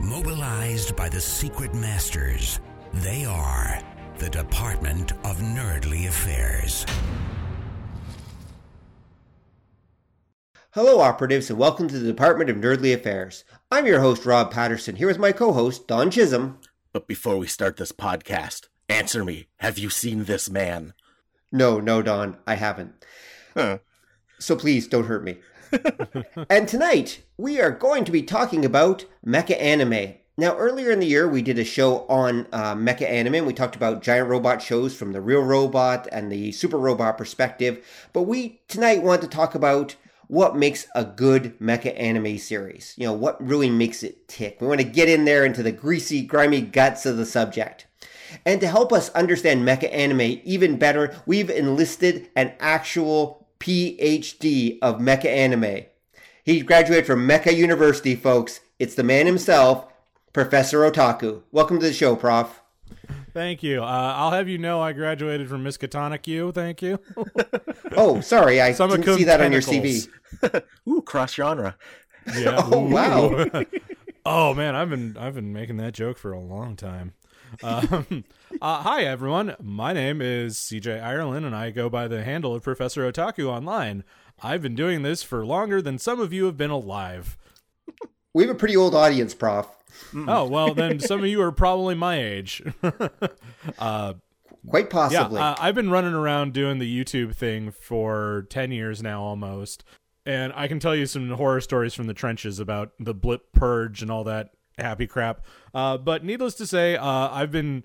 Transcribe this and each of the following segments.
Mobilized by the secret masters, they are the Department of Nerdly Affairs. Hello, operatives, and welcome to the Department of Nerdly Affairs. I'm your host, Rob Patterson, here with my co host, Don Chisholm. But before we start this podcast, answer me Have you seen this man? No, no, Don, I haven't. Huh. So please don't hurt me. and tonight, we are going to be talking about mecha anime. Now, earlier in the year, we did a show on uh, mecha anime, and we talked about giant robot shows from the real robot and the super robot perspective. But we tonight want to talk about what makes a good mecha anime series. You know, what really makes it tick. We want to get in there into the greasy, grimy guts of the subject. And to help us understand mecha anime even better, we've enlisted an actual PhD of mecha anime. He graduated from Mecha University, folks. It's the man himself, Professor Otaku. Welcome to the show, Prof. Thank you. Uh, I'll have you know I graduated from Miskatonic U. Thank you. oh, sorry, I Some didn't see that on your CV. Ooh, cross genre. Yeah. Oh, wow. oh man, I've been I've been making that joke for a long time. Um, uh, hi everyone, my name is CJ Ireland, and I go by the handle of Professor Otaku online. I've been doing this for longer than some of you have been alive. We have a pretty old audience, Prof. Oh well, then some of you are probably my age. uh, Quite possibly. Yeah, uh, I've been running around doing the YouTube thing for 10 years now almost. And I can tell you some horror stories from the trenches about the blip purge and all that happy crap. Uh, but needless to say, uh, I've been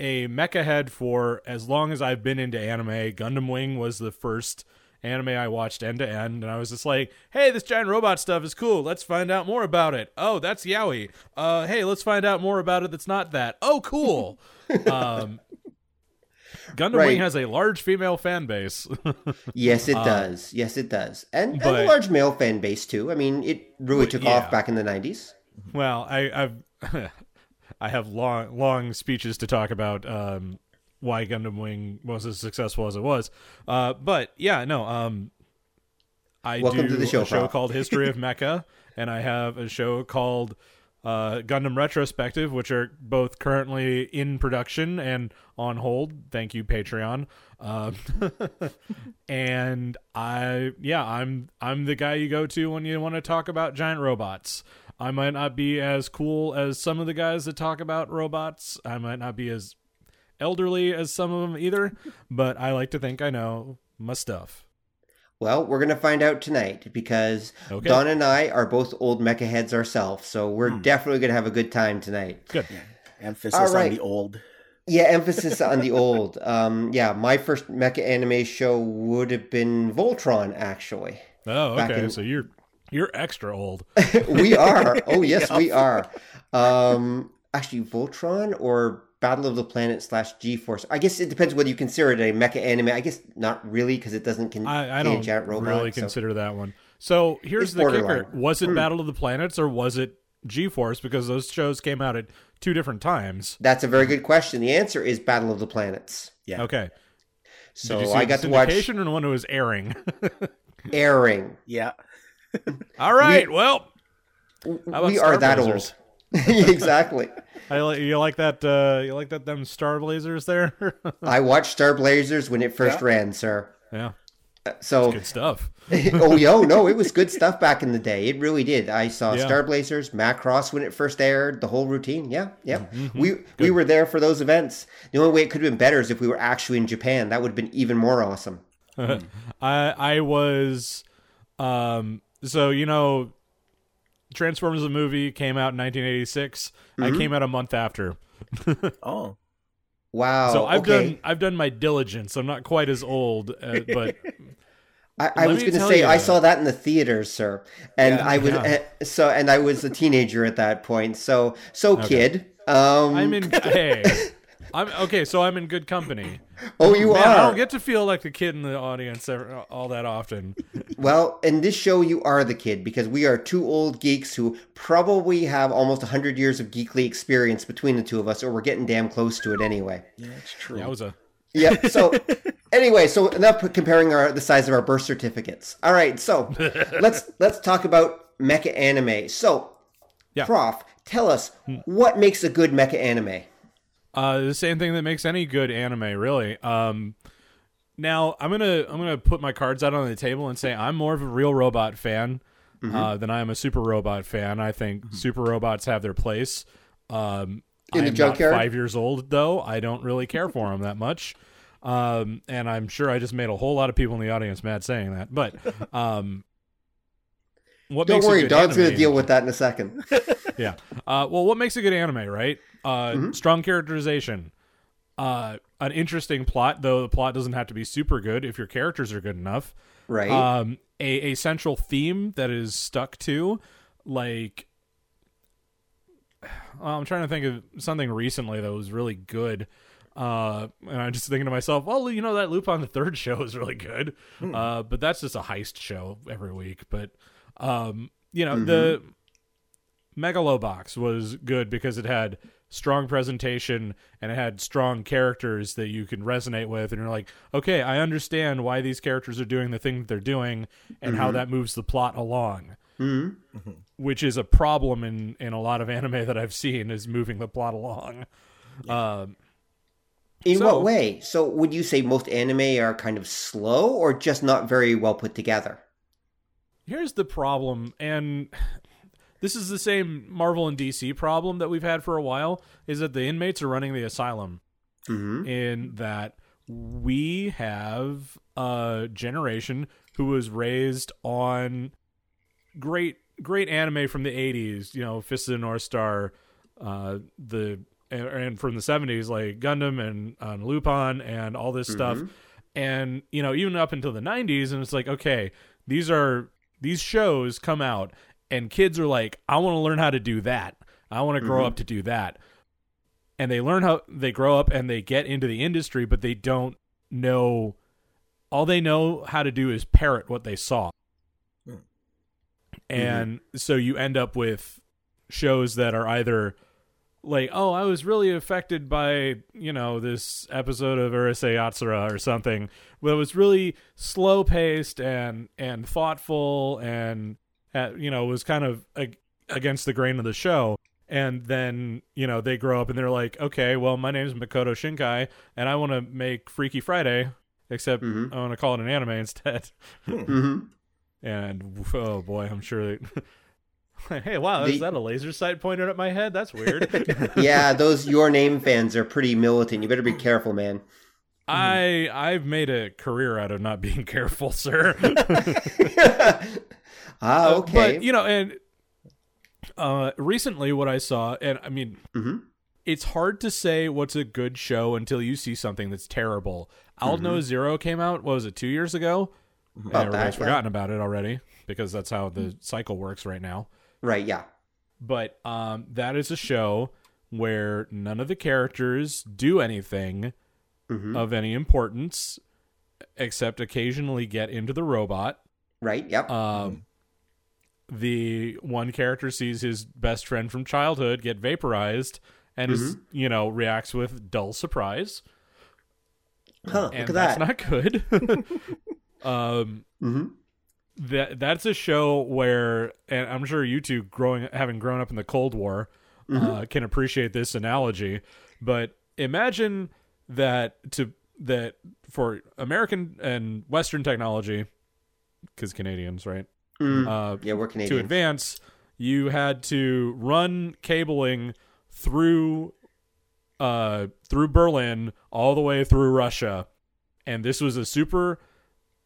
a mecha head for as long as I've been into anime. Gundam Wing was the first anime I watched end to end, and I was just like, "Hey, this giant robot stuff is cool. Let's find out more about it." Oh, that's Yaoi. Uh, hey, let's find out more about it. That's not that. Oh, cool. um, Gundam Right. Wing has a large female fan base. yes, it uh, does. Yes, it does. And, and a large male fan base, too. I mean, it really took yeah. off back in the 90s. Well, I, I've I have long long speeches to talk about um, why Gundam Wing was as successful as it was. Uh, but yeah, no. Um, I Welcome do to the show, a show called History of Mecha, and I have a show called uh, Gundam Retrospective, which are both currently in production and on hold. Thank you, Patreon. Um, and I, yeah, I'm I'm the guy you go to when you want to talk about giant robots. I might not be as cool as some of the guys that talk about robots. I might not be as elderly as some of them either, but I like to think I know my stuff. Well, we're going to find out tonight because Okay. Don and I are both old mecha heads ourselves. So we're definitely going to have a good time tonight. Good. Yeah. Emphasis All right. on the old. Yeah, emphasis on the old. Um, yeah, my first mecha anime show would have been Voltron, actually. Oh, okay. in- So you're you're extra old. we are. Oh, yes, we are. Um, actually, Voltron or Battle of the Planet slash G Force. I guess it depends whether you consider it a mecha anime. I guess not really because it doesn't contain I, I a don't giant robot. really so- consider that one. So here's It's the kicker: was it Hmm. Battle of the Planets or was it G-Force? Because those shows came out at two different times. That's a very good question. The answer is Battle of the Planets. Yeah. Okay. So Did you see I got to watch syndication or the one who was airing? airing. Yeah. All right. well, How about We are that Starblazers? old. exactly. I li- you like that? Uh, you like that? Them Star Blazers there? I watched Star Blazers when it first Yeah. ran, sir. yeah, So good stuff. oh yo no it was good stuff back in the day it really did i saw Yeah. star blazers macross when it first aired the whole routine yeah yeah Mm-hmm. we we were there for those events the only way it could have been better is if we were actually in japan that would have been even more awesome I I was, um. So you know, Transformers the movie came out in 1986. I Mm-hmm. came out a month after. Oh. wow so I've okay. done I've done my diligence. I'm not quite as old, uh, but I, I was going to say ya. I saw that in the theaters, sir, and Yeah. I was Yeah. uh, so, and I was a teenager at that point. So, so Okay. kid, um, I'm in. hey, I'm okay. So I'm in good company. oh, you Man, I don't get to feel like the kid in the audience ever, all that often. Well, in this show, you are the kid because we are two old geeks who probably have almost 100 years of geekly experience between the two of us, or we're getting damn close to it anyway. Yeah, it's true. That was a. Yep. So, anyway, so enough comparing our the size of our birth certificates. All right, so let's let's talk about mecha anime. So, Yeah. Prof, tell us hmm. what makes a good mecha anime. Uh, the same thing that makes any good anime, really. Um, now I'm gonna I'm gonna put my cards out on the table and say I'm more of a real robot fan Mm-hmm. uh, than I am a super robot fan. I think super robots have their place. Um, In the junkyard? Five years old though. I don't really care for them that much. Um, and I'm sure I just made a whole lot of people in the audience mad saying that. But um, what Don't makes a worry, good Dog's going to deal with that in a second. yeah. Uh, well, what makes a good anime, right? Uh, Mm-hmm. Strong characterization. Uh, an interesting plot, though the plot doesn't have to be super good if your characters are good enough. Right. Um, a, a central theme that is stuck to, like, I'm trying to think of something recently that was really good. Uh, and I'm just thinking to myself, well, you know, that Lupin the Third show is really good. Uh, but that's just a heist show every week. But, um, you know, the Megalobox was good because it had strong presentation and it had strong characters that you can resonate with. And you're like okay i understand why these characters are doing the thing that they're doing and how that moves the plot along which is a problem in in a lot of anime that i've seen is moving the plot along. Um in so- what way? So, would you say most anime are kind of slow or just not very well put together? Here's the problem and this is the same marvel and dc problem that we've had for a while is that the inmates are running the asylum hmm in that we have a generation who was raised on great great anime from the 80s you know fist of the north star uh the and, and from the 70s like gundam and uh, lupin and all this stuff. And you know even up until the 90s and it's like okay these are these shows come out and kids are like i want to learn how to do that. I want to grow mm-hmm. up to do that. And they learn how they grow up and they get into the industry but they don't know all they know how to do is parrot what they saw. Hmm. And mm-hmm. so you end up with shows that are either like oh i was really affected by you know this episode of urusei yatsura or something that was really slow paced and and thoughtful and uh, you know was kind of ag- against the grain of the show. And then you know they grow up and they're like okay well my name's makoto shinkai and i want to make freaky friday except Mhm. i want to call it an anime instead. Hmm and oh boy i'm sure they hey wow The- is that a laser sight pointed at my head that's weird yeah, those Your Name fans are pretty militant. You better be careful, man. i i've made a career out of not being careful sir ah, Uh, okay. but you know and uh recently what i saw and i mean Mhm. it's hard to say what's a good show until you see something that's terrible Aldnoah Zero came out what was it two years ago and About everybody's that, yeah. forgotten about it already because that's how the cycle works right now right, yeah. but um, that is a show where none of the characters do anything Mhm. of any importance except occasionally get into the robot. Right, yep. Um, the one character sees his best friend from childhood get vaporized and is you know reacts with dull surprise huh, and look at that. that's that. not good um hmm that that's a show where and i'm sure you two growing having grown up in the cold war uh, can appreciate this analogy but imagine that to that for american and western technology because canadians right? Mm. uh, Yeah, we're to advance you had to run cabling through uh through berlin all the way through russia. And this was a super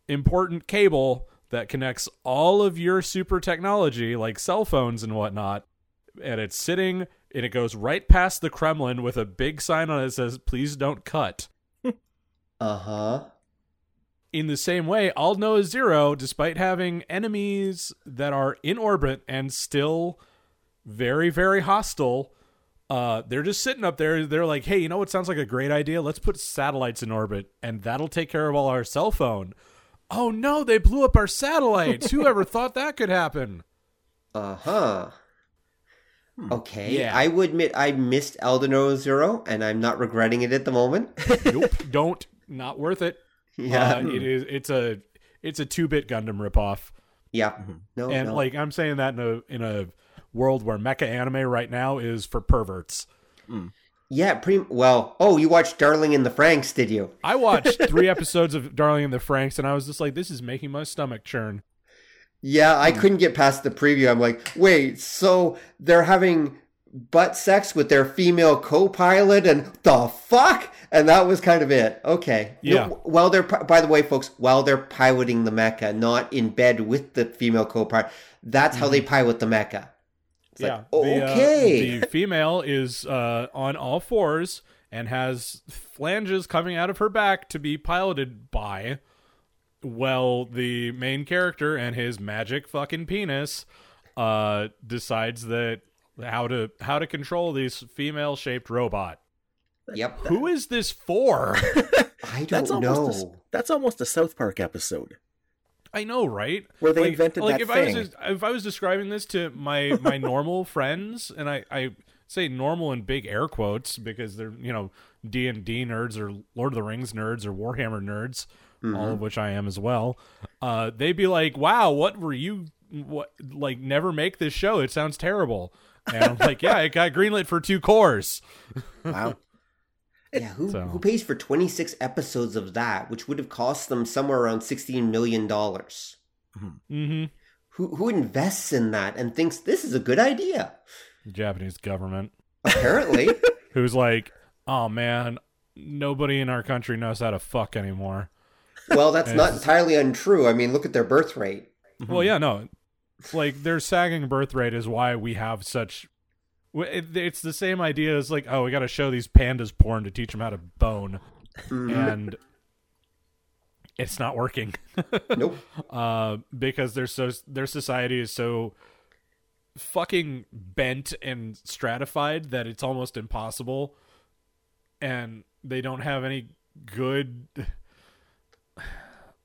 important cable that connects all of your super technology like cell phones and whatnot and it's sitting and it goes right past the kremlin with a big sign on it that says please don't cut Uh huh. in the same way, Aldnoah Zero despite having enemies that are in orbit and still very, very hostile. Uh, they're just sitting up there. They're like, hey, you know what sounds like a great idea? Let's put satellites in orbit, and that'll take care of all our cell phone. Oh no, they blew up our satellites. Who ever thought that could happen? Uh huh. Okay. Yeah. I would admit I missed Aldnoah Zero, and I'm not regretting it at the moment. nope, don't. Not worth it. yeah. Uh, it is. It's a. It's a two-bit Gundam ripoff. yeah. No. and no. like I'm saying that in a in a world where mecha anime right now is for perverts. Yeah. Pretty well. Oh, you watched Darling in the Franxx, did you? I watched three episodes of Darling in the Franxx, and I was just like, "This is making my stomach churn." Yeah, I Hmm. couldn't get past the preview. I'm like, wait, so they're having butt sex with their female co-pilot, and the fuck? And that was kind of it. Okay. Yeah. No, while they're, by the way, folks, while they're piloting the mecha, not in bed with the female co-pilot, that's how they pilot the mecha. It's yeah. like, the, uh, okay. the female is uh, on all fours and has flanges coming out of her back to be piloted by. Well, the main character and his magic fucking penis uh, decides that how to how to control this female shaped robot. yep. Who is this for? I don't That's know. a, that's almost a South Park episode. I know, right? Where they like, invented like that if I was thing. if I was describing this to my my normal friends, and I I say normal in big air quotes because they're you know D and D nerds or Lord of the Rings nerds or Warhammer nerds, all of which I am as well. Uh, they'd be like, "Wow, what were you? What like never make this show? It sounds terrible." And I'm like, "Yeah, it got greenlit for two cours." Wow. Yeah, who, So- who pays for 26 episodes of that, which would have cost them somewhere around $16 million? Mm-hmm. Who, who invests in that and thinks this is a good idea? Japanese government. Apparently. who's like, "Oh man, nobody in our country knows how to fuck anymore." well, that's not entirely untrue. I mean, look at their birth rate. Well, yeah, no, like their sagging birth rate is why we have such. It's the same idea as like, oh, we got to show these pandas porn to teach them how to bone, and it's not working Nope. uh, because they're so their society is so fucking bent and stratified that it's almost impossible, and they don't have any good.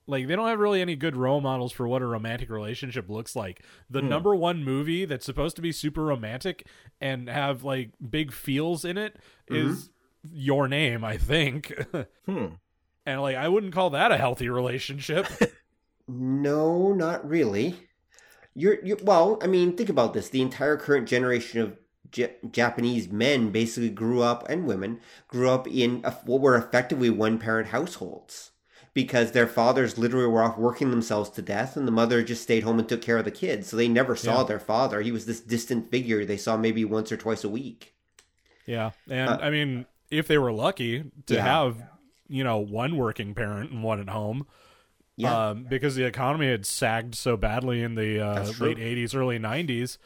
Like they don't have really any good role models for what a romantic relationship looks like. The number one movie that's supposed to be super romantic and have like big feels in it is Your Name, I think. Hmm. and like I wouldn't call that a healthy relationship. No, not really. You're, you're well. I mean, think about this. The entire current generation of Japanese men basically grew up, and women grew up in a, what were effectively one-parent households because their fathers literally were off working themselves to death, and the mother just stayed home and took care of the kids. So they never saw Yeah. their father. He was this distant figure they saw maybe once or twice a week. Yeah, and Uh, I mean, if they were lucky to Yeah. have, you know, one working parent and one at home, Yeah, um, because the economy had sagged so badly in the uh, late '80s, early '90s,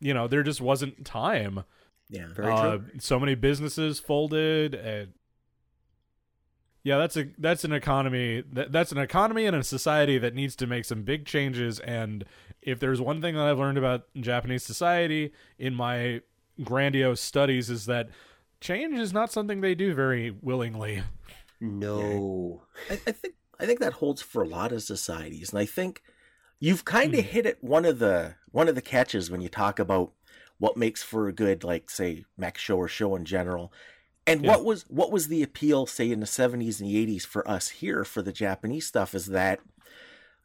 you know, there just wasn't time. Yeah. very Uh, so many businesses folded, and yeah, that's a that's an economy that, that's an economy and a society that needs to make some big changes. And if there's one thing that I've learned about Japanese society in my grandiose studies is that change is not something they do very willingly. No. I, I think I think that holds for a lot of societies, and I think you've kind of hmm. hit it one of the one of the catches when you talk about what makes for a good, like say, mech show or show in general. And Yeah. what was what was the appeal, say, in the seventies and the eighties for us here for the Japanese stuff is that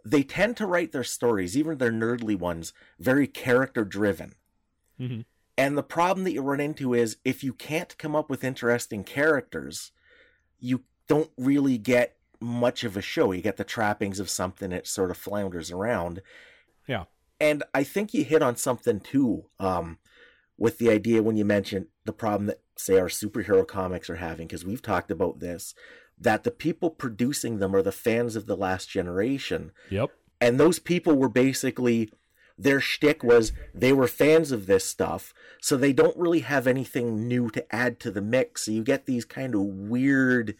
they tend to write their stories, even their nerdly ones, very character driven. Mhm. And the problem that you run into is if you can't come up with interesting characters, you don't really get much of a show. You get the trappings of something that sort of flounders around. Yeah. And I think you hit on something too, um, with the idea when you mentioned the problem that, say, our superhero comics are having, because we've talked about this, that the people producing them are the fans of the last generation. Yep. And those people were basically their shtick was they were fans of this stuff, so they don't really have anything new to add to the mix. So you get these kind of weird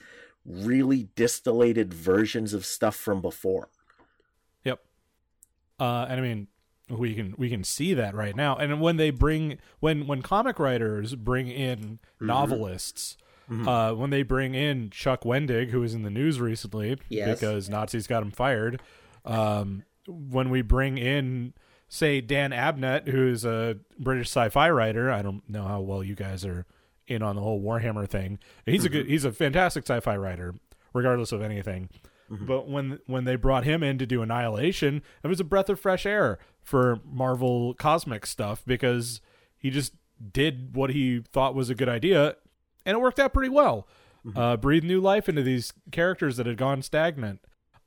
really distillated versions of stuff from before. Yep. Uh, and I mean, we can we can see that right now. And when they bring when when comic writers bring in novelists, uh, when they bring in Chuck Wendig, who was in the news recently Yes. because Nazis got him fired, um, when we bring in say Dan Abnett, who's a British sci-fi writer, I don't know how well you guys are in on the whole Warhammer thing. He's a good, he's a fantastic sci-fi writer, regardless of anything. But when when they brought him in to do Annihilation, it was a breath of fresh air for Marvel cosmic stuff because he just did what he thought was a good idea, and it worked out pretty well. Uh, breathed new life into these characters that had gone stagnant.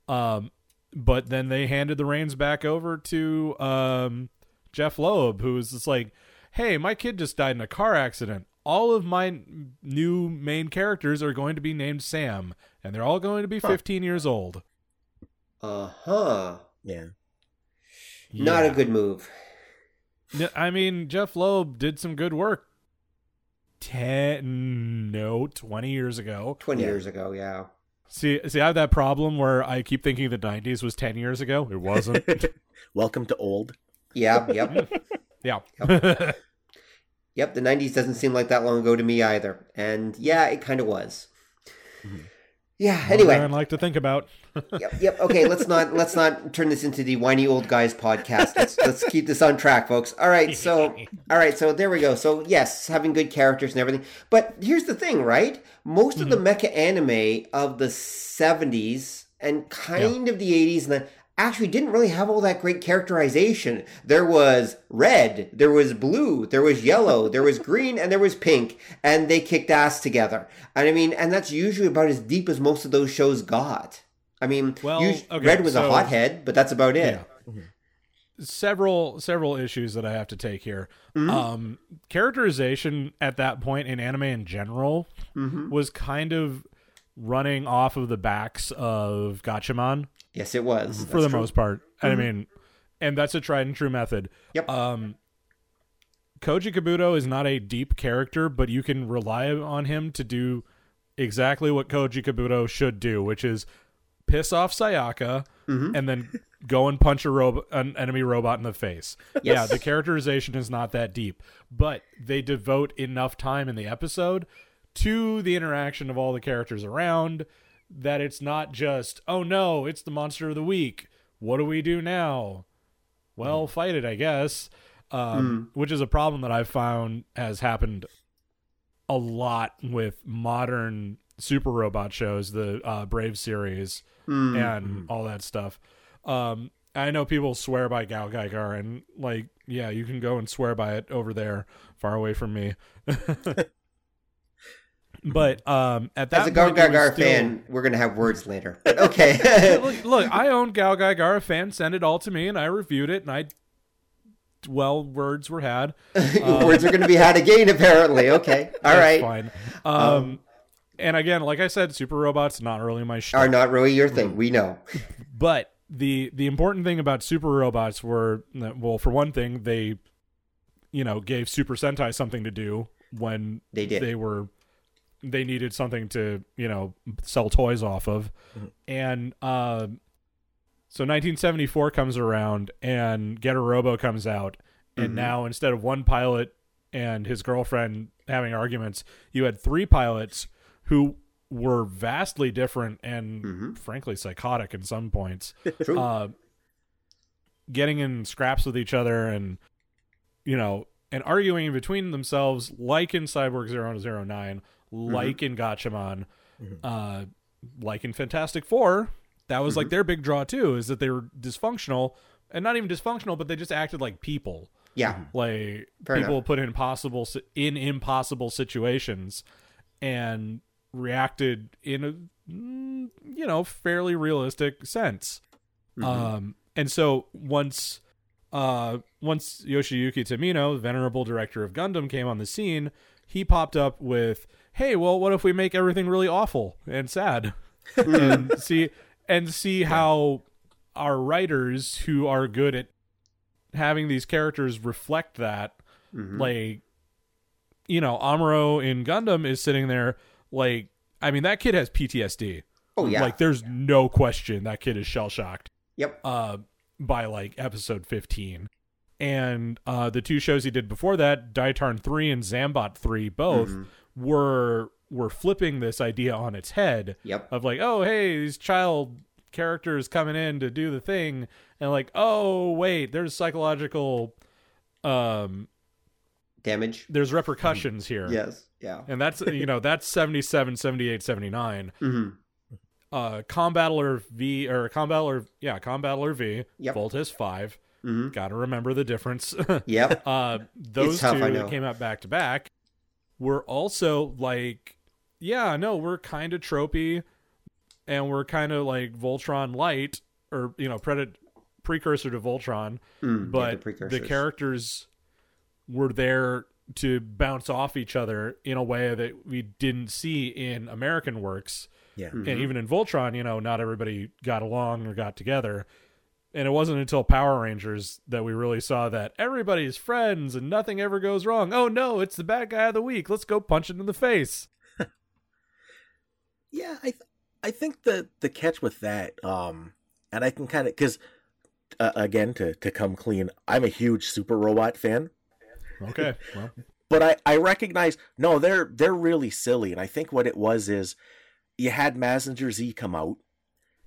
Um, but then they handed the reins back over to um, Jeph Loeb, who was just like, "Hey, my kid just died in a car accident. All of my new main characters are going to be named Sam, and they're all going to be 15 years old." Uh huh. Yeah. Not a good move. I mean, Jeph Loeb did some good work. Ten, no, twenty years ago. 20 Yeah. years ago, yeah. See, see, I have that problem where I keep thinking the '90s was ten years ago. It wasn't. Welcome to old. Yeah, yep. yeah. Yep, the 90s doesn't seem like that long ago to me either. And yeah, it kind of was. Yeah, Anyway. I'd like to think about. yep, yep. Okay, let's not let's not turn this into the whiny old guys podcast. Let's let's keep this on track, folks. All right, so all right, so there we go. So yes, having good characters and everything. But here's the thing, right? Most of the mm-hmm. mecha anime of the 70s and kind of the 80s and the actually didn't really have all that great characterization. There was red, there was blue, there was yellow, there was green, and there was pink, and they kicked ass together. And I mean, and that's usually about as deep as most of those shows got. I mean, Well, us- okay, red was a hothead, but that's about it. Yeah. several several issues that I have to take here. Um, characterization at that point in anime in general was kind of running off of the backs of Gatchaman Yes, it was for the most part. And I mean, and that's a tried and true method. Yep. Um, Koji Kabuto is not a deep character, but you can rely on him to do exactly what Koji Kabuto should do, which is piss off Sayaka and then go and punch a robo- an enemy robot in the face. Yeah, the characterization is not that deep, but they devote enough time in the episode to the interaction of all the characters around that it's not just, oh no, it's the monster of the week. What do we do now? Well, fight it, I guess. Um, Which is a problem that I've found has happened a lot with modern super robot shows, the uh, Brave series, and all that stuff. Um, I know people swear by GaoGaiGar, and like, yeah, you can go and swear by it over there, far away from me. but um, at that As a Gar point, it was Gar still- fan, we're gonna have words later. But okay. look, look, I own GaoGaiGar fan. Send it all to me, and I reviewed it, and I, well, words were had. words are gonna be had again, apparently. Okay. All right. fine. Um, and again, like I said, super robots not really my shit. Are not really your thing. We know. But the the important thing about super robots were well, for one thing, they you know gave Super Sentai something to do when They did. they were they needed something to you know sell toys off of, and um, so 1974 comes around and Getter Robo comes out, and now instead of one pilot and his girlfriend having arguments, you had three pilots who were vastly different and frankly psychotic in some points. Uh, getting in scraps with each other and you know and arguing between themselves like in Cyborg 009, like in Gatchaman, uh, like in Fantastic Four. That was like their big draw too, is that they were dysfunctional and not even dysfunctional, but they just acted like people yeah. like Fair people enough. put in impossible in impossible situations and reacted in a mm, you know fairly realistic sense um and so once uh once Yoshiyuki Tomino venerable director of Gundam came on the scene he popped up with hey well what if we make everything really awful and sad and see and see how our writers who are good at having these characters reflect that like you know amuro in gundam is sitting there like I mean, that kid has PTSD. Oh yeah. Like, there's no question that kid is shell shocked. yep. uh, by like episode 15. And uh, the two shows he did before that, Daitarn 3 and Zambot 3, both Mm-hmm. were were flipping this idea on its head Yep. of like, oh, hey, these child characters coming in to do the thing, and like, oh, wait, there's psychological, um, Damage. there's repercussions here. Yes. Yeah. And that's, you know, that's 77, 78, 79 hmm uh combattler v or combattler yeah combattler v Yep. Voltes 5 hmm gotta remember the difference Yep. uh those tough, two that came out back to back were also like yeah no we're kind of tropey and we're kind of like voltron light or you know predator precursor to voltron Mm, yeah, but the, characters were there to bounce off each other in a way that we didn't see in american works Yeah. Mm-hmm. and even in Voltron, you know, not everybody got along or got together. And it wasn't until Power Rangers that we really saw that everybody's friends and nothing ever goes wrong. Oh no, it's the bad guy of the week. Let's go punch it in the face. Yeah, I th- I think the the catch with that, um, and I can kind of because uh, again to to come clean, I'm a huge Super Robot fan, Okay. Well, but I I recognize no, they're they're really silly, and I think what it was is you had Mazinger Z come out.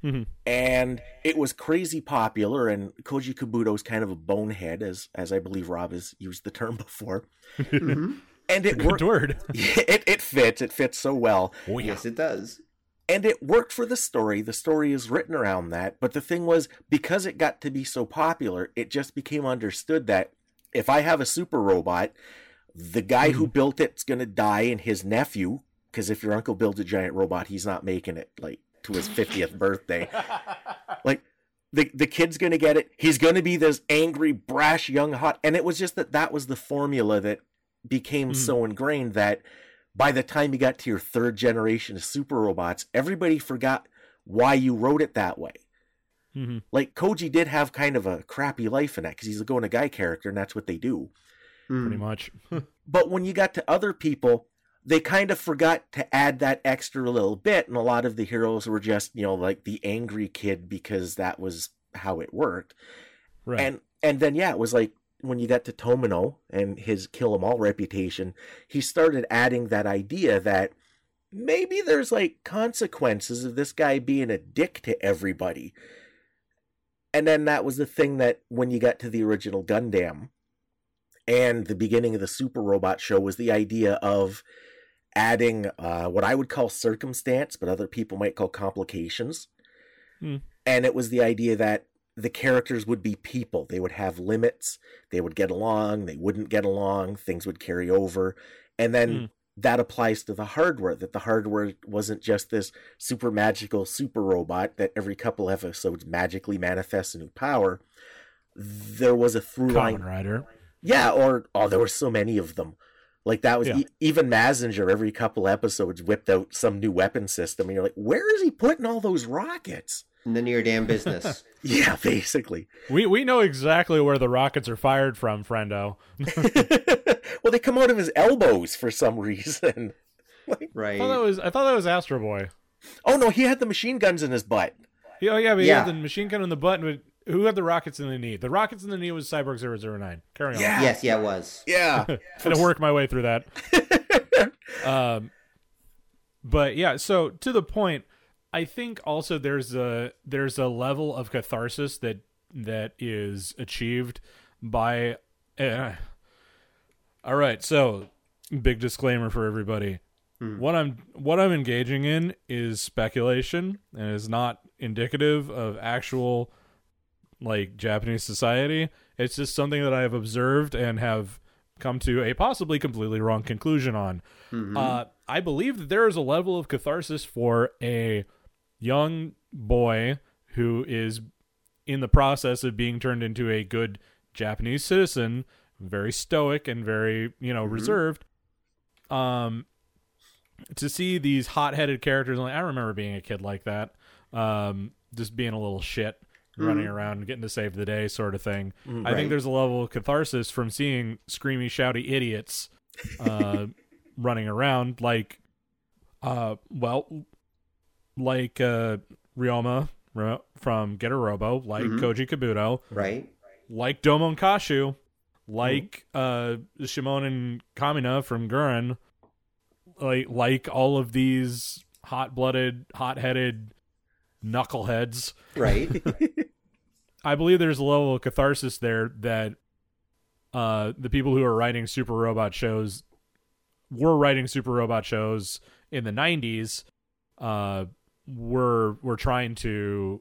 Mhm. And it was crazy popular, and Koji Kabuto's kind of a bonehead, as as I believe Rob has used the term before. Mhm. And it worked. word. It it fits. It fits so well. Oh yeah. Yes, it does. and it worked for the story. The story is written around that. But the thing was, because it got to be so popular, it just became understood that if I have a super robot, the guy who built it's going to die, and his nephew, because if your uncle builds a giant robot, he's not making it like to his 50th birthday. Like, the, the kid's going to get it. He's going to be this angry, brash, young, hot. And it was just that that was the formula that became Mhm. so ingrained that by the time you got to your third generation of super robots, everybody forgot why you wrote it that way. Mhm. Like Koji did have kind of a crappy life in that because he's a going a guy character, and that's what they do. Mm. Pretty much. But when you got to other people, they kind of forgot to add that extra little bit, and a lot of the heroes were just, you know, like the angry kid because that was how it worked. Right. And and then yeah, it was like when you got to Tomino and his kill 'em all reputation, he started adding that idea that maybe there's like consequences of this guy being a dick to everybody. And then that was the thing that when you got to the original Gundam and the beginning of the Super Robot show was the idea of adding uh, what I would call circumstance, but other people might call complications. Hmm. And it was the idea that the characters would be people. They would have limits. They would get along. They wouldn't get along. Things would carry over. And then Hmm. that applies to the hardware, that the hardware wasn't just this super magical super robot that every couple episodes magically manifests a new power. There was a through line. Rider. Yeah, or oh, there were so many of them. Like that was Yeah. e- even Mazinger. Every couple episodes, whipped out some new weapon system, and you're like, where is he putting all those rockets? None of your damn business. Yeah, basically. We we know exactly where the rockets are fired from, friendo. well, they come out of his elbows for some reason. Like, right. I thought that was I thought that was Astro Boy. oh no, he had the machine guns in his butt. Yeah, Oh yeah, but he had the machine gun in the butt. But who had the rockets in the knee? The rockets in the knee was Cyborg 009. Carry on. Yeah. yes, yeah, it was. Yeah, Gonna work my way through that. um, but yeah, so to the point, I think also there's a there's a level of catharsis that that is achieved by. Uh, all right, so big disclaimer for everybody. What I'm what I'm engaging in is speculation and is not indicative of actual like Japanese society. It's just something that I have observed and have come to a possibly completely wrong conclusion on. Uh, I believe that there is a level of catharsis for a young boy who is in the process of being turned into a good Japanese citizen, very stoic and very, you know, reserved. Um, to see these hot-headed characters, like I remember being a kid like that, um, just being a little shit, running around getting to save the day, sort of thing. I Right. think there's a level of catharsis from seeing screamy, shouty idiots uh, running around. Like Uh, well, like uh, Ryoma from Getter Robo, like Mhm. Koji Kabuto, Right? like Domon Kasshu, like uh, Shimon and Kamina from Gurren, like like all of these hot-blooded, hot-headed knuckleheads. Right? I believe there's a level of catharsis there that uh, the people who are writing super robot shows were writing super robot shows in the 90s uh, were were trying to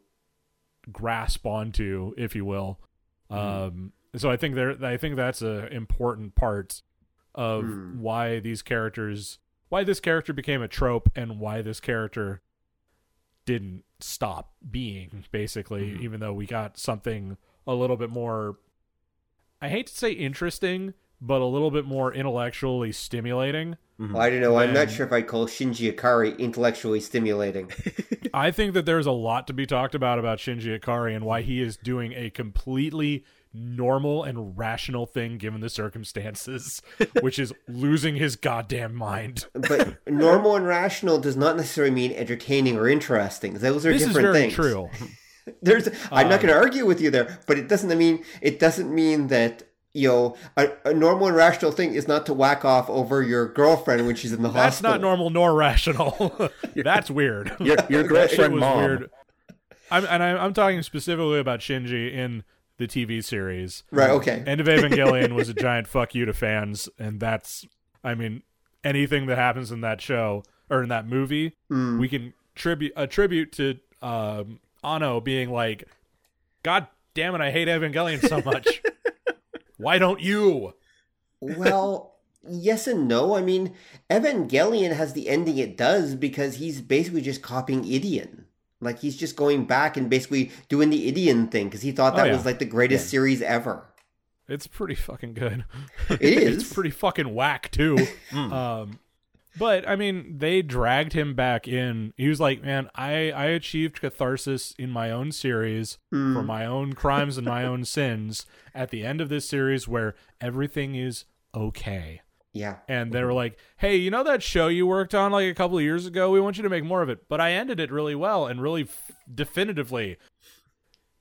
grasp onto, if you will. Um, so I think there, I think that's a important part of Hmm. why these characters, why this character became a trope, and why this character didn't stop being basically mm-hmm. even though we got something a little bit more i hate to say interesting but a little bit more intellectually stimulating Well, I don't know. I'm not sure if I'd call Shinji Ikari intellectually stimulating. i think that there's a lot to be talked about about shinji ikari and why he is doing a completely normal and rational thing given the circumstances which is losing his goddamn mind But normal and rational does not necessarily mean entertaining or interesting. Those are this is different very things. true There's, I'm not Um, going to argue with you there, but it doesn't mean it doesn't mean that you know a, a normal and rational thing is not to whack off over your girlfriend when she's in the that's hospital. That's not normal nor rational that's weird Your, your girlfriend was mom. weird. I'm and I'm, I'm talking specifically about Shinji in the TV series. Right? Okay. End of Evangelion was a giant fuck you to fans, and that's I mean anything that happens in that show or in that movie, Mm. we can tribute a tribute to um, Anno being like, God damn it, I hate Evangelion so much. Why don't you? well, yes and no. I mean, Evangelion has the ending it does because he's basically just copying Ideon. Like he's just going back and basically doing the Ideon thing because he thought Oh, that yeah. was like the greatest series ever. It's pretty fucking good. It is. it's pretty fucking whack too. um, but I mean, they dragged him back in. He was like, "Man, I I achieved catharsis in my own series Hmm. for my own crimes and my own sins at the end of this series, where everything is okay." Yeah. And they were like, "Hey, you know that show you worked on like a couple of years ago? We want you to make more of it." But I ended it really well and really f- definitively.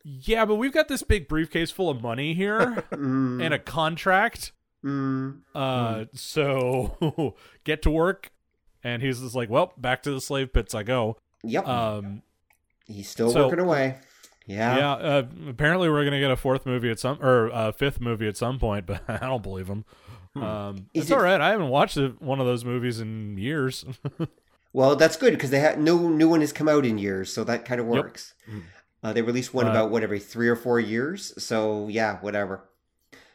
Yeah, but we've got this big briefcase full of money here Mm, and a contract. mm. Uh, so get to work. And he's just like, well, back to the slave pits I go. Yep. Um, he's still so- working away. Yeah. yeah. Uh, apparently, we're gonna get a fourth movie at some or a fifth movie at some point, but I don't believe him. Um, it's it- all right. I haven't watched a, one of those movies in years. Well, that's good because they had no new one has come out in years, so that kind of Yep. works. Uh, they released one Uh, about what every three or four years, so yeah, whatever.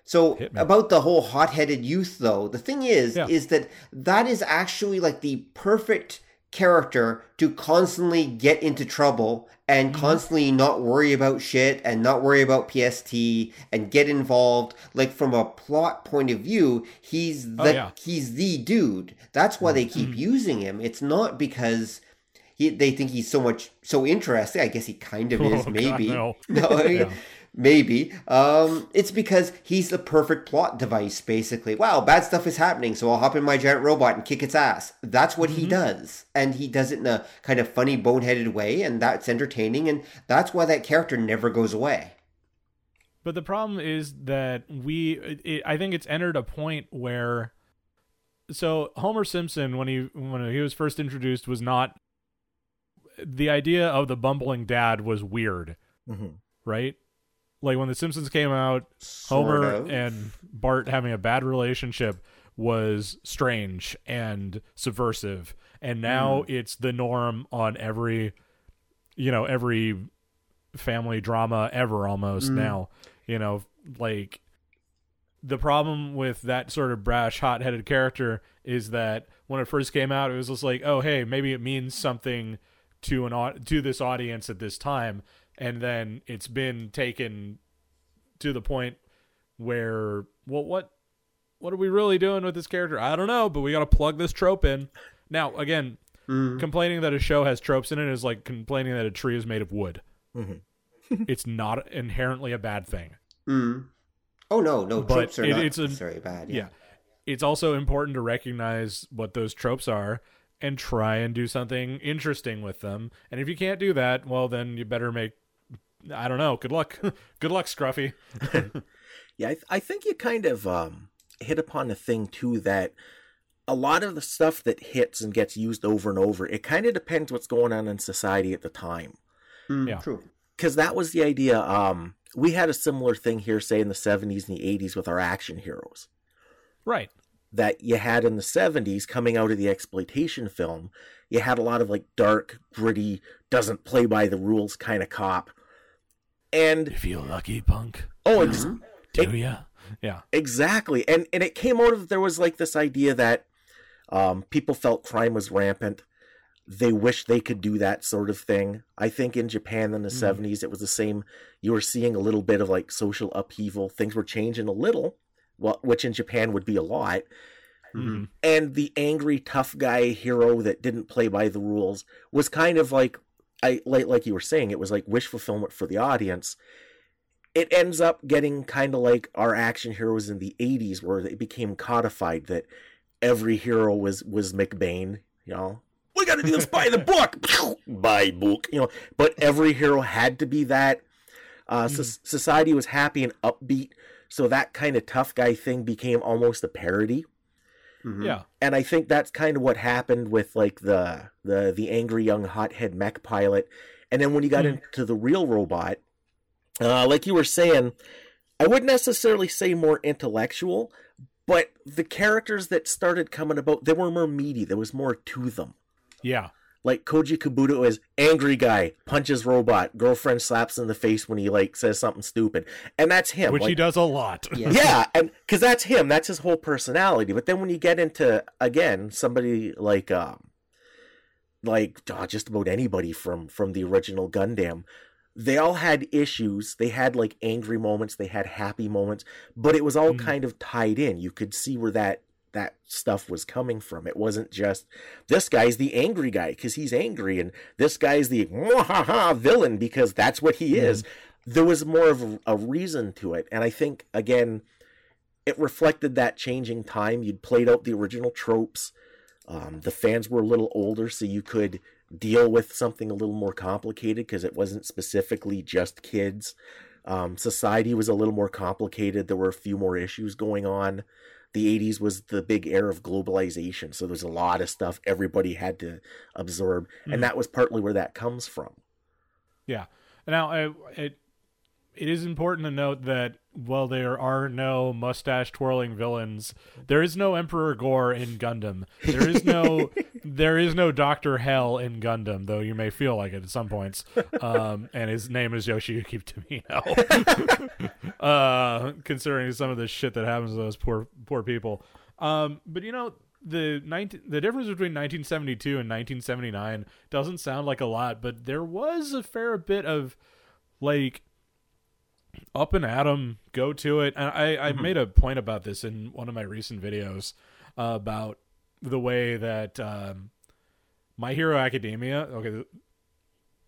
So about the whole hot-headed youth, though, the thing is, Yeah. is that that is actually like the perfect character to constantly get into trouble and Mm-hmm. constantly not worry about shit and not worry about PST and get involved. Like from a plot point of view, he's the Oh, yeah. he's the dude. That's why they keep Mm-hmm. using him. It's not because he, they think he's so much so interesting. I guess he kind of is, Oh, God, maybe. no. I mean, Yeah. Maybe. Um, it's because he's the perfect plot device, basically. Wow, bad stuff is happening, so I'll hop in my giant robot and kick its ass. That's what Mm-hmm. he does, and he does it in a kind of funny, boneheaded way, and that's entertaining, and that's why that character never goes away. But the problem is that we, it, I think it's entered a point where, so Homer Simpson, when he when he was first introduced, was not. The idea of the bumbling dad was weird, Mhm. right? Like when The Simpsons came out, Sort Homer of. and Bart having a bad relationship was strange and subversive, and now Hmm. it's the norm on every, you know, every family drama ever almost Mm. now. You know, like the problem with that sort of brash, hot-headed character is that when it first came out, it was just like, oh, hey, maybe it means something to an to this audience at this time, and then it's been taken to the point where, well, what what are we really doing with this character? I don't know, but we got to plug this trope in. Now, again, Mm. complaining that a show has tropes in it is like complaining that a tree is made of wood. Mhm. it's not inherently a bad thing. Mm. Oh no, no But tropes are it- not it's a- necessarily bad. Yeah. It's also important to recognize what those tropes are and try and do something interesting with them. And if you can't do that, well, then you better make. I don't know. Good luck. good luck, Scruffy. Yeah, I, th- I think you kind of um, hit upon a thing too that a lot of the stuff that hits and gets used over and over, it kind of depends what's going on in society at the time. Mm, Yeah. True. Because that was the idea. Um, we had a similar thing here, say in the 70s and the 80s with our action heroes. Right. that you had in the 70s coming out of the exploitation film. You had a lot of like dark, gritty, doesn't play by the rules kind of cop. And You feel lucky, punk? oh, ex- Do ya? Yeah. exactly. And and it came out of there was like this idea that um, people felt crime was rampant. They wished they could do that sort of thing. I think in Japan in the Mhm. 70s, it was the same. You were seeing a little bit of like social upheaval. Things were changing a little, well, which in Japan would be a lot. Mhm. and the angry tough guy hero that didn't play by the rules was kind of like I like like you were saying it was like wish fulfillment for the audience. It ends up getting kind of like our action heroes in the 80s where it became codified that every hero was was McBain, you know. We got to do this by the book. by book, you know, but every hero had to be that uh, so- society was happy and upbeat, so that kind of tough guy thing became almost a parody Mhm. Yeah. and I think that's kind of what happened with like the the the angry young hothead mech pilot, and then when you got Hmm. into the real robot, uh, like you were saying, I wouldn't necessarily say more intellectual, but the characters that started coming about, they were more meaty. There was more to them. Yeah. Like Koji Kabuto is angry guy, punches robot, girlfriend slaps in the face when he like says something stupid, and that's him. Which Like, he does a lot. Yeah. yeah, and because that's him, that's his whole personality. But then when you get into again somebody like um, like oh, just about anybody from from the original Gundam, they all had issues. They had like angry moments, they had happy moments, but it was all Mm. kind of tied in. You could see where that that stuff was coming from. It wasn't just this guy's the angry guy because he's angry, and this guy's the "Mwahaha" villain because that's what he is. There was more of a, a reason to it, and I think again, it reflected that changing time. You'd played out the original tropes. Um, the fans were a little older, so you could deal with something a little more complicated because it wasn't specifically just kids. Um, society was a little more complicated. There were a few more issues going on. The 80s was the big era of globalization, so there's a lot of stuff everybody had to absorb, Mhm. and that was partly where that comes from. Yeah. Now, I, it it is important to note that while there are no mustache twirling villains, there is no Emperor Gore in Gundam. There is no there is no Doctor Hell in Gundam, though you may feel like it at some points. Um, and his name is Yoshiyuki Tomino. uh, considering some of the shit that happens to those poor poor people. Um, but you know. The 19, the difference between 1972 and 1979 doesn't sound like a lot, but there was a fair bit of like up and at 'em, go to it. And I, I made a point about this in one of my recent videos uh, about the way that um, My Hero Academia. Okay,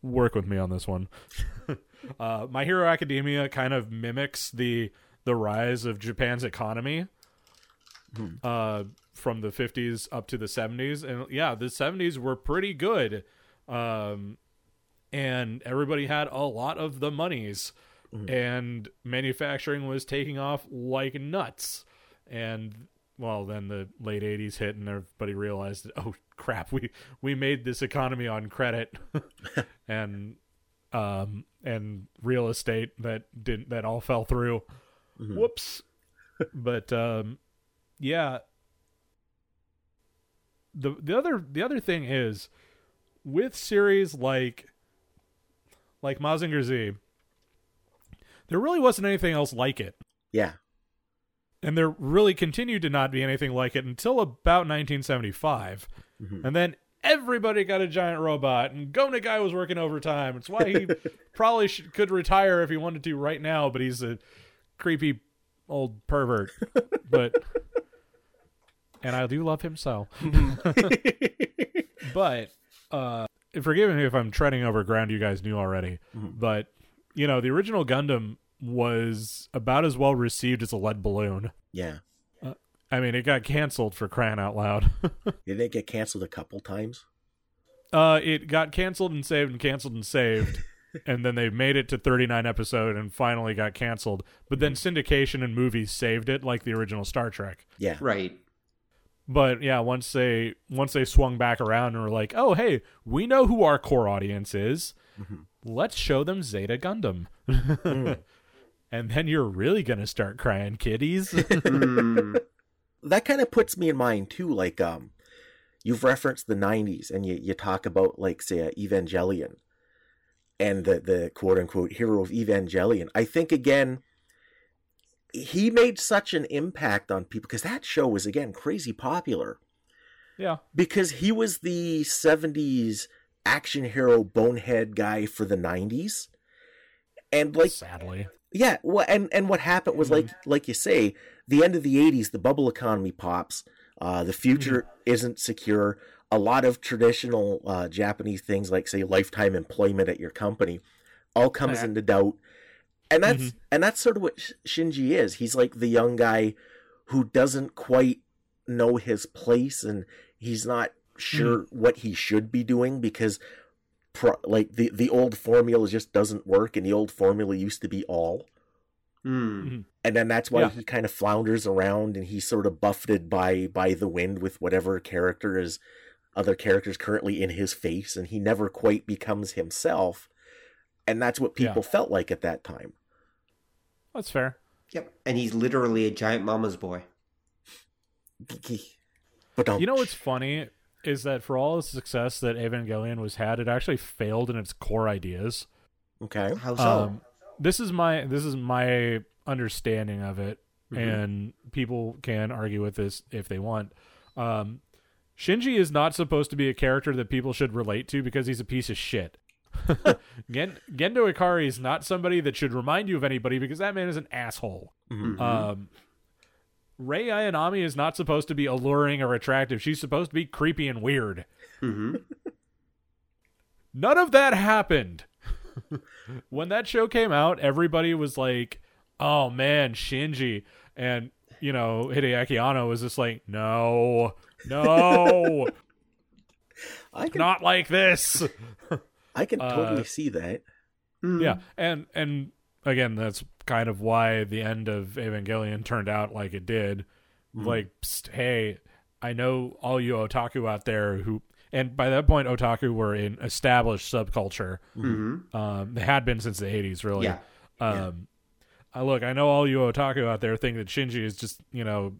work with me on this one. uh, My Hero Academia kind of mimics the the rise of Japan's economy uh, from the 50s up to the 70s. And yeah, the 70s were pretty good. Um, and everybody had a lot of the monies and manufacturing was taking off like nuts. And well then the late 80s hit and everybody realized that, oh crap we we made this economy on credit. And um and real estate that didn't that all fell through. Whoops. But um yeah. The the other the other thing is with series like like Mazinger Z there really wasn't anything else like it. Yeah. and there really continued to not be anything like it until about 1975 Mhm. and then everybody got a giant robot and Go Nagai was working overtime. It's why he probably should, could retire if he wanted to right now but he's a creepy old pervert. But and I do love him so. But uh forgive me if I'm treading over ground you guys knew already but you know the original Gundam was about as well received as a lead balloon Yeah. I mean, it got canceled for crying out loud. Did it get canceled a couple times? uh, it got canceled and saved and canceled and saved. and then they made it to 39 episode and finally got canceled. But then syndication and movies saved it like the original Star Trek. Yeah. Right. But yeah, once they once they swung back around and were like, "Oh, hey, we know who our core audience is. Let's show them Zeta Gundam." and then you're really gonna start crying, kiddies. Mm. that kind of puts me in mind too like um you've referenced the 90s and you, you talk about like say uh, evangelion and the the quote unquote hero of evangelion i think again he made such an impact on people because that show was again crazy popular yeah, because he was the 70s action hero bonehead guy for the 90s and like sadly. yeah, well, and and what happened was like like you say, the end of the '80s, the bubble economy pops. Uh, the future isn't secure. A lot of traditional uh, Japanese things, like say lifetime employment at your company, all comes into doubt. And that's and that's sort of what Sh- Shinji is. He's like the young guy who doesn't quite know his place, and he's not sure what he should be doing because pro- like the the old formula just doesn't work and the old formula used to be all Mm. and then that's why Yeah. he kind of flounders around and he's sort of buffeted by by the wind with whatever character is other characters currently in his face and he never quite becomes himself and that's what Yeah. people felt like at that time That's fair. Yep. And he's literally a giant mama's boy. but don't You know what's funny is that for all the success that Evangelion was had, it actually failed in its core ideas. okay How so? Um, this is my this is my understanding of it, Mhm. and people can argue with this if they want. Um, Shinji is not supposed to be a character that people should relate to because he's a piece of shit. Gen- Gendo Ikari is not somebody that should remind you of anybody because that man is an asshole. Mhm. Um, Rei Ayanami is not supposed to be alluring or attractive. She's supposed to be creepy and weird. hmm None of that happened. when that show came out, everybody was like, "Oh man, Shinji," and you know Hideaki Anno was just like, "No, no, i can not like this." i can uh, totally see that Mm. yeah, and and again, that's kind of why the end of Evangelion turned out like it did. Like, psst, hey, I know all you otaku out there who, and by that point, otaku were an established subculture. Mhm. Um, they had been since the '80s, really. Yeah. Um, I look, I know all you otaku out there think that Shinji is just you know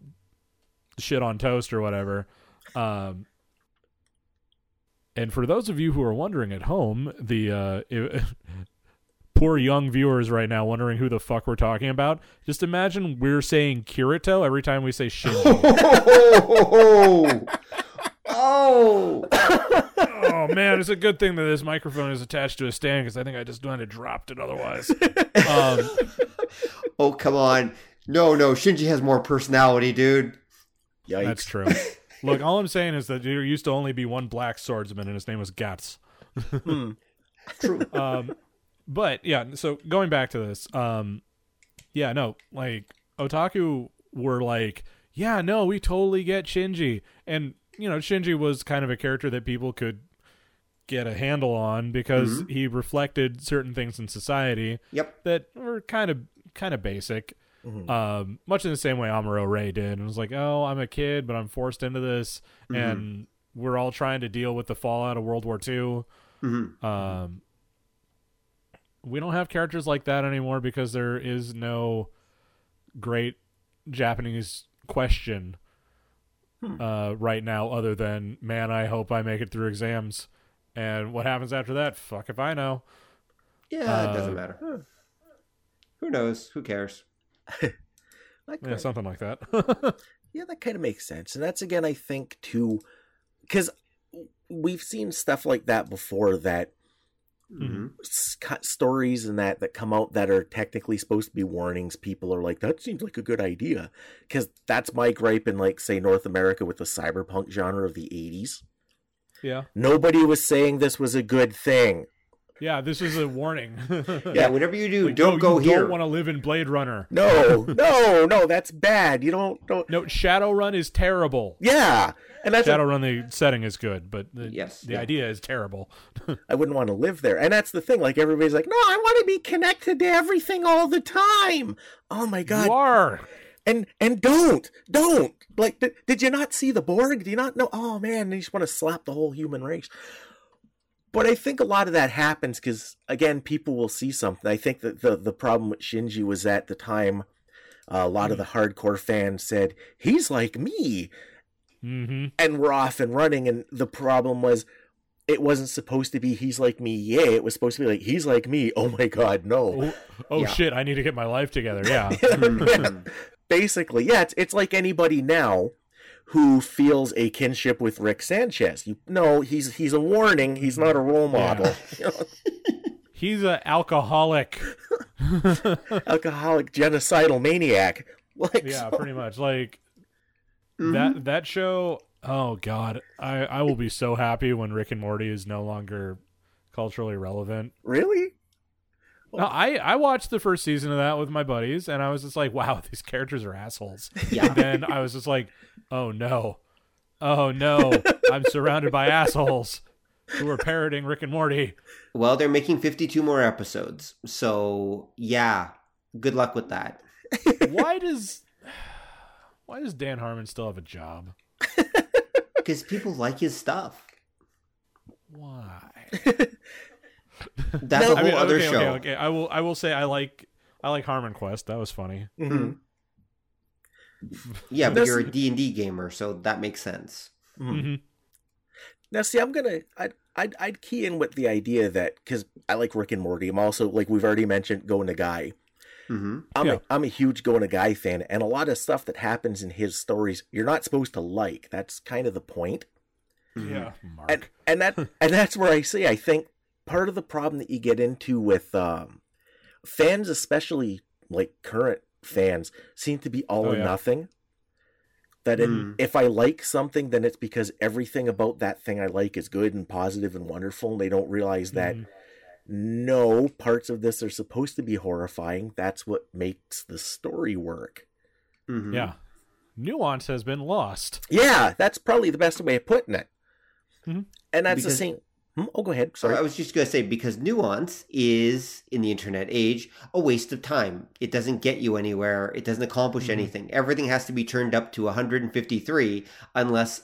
shit on toast or whatever. Um, and for those of you who are wondering at home, the uh, poor young viewers right now wondering who the fuck we're talking about, just imagine we're saying Kirito every time we say Shinji. Oh, oh, oh man, it's a good thing that this microphone is attached to a stand because I think I just kind of dropped it otherwise. um, oh, come on. No, no, Shinji has more personality, dude. Yikes. That's true. Look, all I'm saying is that there used to only be one black swordsman, and his name was Guts. True. Um, but yeah, so going back to this, um, yeah, no, like otaku were like, yeah, no, we totally get Shinji, and you know, Shinji was kind of a character that people could get a handle on because he reflected certain things in society Yep. that were kind of kind of basic. Um, much in the same way Amuro Ray did, and was like, "Oh, I'm a kid, but I'm forced into this, and we're all trying to deal with the fallout of World War II." Mhm. Um, we don't have characters like that anymore because there is no great Japanese question uh, right now, other than "Man, I hope I make it through exams." And what happens after that? Fuck if I know. Yeah, Uh, it doesn't matter. Who knows? Who cares? Like, Yeah, something like that. Yeah, that kind of makes sense. And that's again, I think, too, because we've seen stuff like that before that hmm stories and that that come out that are technically supposed to be warnings. People are like, that seems like a good idea. Because that's my gripe in, like, say, North America with the cyberpunk genre of the 80s. yeah. Nobody was saying this was a good thing. Yeah, this is a warning. Yeah, whatever you do, Like, don't no, go you here. Don't want to live in Blade Runner. No, no, no, that's bad. You don't don't. No, Shadowrun is terrible. Yeah, and that's Shadowrun, the setting is good, but the, Yes, the yeah. idea is terrible. I wouldn't want to live there. And that's the thing. Like everybody's like, no, I want to be connected to everything all the time. Oh my god. You are. And and don't don't like. Did, did you not see the Borg? Do you not know? Oh man, you just want to slap the whole human race. But I think a lot of that happens because again, people will see something. I think that the the problem with Shinji was at the time. Uh, a lot of the hardcore fans said he's like me, Mm-hmm. and we're off and running. And the problem was, it wasn't supposed to be he's like me. Yeah, it was supposed to be like he's like me. Oh my god, no. Oh, oh Yeah. shit! I need to get my life together. Yeah. Mhm. Basically, yeah, it's it's like anybody now who feels a kinship with Rick Sanchez. You know, he's he's a warning. He's not a role model. You know, He's an alcoholic. alcoholic, genocidal maniac. Like, Yeah, so- pretty much. Like Mhm. that that show. Oh god, I I will be so happy when Rick and Morty is no longer culturally relevant. really? No, I I watched the first season of that with my buddies, and I was just like, wow, these characters are assholes. Yeah. And then I was just like, oh no, oh no, I'm surrounded by assholes who are parroting Rick and Morty. Well, they're making 52 more episodes. So, yeah, good luck with that. Why does why does Dan Harmon still have a job? Because people like his stuff. Why? That's No, a I whole mean, other okay, show. okay, okay. I will I will say I like I like Harmon Quest. That was funny. Mhm. Yeah, but you're a D&D gamer, so that makes sense. Mhm. hmm Now, see, I'm gonna, I'd, I'd, I'd key in with the idea that because I like Rick and Morty. I'm also like we've already mentioned Go Nagai. hmm I'm Yeah. a, I'm a huge Go Nagai fan, and a lot of stuff that happens in his stories you're not supposed to like. That's kind of the point. Yeah, and Mark. and that and that's where I say I think part of the problem that you get into with um, fans, especially like current fans, seem to be all Oh, or yeah. nothing. That it, Mm. if I like something, then it's because everything about that thing I like is good and positive and wonderful, and they don't realize that Mhm. no parts of this are supposed to be horrifying. That's what makes the story work. hmm Yeah, nuance has been lost. Yeah, that's probably the best way of putting it. Mhm. And that's the same. Hmm? Oh, go ahead. Sorry. I was just going to say because nuance is in the internet age a waste of time. It doesn't get you anywhere. It doesn't accomplish Mhm. anything. Everything has to be turned up to 153 unless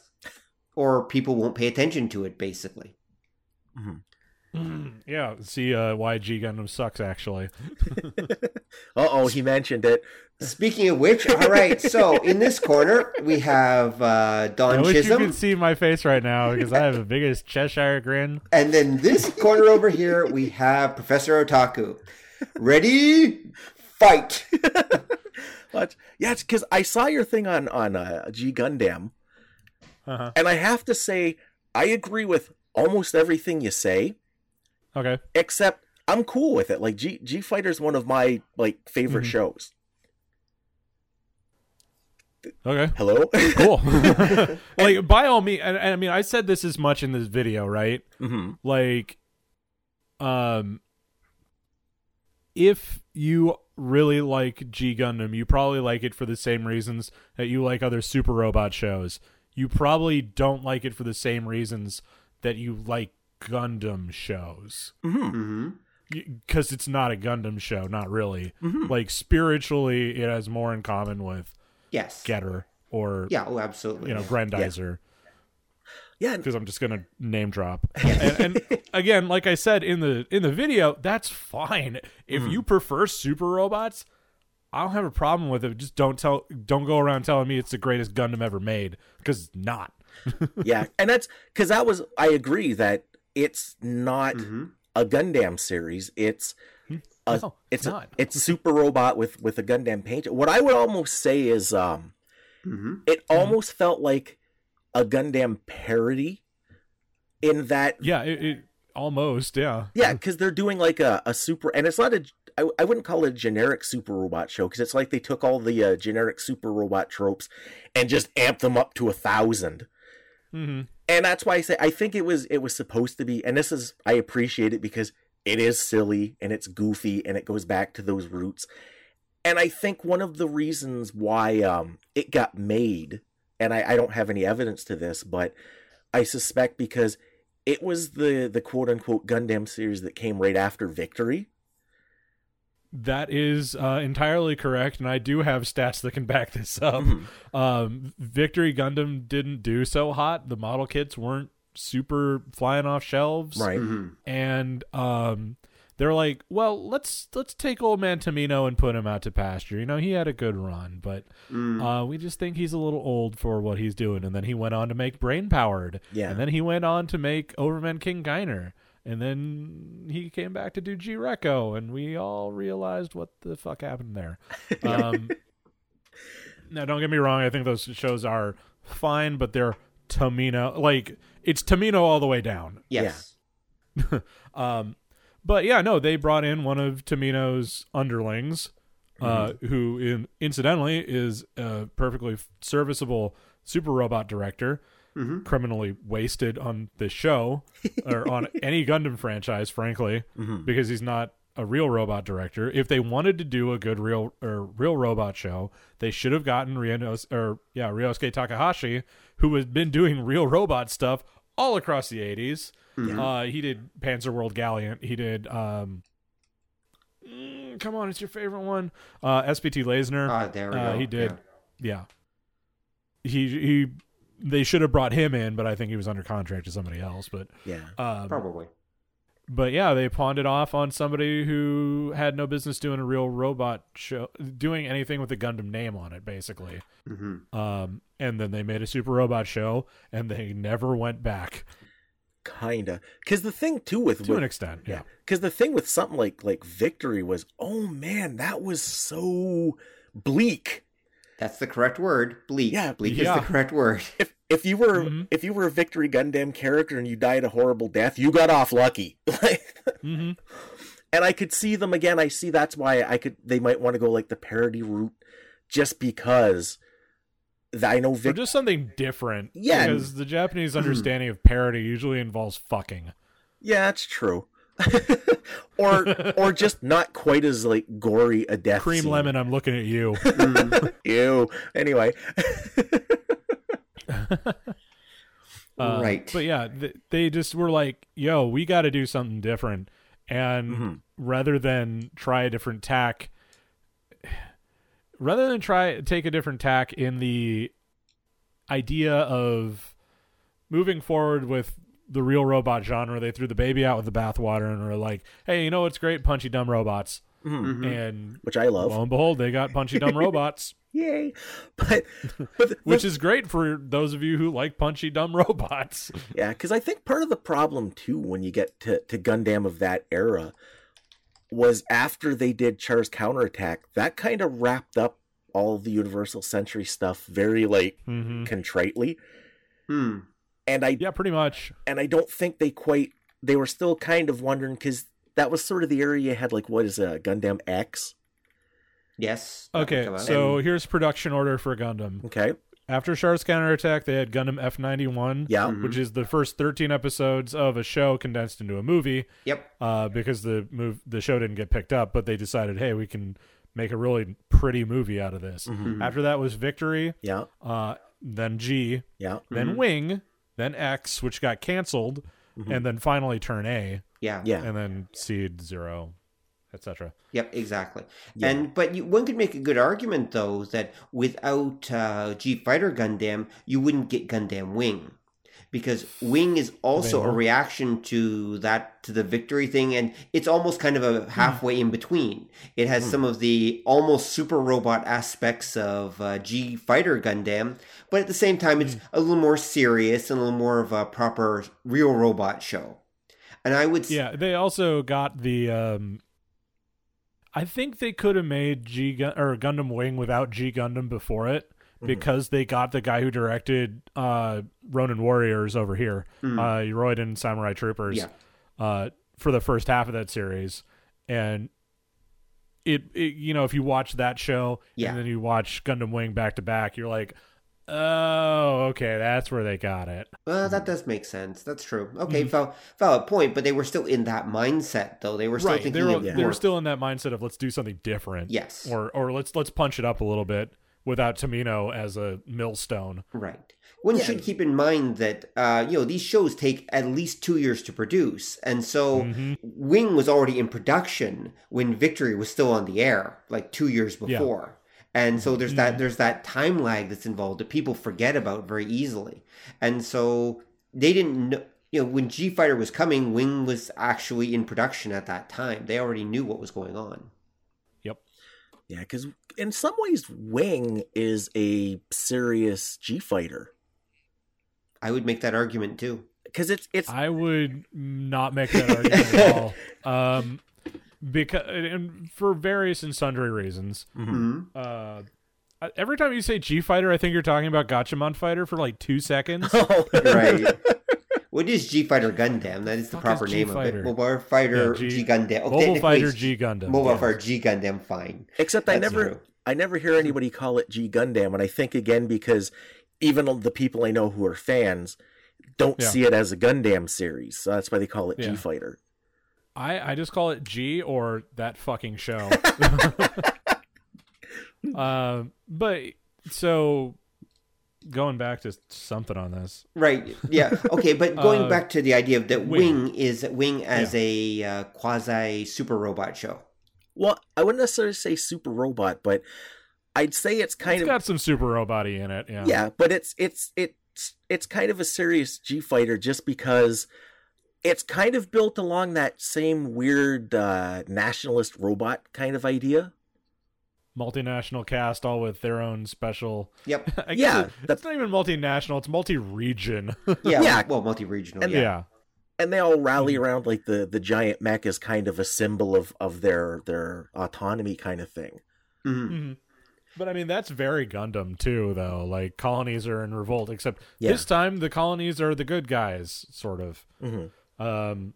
or people won't pay attention to it basically. Yeah, see uh, why G Gundam sucks actually. Uh oh, he mentioned it. Speaking of which, all right. So in this corner we have uh, I Don wish you Chisholm, could see my face right now because I have the biggest Cheshire grin. and then this corner over here we have Professor Otaku. Ready, fight! But yeah, it's because I saw your thing on on uh, G Gundam, Uh-huh. and I have to say I agree with almost everything you say, Okay. except I'm cool with it. Like G G Fighter's is one of my like favorite Mhm. shows. Okay. Hello. Cool. like by all means, and, and I mean, I said this as much in this video, right? hmm Like, um, if you really like G Gundam, you probably like it for the same reasons that you like other super robot shows. You probably don't like it for the same reasons that you like Gundam shows. hmm hmm Because it's not a Gundam show, not really. hmm Like, spiritually, it has more in common with Yes. Getter or, Yeah. Oh, absolutely. you know, Grendizer. Yeah. and- because I'm just gonna name drop. and, and again, like I said in the in the video, that's fine. If Mm. you prefer super robots, I don't have a problem with it. Just don't tell, don't go around telling me it's the greatest Gundam ever made because it's not. yeah, and that's because that was I agree that it's not hmm a Gundam series. It's a, No, it's it's a- not. it's Super Robot with with a Gundam paint. What I would almost say is um hmm it almost felt like a Gundam parody in that Yeah, it, it almost. Yeah, yeah because they're doing like a, a super and it's not a I, I wouldn't call it a generic super robot show because it's like they took all the uh, generic super robot tropes and just amped them up to a thousand hmm and that's why I say I think it was it was supposed to be and this is I appreciate it because it is silly and it's goofy and it goes back to those roots. And I think one of the reasons why um, it got made, and I, I don't have any evidence to this, but I suspect because it was the the quote unquote Gundam series that came right after Victory. That is uh, entirely correct, and I do have stats that can back this up. Mm-hmm. Um, Victory Gundam didn't do so hot. The model kits weren't super flying off shelves, Right. Mhm. and um, they're like, "Well, let's let's take old man Tomino and put him out to pasture. You know, he had a good run, but Mm. uh, we just think he's a little old for what he's doing." And then he went on to make Brain Powered, Yeah. and then he went on to make Overman King Gainer. And then he came back to do G Reco, and we all realized what the fuck happened there. Um, now, don't get me wrong; I think those shows are fine, but they're Tomino. Like it's Tomino all the way down. Yes. Um, but yeah, no, they brought in one of Tomino's underlings, uh, who in, incidentally is a perfectly serviceable super robot director, criminally wasted on this show or on any Gundam franchise, frankly, because he's not a real robot director. If they wanted to do a good real or real robot show, they should have gotten Ryonos or yeah Ryosuke Takahashi, who has been doing real robot stuff all across the 80s. Uh, he did Panzer World Galient. He did. Um, mm, come on, it's your favorite one. Uh, SPT Layzner. Ah, there we Uh, go. he did. Yeah. Yeah. He he. They should have brought him in, but I think he was under contract to somebody else. But Yeah. um, Probably. but yeah, they pawned it off on somebody who had no business doing a real robot show, doing anything with the Gundam name on it, basically. hmm Um, and then they made a super robot show, and they never went back Kinda. Because the thing too with, to with an extent. Yeah. Because the thing with something like like Victory was, oh man, that was so bleak. That's the correct word. Bleak. Yeah, Bleak yeah. is the correct word. If if you were Mhm. if you were a Victory Gundam character and you died a horrible death, you got off lucky. Like, hmm and I could see them again. I see that's why I could. They might want to go like the parody route, just because. th- I know Or Vic. just something different. Yeah. Because the Japanese understanding of parody usually involves fucking. Yeah, that's true. or or just not quite as like gory a death. Cream scene. lemon, I'm looking at you. Mm. Ew. Anyway. Uh, Right. But yeah, th- they just were like, yo, we got to do something different. And Mhm. rather than try a different tack, rather than try take a different tack in the idea of moving forward with the real robot genre, they threw the baby out with the bathwater and were like, hey, you know what's great? Punchy dumb robots. Mhm. And Which I love. lo and behold, they got punchy dumb robots. Yay. But, but the- which is great for those of you who like punchy dumb robots. Yeah, because I think part of the problem too, when you get to, to Gundam of that era, was after they did Char's counterattack, that kind of wrapped up all the Universal Century stuff very like hmm contritely. Hmm. And I Yeah, pretty much. and I don't think they quite they were still kind of wondering because that was sort of the area you had like what is a Gundam X? Yes. Okay, come out. so here's production order for Gundam. Okay, After Char's counterattack, they had Gundam F91, yeah, Mhm. which is the first 13 episodes of a show condensed into a movie. Yep. Uh, because the move the show didn't get picked up, but they decided, hey, we can make a really pretty movie out of this. Mhm. After that was Victory, yeah, uh, then G, yeah, then Mhm. Wing, then X, which got canceled, Mhm. and then finally Turn A, Yeah. yeah, and then Seed Zero, etc. Yep, exactly. Yeah. And but you, one could make a good argument though that without uh, G Fighter Gundam, you wouldn't get Gundam Wing, because Wing is also a reaction to that to the victory thing, and it's almost kind of a halfway in between. It has Hmm. some of the almost super robot aspects of uh, G Fighter Gundam, but at the same time, it's a little more serious and a little more of a proper real robot show. And I would, Yeah, they also got the. Um, I think they could have made G Gun or Gundam Wing without G Gundam before it Mm-hmm. because they got the guy who directed uh, Ronin Warriors over here, Mm. uh, Roiden Samurai Troopers, Yeah. uh, for the first half of that series, and it, it you know if you watch that show Yeah. and then you watch Gundam Wing back to back, you're like, Oh, okay, that's where they got it. Well, that does make sense. That's true. Okay, val- valid point. But they were still in that mindset, though. They were still right, thinking they were they were still in that mindset of let's do something different. Yes. or or let's let's punch it up a little bit without Tomino as a millstone. Right. One should keep in mind that uh, you know these shows take at least two years to produce, and so Mm-hmm. Wing was already in production when Victory was still on the air, like two years Yeah. Before. And so there's that there's that time lag that's involved that people forget about very easily, and so they didn't know. You know, when G Fighter was coming, Wing was actually in production at that time. They already knew what was going on. Yep. Yeah, because in some ways, Wing is a serious G fighter. I would make that argument too. Because it's it's I would not make that argument at all. Um, because and for various and sundry reasons. hmm Uh, every time you say G Fighter, I think you're talking about Gatchaman Fighter for like two seconds. right. What is G Fighter Gundam? That is the Fuck proper is name G-Fighter? of it. Mobile Fighter Yeah, G- G, Gundam. Oh, Mobile Fighter it's G Gundam. Mobile yes. Fighter G Gundam. Fine. except I never true. I never hear anybody call it G Gundam, and I think again because even the people I know who are fans don't Yeah. see it as a Gundam series, so that's why they call it Yeah. G Fighter. I, I just call it G or that fucking show. um, but so going back to something on this. Right. Yeah. Okay. But going Uh, back to the idea of that Wing. Wing, is Wing as a uh, quasi super robot show. Well, I wouldn't necessarily say super robot, but I'd say it's kind It's of got some super robot in it. Yeah. yeah, but it's it's it's it's kind of a serious G fighter just because it's kind of built along that same weird uh, nationalist robot kind of idea. Multinational cast, all with their own special. Yep. Yeah, it- it's not even multinational. It's multi-region. Yeah. Yeah. Well, multi-regional. And- yeah. yeah. and they all rally Mm-hmm. around like the the giant mech is kind of a symbol of of their their autonomy kind of thing. Mhm. hmm But I mean, that's very Gundam too, though. Like colonies are in revolt, except Yeah. this time the colonies are the good guys, sort of. hmm Um,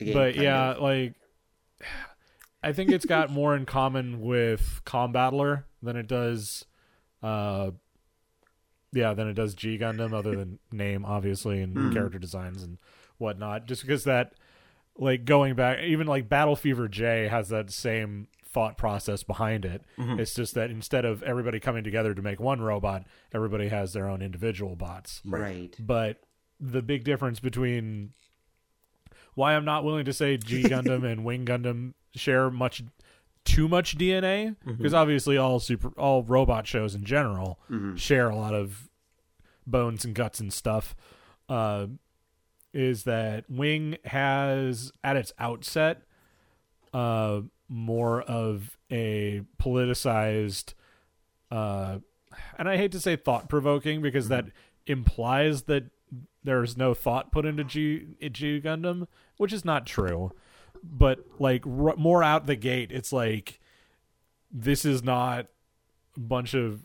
Again, but yeah, of. like I think it's got more in common with Combattler than it does. Uh, yeah, than it does G Gundam, other than name, obviously, and Mhm. character designs and whatnot. Just because that, like, going back, even like Battle Fever J has that same thought process behind it. Mhm. It's just that instead of everybody coming together to make one robot, everybody has their own individual bots. right. But the big difference between why I'm not willing to say G Gundam and Wing Gundam share much too much DNA because obviously all super all robot shows in general Mhm. share a lot of bones and guts and stuff. Uh, is that Wing has at its outset uh, more of a politicized, uh, and I hate to say thought provoking because that implies that there's no thought put into G, G Gundam, which is not true. But like r- more out the gate, it's like this is not a bunch of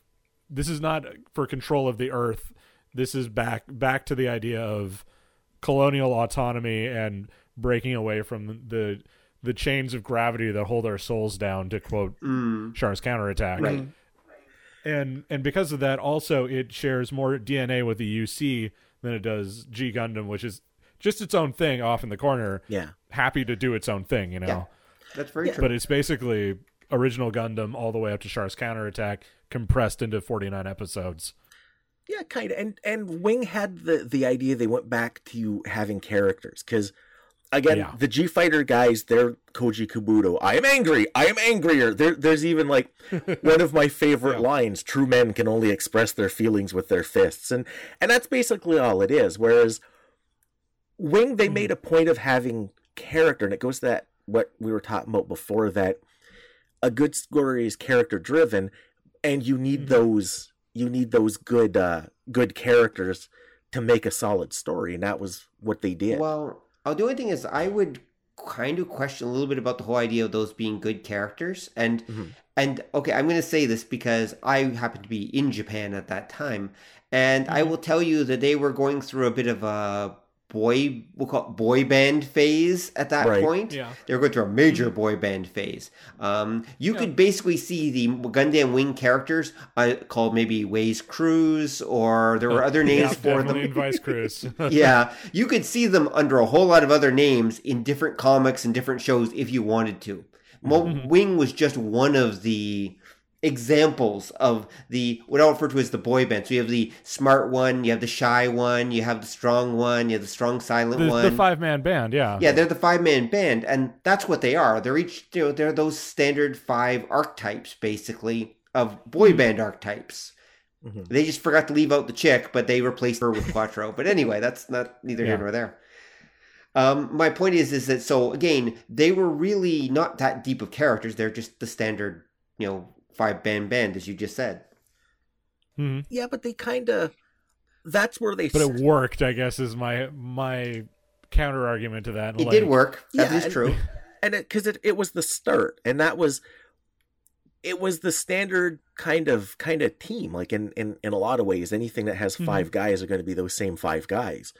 this is not for control of the earth. This is back back to the idea of colonial autonomy and breaking away from the the chains of gravity that hold our souls down to quote Mm. Char's counterattack. Right. And and because of that also it shares more DNA with the UC than it does G Gundam, which is just its own thing off in the corner, Yeah. happy to do its own thing, you know. Yeah. That's very true. But it's basically original Gundam all the way up to Char's counterattack compressed into 49 episodes. Yeah, kind of. And and Wing had the the idea they went back to having characters because again, Yeah. the G Fighter guys, they're Koji Kabuto. I am angry. I am angrier. There, there's even like one of my favorite Yeah. lines: "True men can only express their feelings with their fists," and and that's basically all it is. Whereas Wing, they made a point of having character, and it goes to that what we were talking about before that a good story is character driven, and you need Mhm. those you need those good uh good characters to make a solid story, and that was what they did. Well, uh, the only thing is, I would kind of question a little bit about the whole idea of those being good characters, and Mhm. and okay, I'm going to say this because I happened to be in Japan at that time, and I will tell you that they were going through a bit of a boy we'll call it boy band phase at that Right. point. Yeah. They were going through a major boy band phase. Um, you could basically see the Gundam Wing characters uh, called maybe Weiß Kreuz, or there were other names Yeah, for them. in Weiß Kreuz. yeah, you could see them under a whole lot of other names in different comics and different shows if you wanted to. Mm-hmm. Wing was just one of the examples of the what I'll refer to as the boy band. So you have the smart one, you have the shy one, you have the strong one, you have the strong silent the, one. the five man band, yeah. Yeah, they're the five man band, and that's what they are. They're each, you know, they're those standard five archetypes, basically, of boy band archetypes. Mhm. They just forgot to leave out the chick, but they replaced her with Quattro. but anyway, that's not neither here Yeah. nor there. Um, my point is, is that so again, they were really not that deep of characters. They're just the standard, you know, five band band, as you just said. Mhm. Yeah, but they kind of. That's where they. But s- it worked, I guess, is my my counter argument to that. It Like, did work. That Yeah, is and- true. and it because it, it was the start and that was it was the standard kind of kind of team like in in, in a lot of ways anything that has 5 guys are going to be those same five guys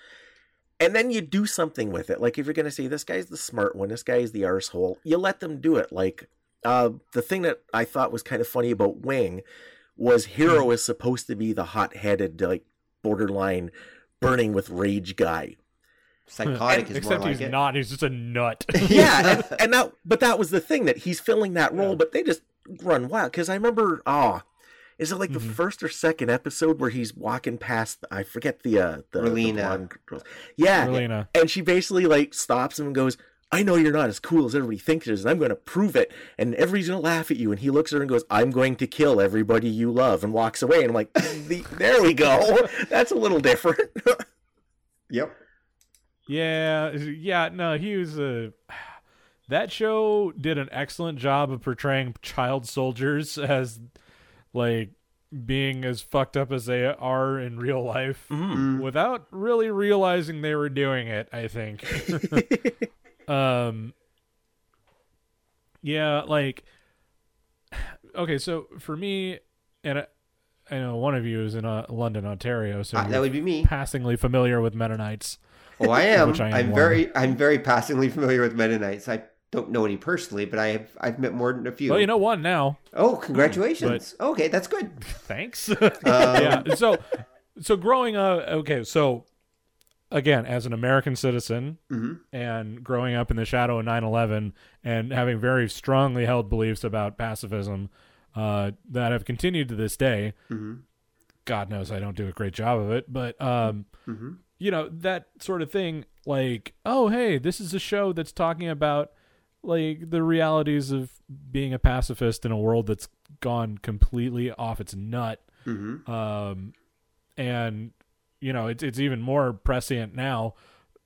and then you do something with it like if you're going to say this guy's the smart one this guy's the arsehole you let them do it like uh the thing that i thought was kind of funny about wing was Heero is supposed to be the hot-headed like borderline burning with rage guy Psychotic is more Except like he's it. not. He's just a nut. yeah, and, and that, but that was the thing that he's filling that role, but they just run wild. Because I remember, oh, is it like the first or second episode where he's walking past? I forget the uh, the, the blonde girl. Yeah, Relena. and she basically like stops him and goes. I know you're not as cool as everybody thinks it is, and I'm going to prove it. And everybody's going to laugh at you. And he looks at her and goes, I'm going to kill everybody you love, and walks away. And I'm like, the, there we go. That's a little different. Yep. Yeah, yeah, no, he was a. That show did an excellent job of portraying child soldiers as, like, being as fucked up as they are in real life mm-hmm. mm. without really realizing they were doing it, I think. Um, yeah, like, okay, so for me, and I, I know one of you is in uh, London, Ontario, so Uh, that would be me. passingly familiar with Mennonites. Oh, I am. I am I'm one. very, I'm very passingly familiar with Mennonites. I don't know any personally, but I have, I've met more than a few. Well, you know one now. oh, congratulations. okay, that's good. Thanks. Um, yeah. So, so growing up, okay. So, again, as an American citizen Mhm. and growing up in the shadow of 9/11 and having very strongly held beliefs about pacifism uh, that have continued to this day. Mhm. God knows I don't do a great job of it, but um, Mhm. you know that sort of thing. Like, oh, hey, this is a show that's talking about like the realities of being a pacifist in a world that's gone completely off its nut Mhm. um, and you know it's it's even more prescient now.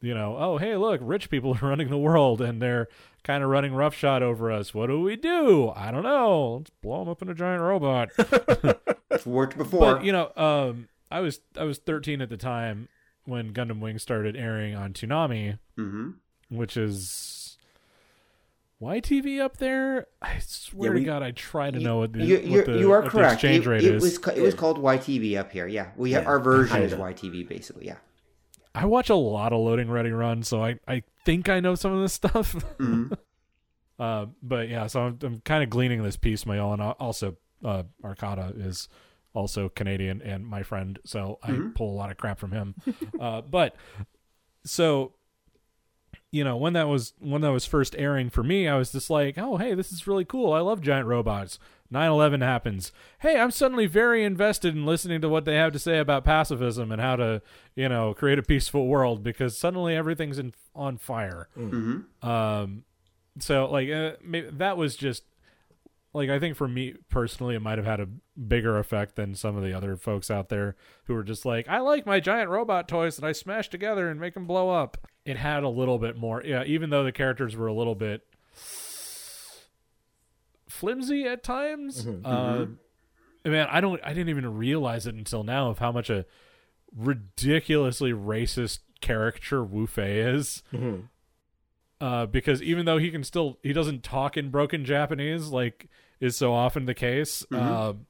You know, oh hey, look, rich people are running the world and they're kind of running roughshod over us. What do we do? I don't know. Let's blow them up in a giant robot. It's worked before. but you know, um, I was I was 13 at the time when Gundam Wing started airing on Toonami, hmm which is YTV up there. I swear we- to God, I try to know what the, you, what you're, the, you are what the correct. exchange it, rate it is. was it was called YTV up here. Yeah, we Yeah, our version is kinda. YTV basically. Yeah. I watch a lot of loading ready run, so I, I think I know some of this stuff. Mhm. uh, but yeah, so I'm, I'm kind of gleaning this piecemeal, and al- also uh, Arcada is also Canadian and my friend, so I pull a lot of crap from him. uh, but so you know when that was when that was first airing for me, I was just like, oh hey, this is really cool. I love giant robots. 9/11 happens. Hey, I'm suddenly very invested in listening to what they have to say about pacifism and how to, you know, create a peaceful world because suddenly everything's in, on fire. Mhm. Um, so like uh, maybe that was just like I think for me personally, it might have had a bigger effect than some of the other folks out there who were just like, I like my giant robot toys that I smash together and make them blow up. It had a little bit more, yeah. Even though the characters were a little bit flimsy at times. Mm-hmm. Uh, mm-hmm. man, I don't, I didn't even realize it until now of how much a ridiculously racist caricature Wu Fei is mm-hmm. Uh, because even though he can still he doesn't talk in broken Japanese like is so often the case, um,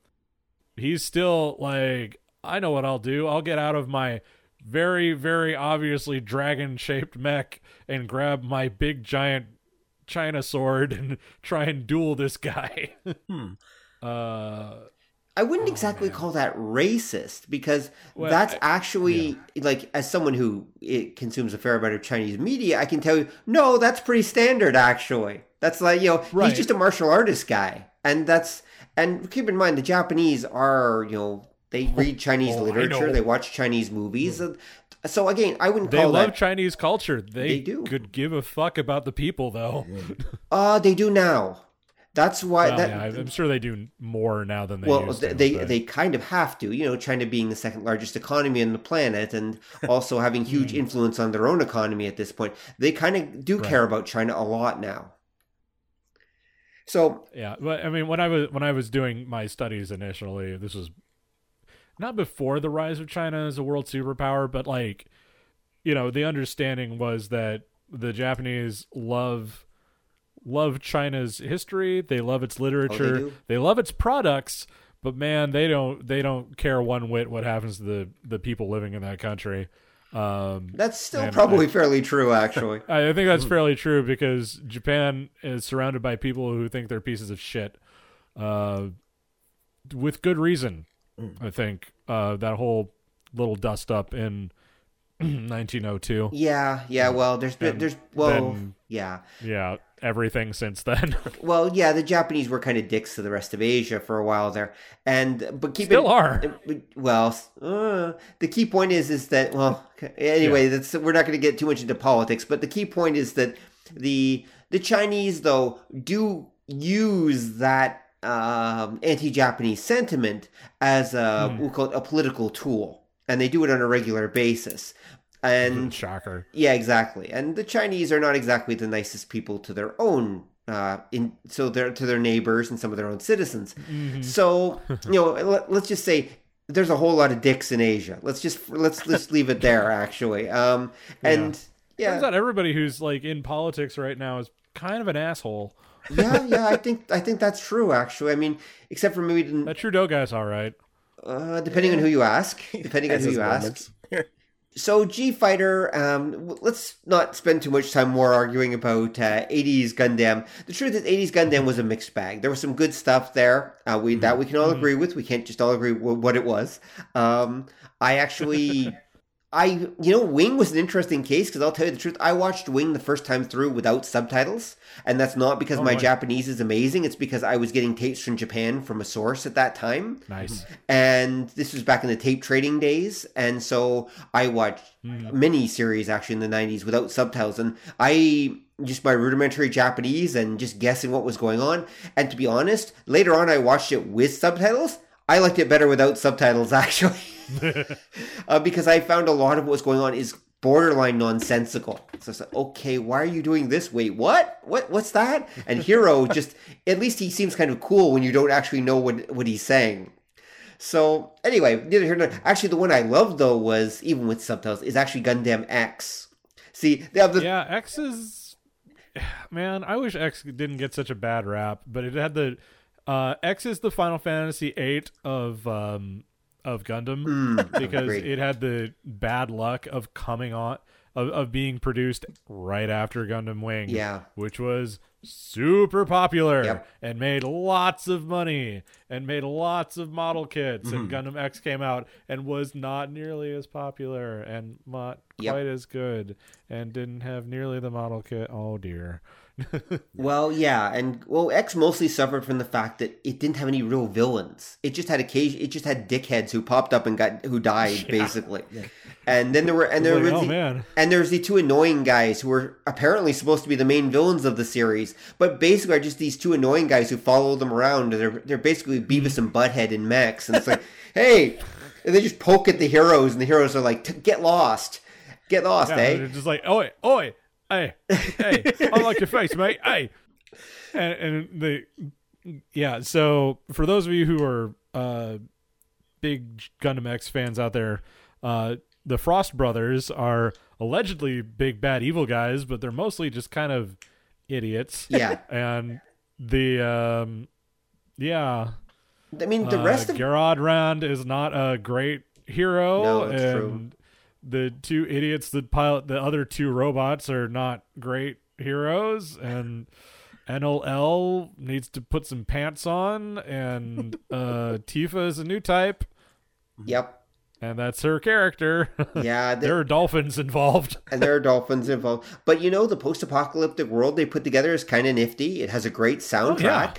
he's still like I know what I'll do. I'll get out of my very, very obviously dragon shaped mech and grab my big giant China sword and try and duel this guy. Hmm. uh, I wouldn't exactly call that racist because Well, that's I- actually like as someone who consumes a fair amount of Chinese media, I can tell you, no, that's pretty standard actually. That's like you know Right. he's just a martial artist guy, and that's and keep in mind the Japanese are you know they read Chinese oh, literature, they watch Chinese movies, and so again, I wouldn't they call love that. Chinese culture. They, They do. could give a fuck about the people, though. Uh they do now. That's why Well, that. yeah, I'm sure they do more now than they well, used th- to. they but- they kind of have to, you know, China being the second largest economy on the planet, and also having huge Hmm. influence on their own economy at this point. They kind of do care about China a lot now. So Yeah, but I mean, when I was when I was doing my studies initially, this was not before the rise of China as a world superpower, but like, you know, the understanding was that the Japanese love love China's history, they love its literature, do? they love its products, but man, they don't they don't care one whit what happens to the the people living in that country. Um, that's still probably fairly true, actually. I I think that's fairly true because Japan is surrounded by people who think they're pieces of shit, uh, with good reason. I think uh, that whole little dust up in 1902. yeah, yeah. Well, there's been there's well, yeah. Yeah, everything since then. Well, yeah, the Japanese were kind of dicks to the rest of Asia for a while there, and but keep Still it, are. Well, uh, the key point is is that well, anyway, that's we're not going to get too much into politics, but the key point is that the the Chinese though do use that um, anti-Japanese sentiment as a it a political tool, and they do it on a regular basis, and Shocker. yeah, exactly. And the Chinese are not exactly the nicest people to their own uh in so they're to their neighbors and some of their own citizens. So, you know, let, let's just say there's a whole lot of dicks in Asia. Let's just let's just leave it there actually. Um and yeah. Turns out everybody who's like in politics right now is kind of an asshole. yeah, yeah, I think I think that's true actually. I mean, except for maybe the- That Trudeau guy's all right. uh, depending on who you ask, depending on who his you ask. So G Fighter, um, let's not spend too much time more arguing about uh, 80s Gundam. The truth is, 80s Gundam was a mixed bag. There was some good stuff there. Uh, we that we can all agree with. We can't just all agree with what it was. Um, I actually, I you know, Wing was an interesting case because I'll tell you the truth. I watched Wing the first time through without subtitles, and that's not because Oh, my my. Japanese is amazing. It's because I was getting tapes from Japan from a source at that time Nice. Mm-hmm. and this was back in the tape trading days and so i watched mm. mini series actually in the 90s without subtitles and i just my rudimentary japanese and just guessing what was going on and to be honest later on i watched it with subtitles i liked it better without subtitles actually uh, because i found a lot of what was going on is borderline nonsensical so it's like okay why are you doing this wait what what what's that and Heero just at least he seems kind of cool when you don't actually know what what he's saying so anyway, neither here nor actually the one I loved though was even with subtitles is actually Gundam X. See, they have the Yeah, X is man. I wish X didn't get such a bad rap, but it had the uh, X is the Final Fantasy VIII of um, of Gundam because it had the bad luck of coming on of, of being produced right after Gundam Wing, Yeah. which was super popular Yep. and made lots of money and made lots of model kits and Mm-hmm. Gundam X came out and was not nearly as popular and not Yep. quite as good and didn't have nearly the model kit. Oh dear. well, yeah, and well, X mostly suffered from the fact that it didn't have any real villains. It just had occasion. It just had dickheads who popped up and got who died basically. And then there were and there Like, was oh the, man. and there's the two annoying guys who were apparently supposed to be the main villains of the series, but basically are just these two annoying guys who follow them around. They're they're basically Beavis and Butthead and Max, and it's like, hey, and they just poke at the heroes, and the heroes are like, "T- get lost, get lost, Yeah, eh? they're just like, oi, oi, hey, hey, I like your face, mate, hey. And, and the, yeah, so for those of you who are uh, big Gundam X fans out there, uh, the Frost Brothers are allegedly big bad evil guys, but they're mostly just kind of idiots. Yeah. And the, um, yeah, I mean, the uh, rest of Garrod Ran is not a great hero. No, and true. The two idiots that pilot the other two robots are not great heroes and Ennil El needs to put some pants on and uh Tiffa is a new type Yep. and that's her character. Yeah. the- there are dolphins involved. and there are dolphins involved. But you know, the post-apocalyptic world they put together is kind of nifty. It has a great soundtrack. yeah.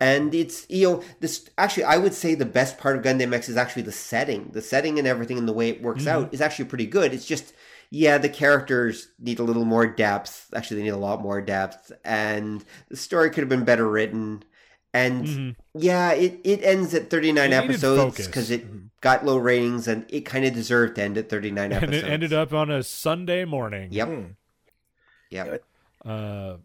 And it's you know this actually I would say the best part of Gundam X is actually the setting. The setting and everything and the way it works out is actually pretty good. It's just yeah, the characters need a little more depth. Actually, they need a lot more depth, and the story could have been better written. And Mhm. yeah, it, it ends at 39 It episodes because it got low ratings and it kind of deserved to end at 39 And episodes. it ended up on a Sunday morning. Yep. Hmm. Yep. Uh,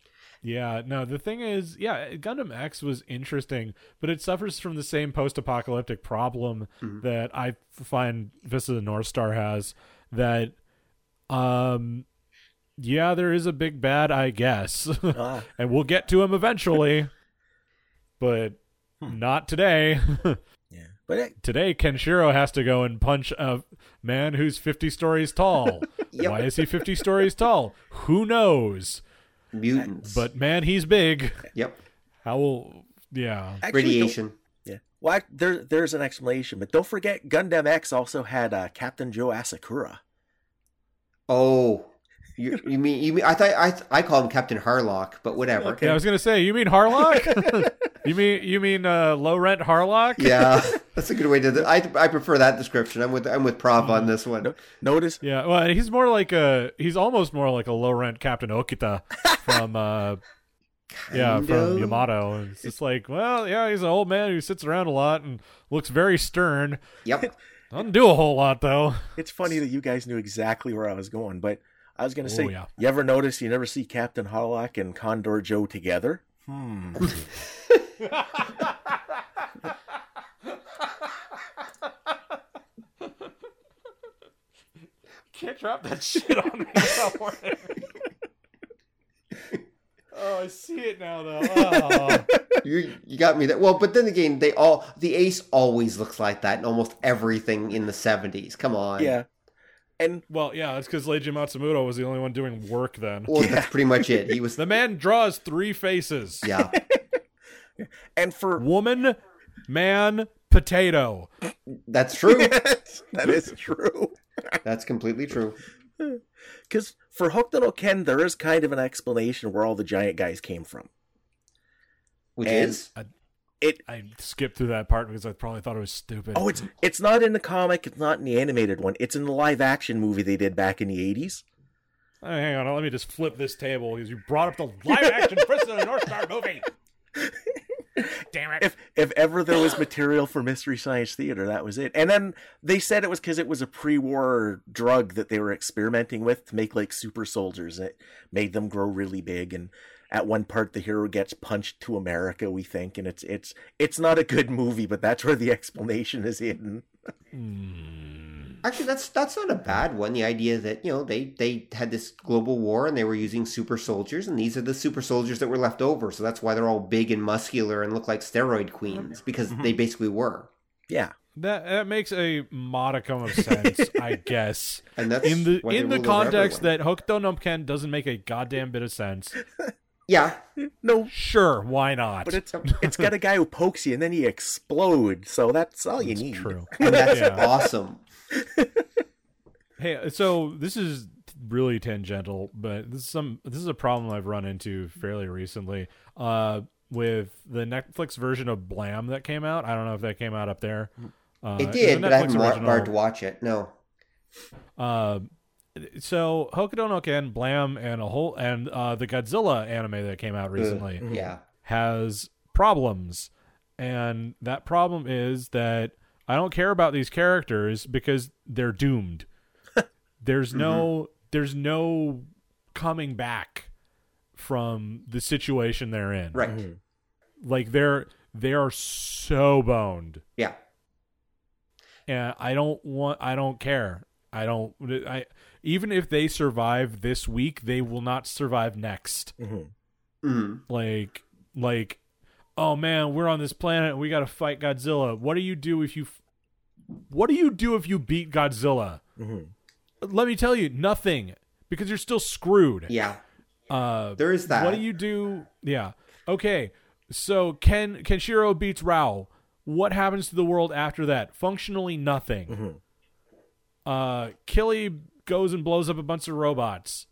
yeah. No, the thing is, yeah, Gundam X was interesting, but it suffers from the same post-apocalyptic problem Mm-hmm. that I find Fist of the North Star has. That, um, yeah, there is a big bad, I guess, Ah, and we'll get to him eventually, but Hmm. not today. yeah, but it, today, Kenshiro has to go and punch a man who's fifty stories tall. Yep. Why is he fifty stories tall? Who knows? Mutants. But man, he's big. yep. How will yeah? actually, Radiation. Yeah. Well, I- there there's an explanation, but don't forget Gundam X also had uh, Captain Joe Asakura. Oh, you, you mean you mean I thought I I call him Captain Harlock, but whatever. Okay. Yeah, I was gonna say, you mean Harlock? you mean you mean uh, low rent Harlock? Yeah, that's a good way to. I I prefer that description. I'm with I'm with Prof on this one. No- Notice Yeah, well, he's more like a he's almost more like a low rent Captain Okita from uh yeah Kind from. Yamato. And It's just like, well, yeah, he's an old man who sits around a lot and looks very stern. Yep. Doesn't do a whole lot though. it's funny that you guys knew exactly where I was going, but I was gonna say, Oh, yeah. you ever notice you never see Captain Harlock and Condor Joe together? Hmm. Can't drop that shit on me oh, without warning. oh, I see it now though. Oh. You you got me that. Well, but then again, they all the Ace always looks like that in almost everything in the '70s. Come on. yeah. And Well, yeah, that's because Leiji Matsumoto was the only one doing work then. Well, that's pretty much it. He was. The man draws three faces. Yeah. And for Woman, man, potato. That's true. that is true. That's completely true. Because for Hokuto no Ken, there is kind of an explanation where all the giant guys came from. Which And- is It I skipped through that part because I probably thought it was stupid. oh, it's it's not in the comic, it's not in the animated one. It's in the live action movie they did back in the eighties. Oh, hang on, let me just flip this table because you brought up the live action Fist of the North Star movie. Damn it. If if ever there was material for Mystery Science Theater, that was it. And then they said it was because it was a pre-war drug that they were experimenting with to make like super soldiers. It made them grow really big. And at one part, the hero gets punched to America. We think, and it's it's it's not a good movie, but that's where the explanation is hidden. Hmm. Actually that's that's not a bad one. The idea that you know they they had this global war and they were using super soldiers, and these are the super soldiers that were left over. So that's why they're all big and muscular and look like steroid queens because mm-hmm. they basically were. Yeah. That that makes a modicum of sense, I guess. And that's In the in the context that Hokuto no Ken doesn't make a goddamn bit of sense. yeah, No, Sure, why not? but it's it's got a guy who pokes you and then he explodes. So that's all you need. true. and that's Yeah. awesome. Hey, so this is really tangential, but this is some this is a problem I've run into fairly recently. Uh, with the Netflix version of Blame that came out. I don't know if that came out up there. Uh, It did, but I haven't original- bothered to watch it. No. Uh, so Hokuto no Ken, Blame, and a whole and uh, the Godzilla anime that came out recently Yeah. has problems, and that problem is that I don't care about these characters because they're doomed. there's no there's no coming back from the situation they're in. Right. Like they're they are so boned Yeah. and I don't want I don't care. I don't I even if they survive this week, they will not survive next. Mhm. hmm Like like oh man, we're on this planet and we got to fight Godzilla. What do you do if you What do you do if you beat Godzilla? Mhm. let me tell you, nothing because you're still screwed. Yeah. Uh, There is that. What do you do? Yeah. Okay. So Ken Kenshiro beats Raoh. What happens to the world after that? Functionally nothing. Mm-hmm. Uh, Killy goes and blows up a bunch of robots.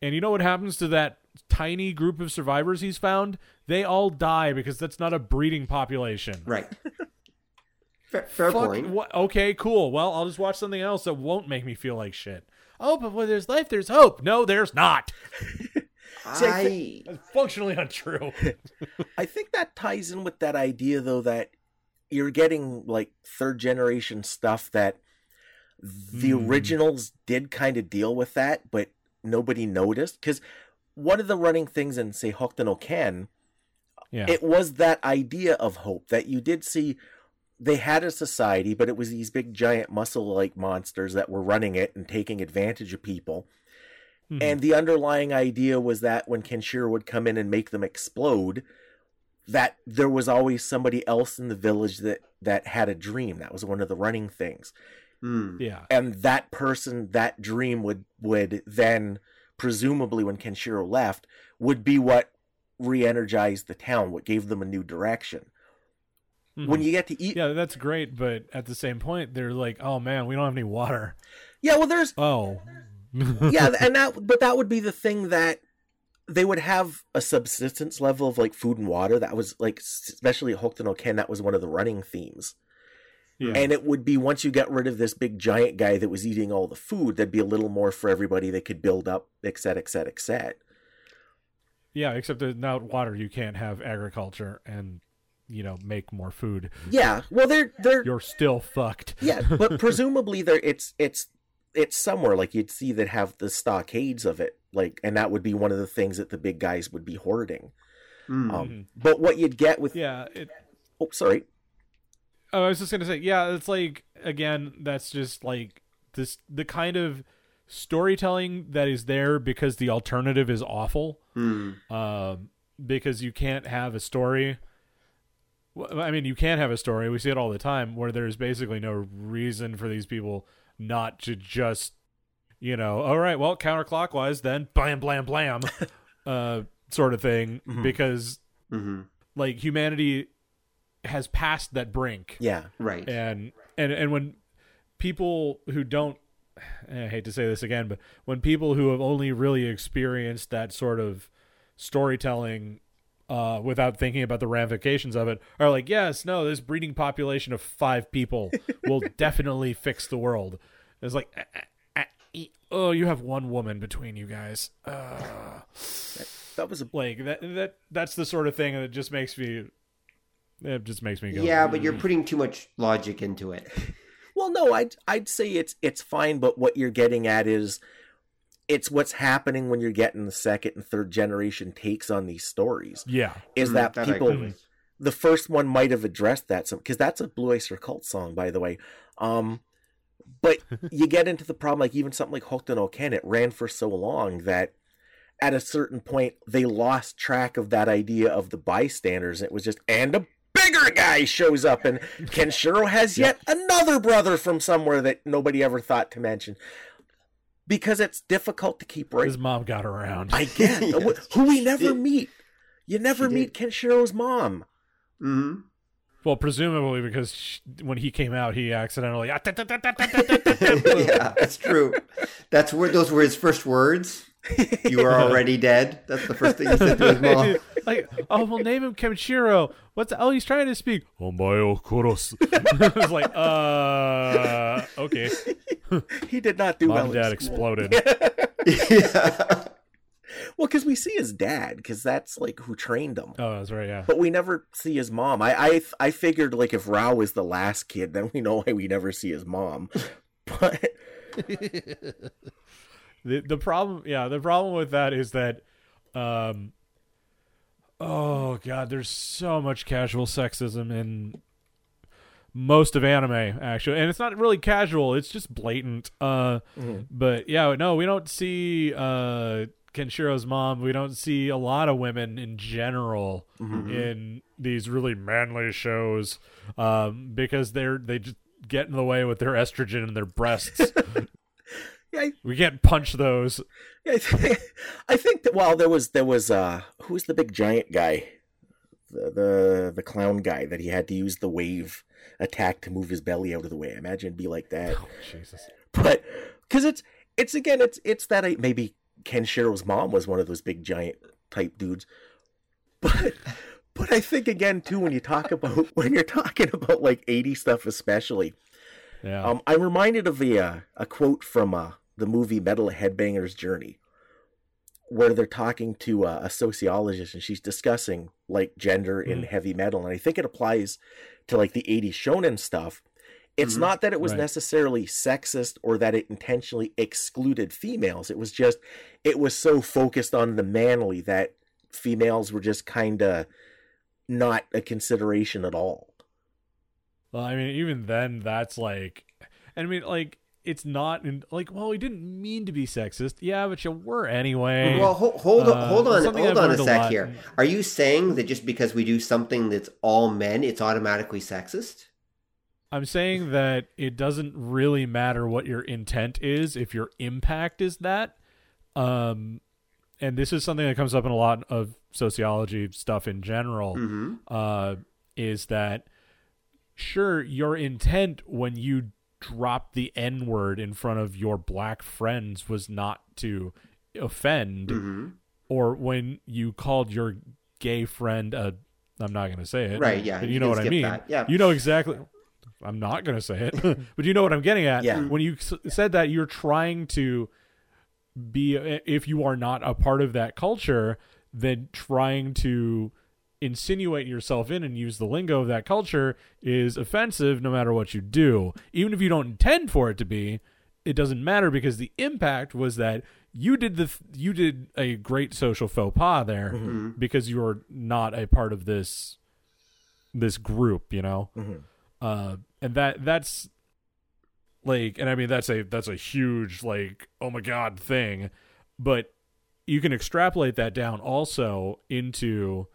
And you know what happens to that tiny group of survivors he's found? They all die because that's not a breeding population. Right. fair fair Fuck, point. what- okay, cool. Well, I'll just watch something else that won't make me feel like shit. Oh, but when there's life, there's hope. No, there's not. I I That's functionally untrue. I think that ties in with that idea though that you're getting like third generation stuff that the Hmm. originals did kind of deal with that, but nobody noticed because one of the running things in say Hokuto no Ken, Yeah. it was that idea of hope that you did see they had a society, but it was these big giant muscle like monsters that were running it and taking advantage of people. Mhm. And the underlying idea was that when Kenshiro would come in and make them explode, that there was always somebody else in the village that that had a dream. That was one of the running things. Hmm. yeah. And that person, that dream would would then presumably when Kenshiro left, would be what re-energized the town, what gave them a new direction. When Mhm. you get to eat yeah, that's great, but at the same point, they're like, "Oh man, we don't have any water." Yeah, well there's Oh, yeah, and that but that would be the thing that they would have a subsistence level of like food and water. That was like especially Hokuto no Ken, that was one of the running themes. Yeah. And it would be once you got rid of this big giant guy that was eating all the food, there'd be a little more for everybody they could build up, et cetera, et cetera, et cetera. yeah, except that without water, you can't have agriculture and you know make more food. Yeah, well they're they're You're still fucked. yeah, but presumably there it's it's it's somewhere like you'd see that have the stockades of it, like, and that would be one of the things that the big guys would be hoarding. Hmm. Um, but what you'd get with Yeah. It, oh sorry oh, I was just gonna say, yeah, it's like again, that's just like this the kind of storytelling that is there because the alternative is awful. Hmm. um, because you can't have a story. Well, I mean, you can't have a story. We see it all the time where there's basically no reason for these people not to just, you know, all right, well, counterclockwise, then blam, blam, blam, uh, sort of thing, Mhm. because hmm like humanity has passed that brink, yeah Right. and and and when people who don't I hate to say this again, but when people who have only really experienced that sort of storytelling uh, without thinking about the ramifications of it are like, yes, no, this breeding population of five people will definitely fix the world. It's like, "Ah, ah, ah, e- oh, you have one woman between you guys. Uh, that was a like that that that's the sort of thing that just makes me it just makes me go Yeah, but you're putting too much logic into it. Well, no, I'd I'd say it's it's fine, but what you're getting at is it's what's happening when you're getting the second and third generation takes on these stories. yeah Is Hmm, that I people the first one might have addressed that some because that's a Blue Oyster Cult song, by the way. Um, but you get into the problem like even something like Hokuto no Ken, it ran for so long that at a certain point they lost track of that idea of the bystanders. It was just and a bigger guy shows up and Kenshiro has yet another brother from somewhere that nobody ever thought to mention. Because it's difficult to keep right his mom got around I get Yes. who we never Did- meet. You never She meet Kenshiro's mom. Mm-hmm. Well, presumably because sh when he came out, he accidentally. yeah, that's true. That's where those were his first words. You are already dead. That's the first thing he said to his mom. like, oh, we'll name him Kenshiro. What's oh, he's trying to speak. Omayo Kuros. it's like, uh, okay. He did not do Mom well. and dad exploded. yeah. Well, because we see his dad, because that's like who trained him. Oh, that's right. Yeah. But we never see his mom. I, I I figured like if Raoh is the last kid, then we know why we never see his mom. But the the problem yeah the problem with that is that um oh god there's so much casual sexism in most of anime actually. And it's not really casual it's just blatant. Uh Mhm. but yeah no we don't see uh Kenshiro's mom. We don't see a lot of women in general in these really manly shows um because they're they just get in the way with their estrogen and their breasts Yeah, we can't punch those. I think, I think that well, there was there was uh, who's the big giant guy, the the the clown guy that he had to use the wave attack to move his belly out of the way. I imagine it'd be like that. Oh, Jesus. But because it's it's again it's it's that I, maybe Kenshiro's mom was one of those big giant type dudes, but. But I think again too when you talk about when you're talking about like 80 stuff especially, Yeah. um, I'm reminded of a uh, a quote from uh, the movie Metal Headbanger's Journey, where they're talking to uh, a sociologist and she's discussing like gender in Mhm. heavy metal, and I think it applies to like the '80s shonen stuff. It's Mhm. not that it was Right. necessarily sexist or that it intentionally excluded females. It was just it was so focused on the manly that females were just kind of not a consideration at all. Well, I mean, even then, that's like, I mean, like, it's not in, like, well, we didn't mean to be sexist. Yeah, but you were anyway. Well, ho- hold on, Uh, hold on, hold on a learned a sec here. Are you saying that just because we do something that's all men, it's automatically sexist? I'm saying that it doesn't really matter what your intent is if your impact is that. Um, and this is something that comes up in a lot of sociology stuff in general. Mm-hmm. uh, is that sure your intent when you dropped the N word in front of your black friends was not to offend, Mm-hmm. or when you called your gay friend a I'm not going to say it. Right, yeah, you know what I mean. that, yeah. You know exactly. I'm not going to say it, but you know what I'm getting at. Yeah. When you s- said that, you're trying to be, if you are not a part of that culture, then trying to insinuate yourself in and use the lingo of that culture is offensive no matter what you do. Even if you don't intend for it to be, it doesn't matter because the impact was that you did the you did a great social faux pas there Mm-hmm. because you're not a part of this this group, you know. Mhm. Uh, and that that's like, and I mean that's a that's a huge like oh my god thing, but you can extrapolate that down also into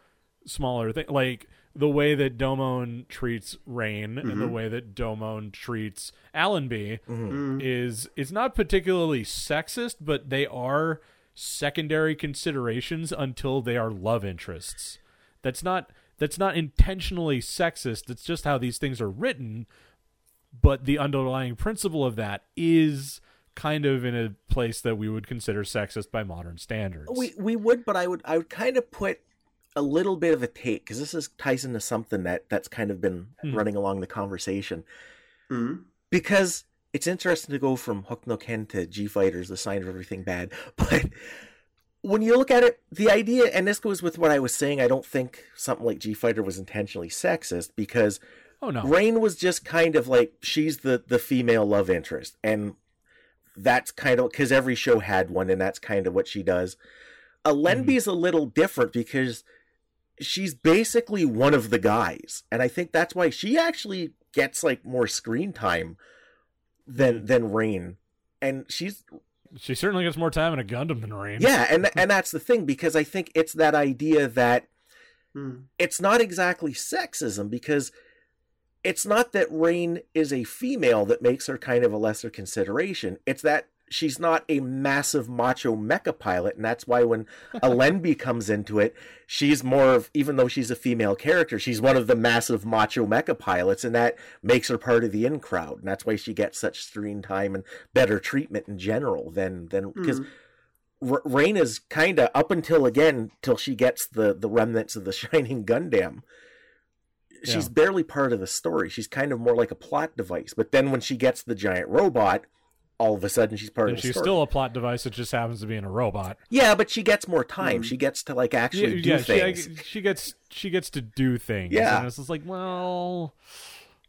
smaller thing like the way that Domon treats Rain and the way that Domon treats Allenby Mm-hmm. is it's not particularly sexist, but they are secondary considerations until they are love interests. That's not that's not intentionally sexist. It's just how these things are written, but the underlying principle of that is kind of in a place that we would consider sexist by modern standards. We we would, but I would I would kind of put a little bit of a take because this is ties into something that that's kind of been Hmm. running along the conversation Mm-hmm. because it's interesting to go from Hokuto no Ken to G Fighters, the sign of everything bad, but. When you look at it, the idea, and this goes with what I was saying, I don't think something like G Fighter was intentionally sexist because oh no. Rain was just kind of like she's the the female love interest, and that's kind of because every show had one, and that's kind of what she does. Allenby's a little different because she's basically one of the guys, and I think that's why she actually gets like more screen time than than Rain, and she's She certainly gets more time in a Gundam than Rain. yeah, and and that's the thing because I think it's that idea that Mm. it's not exactly sexism because it's not that Rain is a female that makes her kind of a lesser consideration. It's that she's not a massive macho mecha pilot, and that's why when Allenby comes into it, she's more of even though she's a female character, she's one of the massive macho mecha pilots, and that makes her part of the in crowd, and that's why she gets such screen time and better treatment in general than than hmm. because. R- Rain is kind of up until again till she gets the the remnants of the Shining Gundam. She's Yeah. barely part of the story. She's kind of more like a plot device. But then when she gets the giant robot, all of a sudden she's part And of the she's story. still a plot device that just happens to be in a robot. yeah, but she gets more time. She gets to like actually do yeah, things. She, she gets she gets to do things. Yeah. and it's just like, well,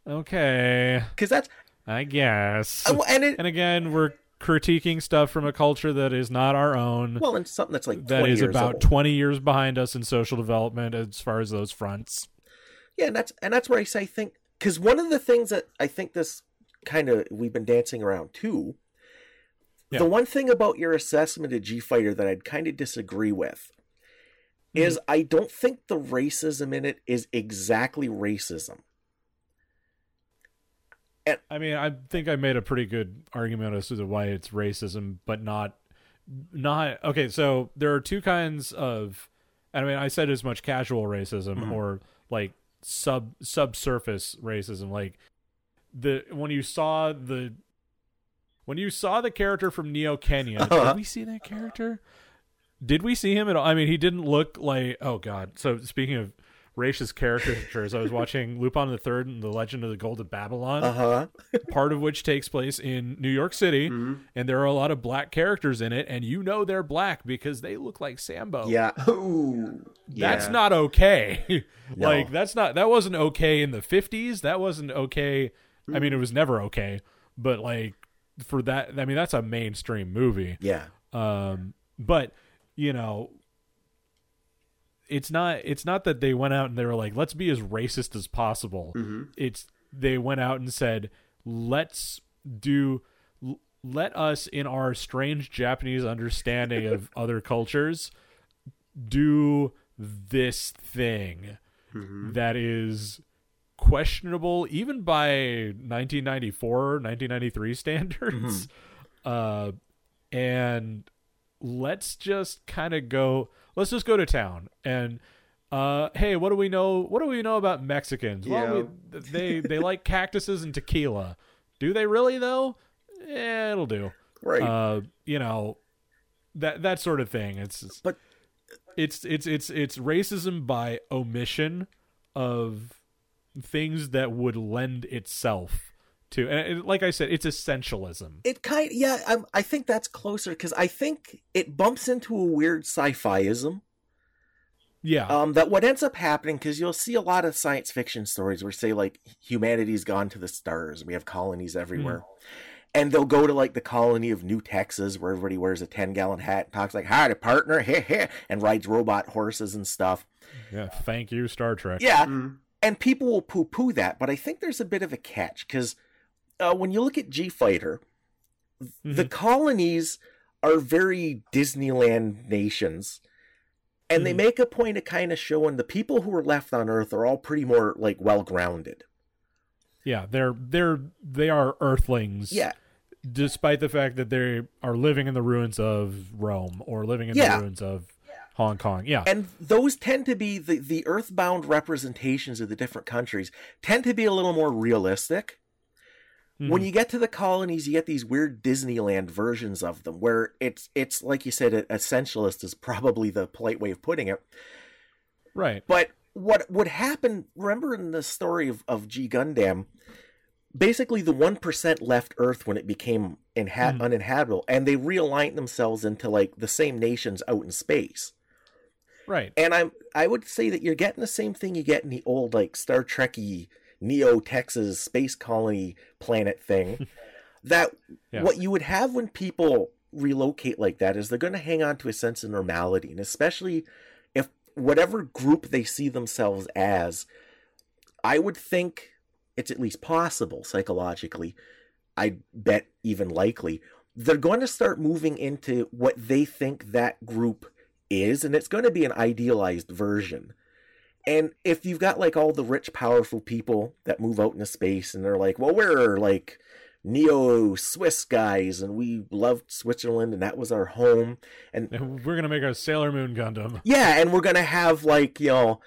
okay, Because that's I guess. uh, and it and again, we're critiquing stuff from a culture that is not our own. well, and something that's like that is years about old. 20 years behind us in social development as far as those fronts. Yeah, and that's and that's where I say I think because one of the things that I think this kind of we've been dancing around too. Yeah. The one thing about your assessment of G Fighter that I'd kind of disagree with is I don't think the racism in it is exactly racism. I mean, I think I made a pretty good argument as to why it's racism, but not not okay. So there are two kinds of, I mean, I said as much casual racism Mhm. or like sub subsurface racism, like the when you saw the when you saw the character from Neo Kenya, Uh-huh. did we see that character? Did we see him at all? I mean, he didn't look like. Oh God! So speaking of racist caricatures, I was watching Lupin the Third and the Legend of the Golden Babylon Uh huh. part of which takes place in New York City, Mm-hmm. and there are a lot of black characters in it, and you know they're black because they look like Sambo. Yeah. Ooh, That's yeah. not okay. No. like that's not that wasn't okay in the 50s. That wasn't okay. I mean, it was never okay, but like for that, I mean, that's a mainstream movie. Yeah. Um, but you know, it's not. It's not that they went out and they were like, "Let's be as racist as possible." It's they went out and said, "Let's do." Let us, in our strange Japanese understanding of other cultures, do this thing that is questionable even by 1994 1993 standards. Uh and let's just kind of go let's just go to town and uh hey what do we know what do we know about mexicans? Well we, they they like cactuses and tequila. Do they really though? Eh, it'll do. Right. uh you know that that sort of thing. It's- But- it's it's it's it's racism by omission of things that would lend itself to and it, like i said it's essentialism. It kind yeah I'm, i think that's closer because i think it bumps into a weird sci-fiism. Yeah. Um that what ends up happening because you'll see a lot of science fiction stories where say like humanity's gone to the stars we have colonies everywhere. And they'll go to like the colony of new texas where everybody wears a 10 gallon hat and talks like hi to partner heh heh and rides robot horses and stuff. Yeah thank you star trek. Yeah. Mm. And people will poo poo that, but I think there's a bit of a catch because uh, when you look at G Fighter, the Mhm. colonies are very Disneyland nations, and they Mhm. make a point of kind of showing the people who are left on Earth are all pretty more like well grounded. yeah they're they're they are earthlings Yeah, despite the fact that they are living in the ruins of rome or living in Yeah. the ruins of hong kong yeah and those tend to be the the earthbound representations of the different countries tend to be a little more realistic. when Mhm. you get to the colonies you get these weird disneyland versions of them where it's it's like you said essentialist is probably the polite way of putting it right but what would happen remember in the story of, of g gundam basically the 1% left earth when it became inha- Mhm. uninhabitable and they realigned themselves into like the same nations out in space right and i'm i would say that you're getting the same thing you get in the old like star trekky neo texas space colony planet thing that Yeah. what you would have when people relocate like that is they're going to hang on to a sense of normality and especially if whatever group they see themselves as i would think it's at least possible psychologically i bet even likely they're going to start moving into what they think that group is and it's going to be an idealized version. And if you've got like all the rich powerful people that move out into space and they're like well we're like neo swiss guys and we loved switzerland and that was our home and we're gonna make a sailor moon gundam. Yeah and we're gonna have like you know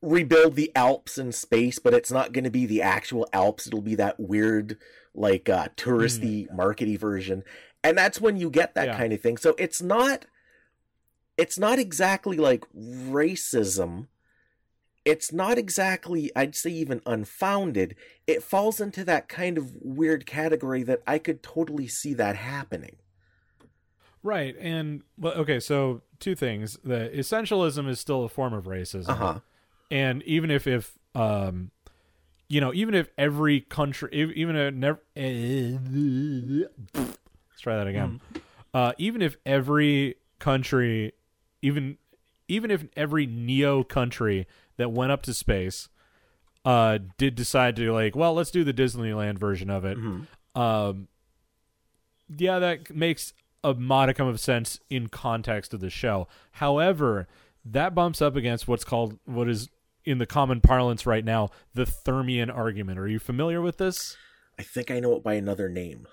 rebuild the alps in space but it's not gonna be the actual alps. It'll be that weird like uh touristy markety version. And that's when you get that Yeah. kind of thing. So it's not it's not exactly like racism. It's not exactly i'd say even unfounded. It falls into that kind of weird category that i could totally see that happening. Right, and well, okay, so two things: the essentialism is still a form of racism, uh-huh. And even if if um, you know, even if every country, even a never, let's try that again. Uh, even if every country, even even if every neo country that went up to space, uh, did decide to like, well, let's do the Disneyland version of it. Mhm. Um, yeah, that makes a modicum of sense in context of the show. However, that bumps up against what's called what is in the common parlance right now the Thermian argument. Are you familiar with this? I think I know it by another name.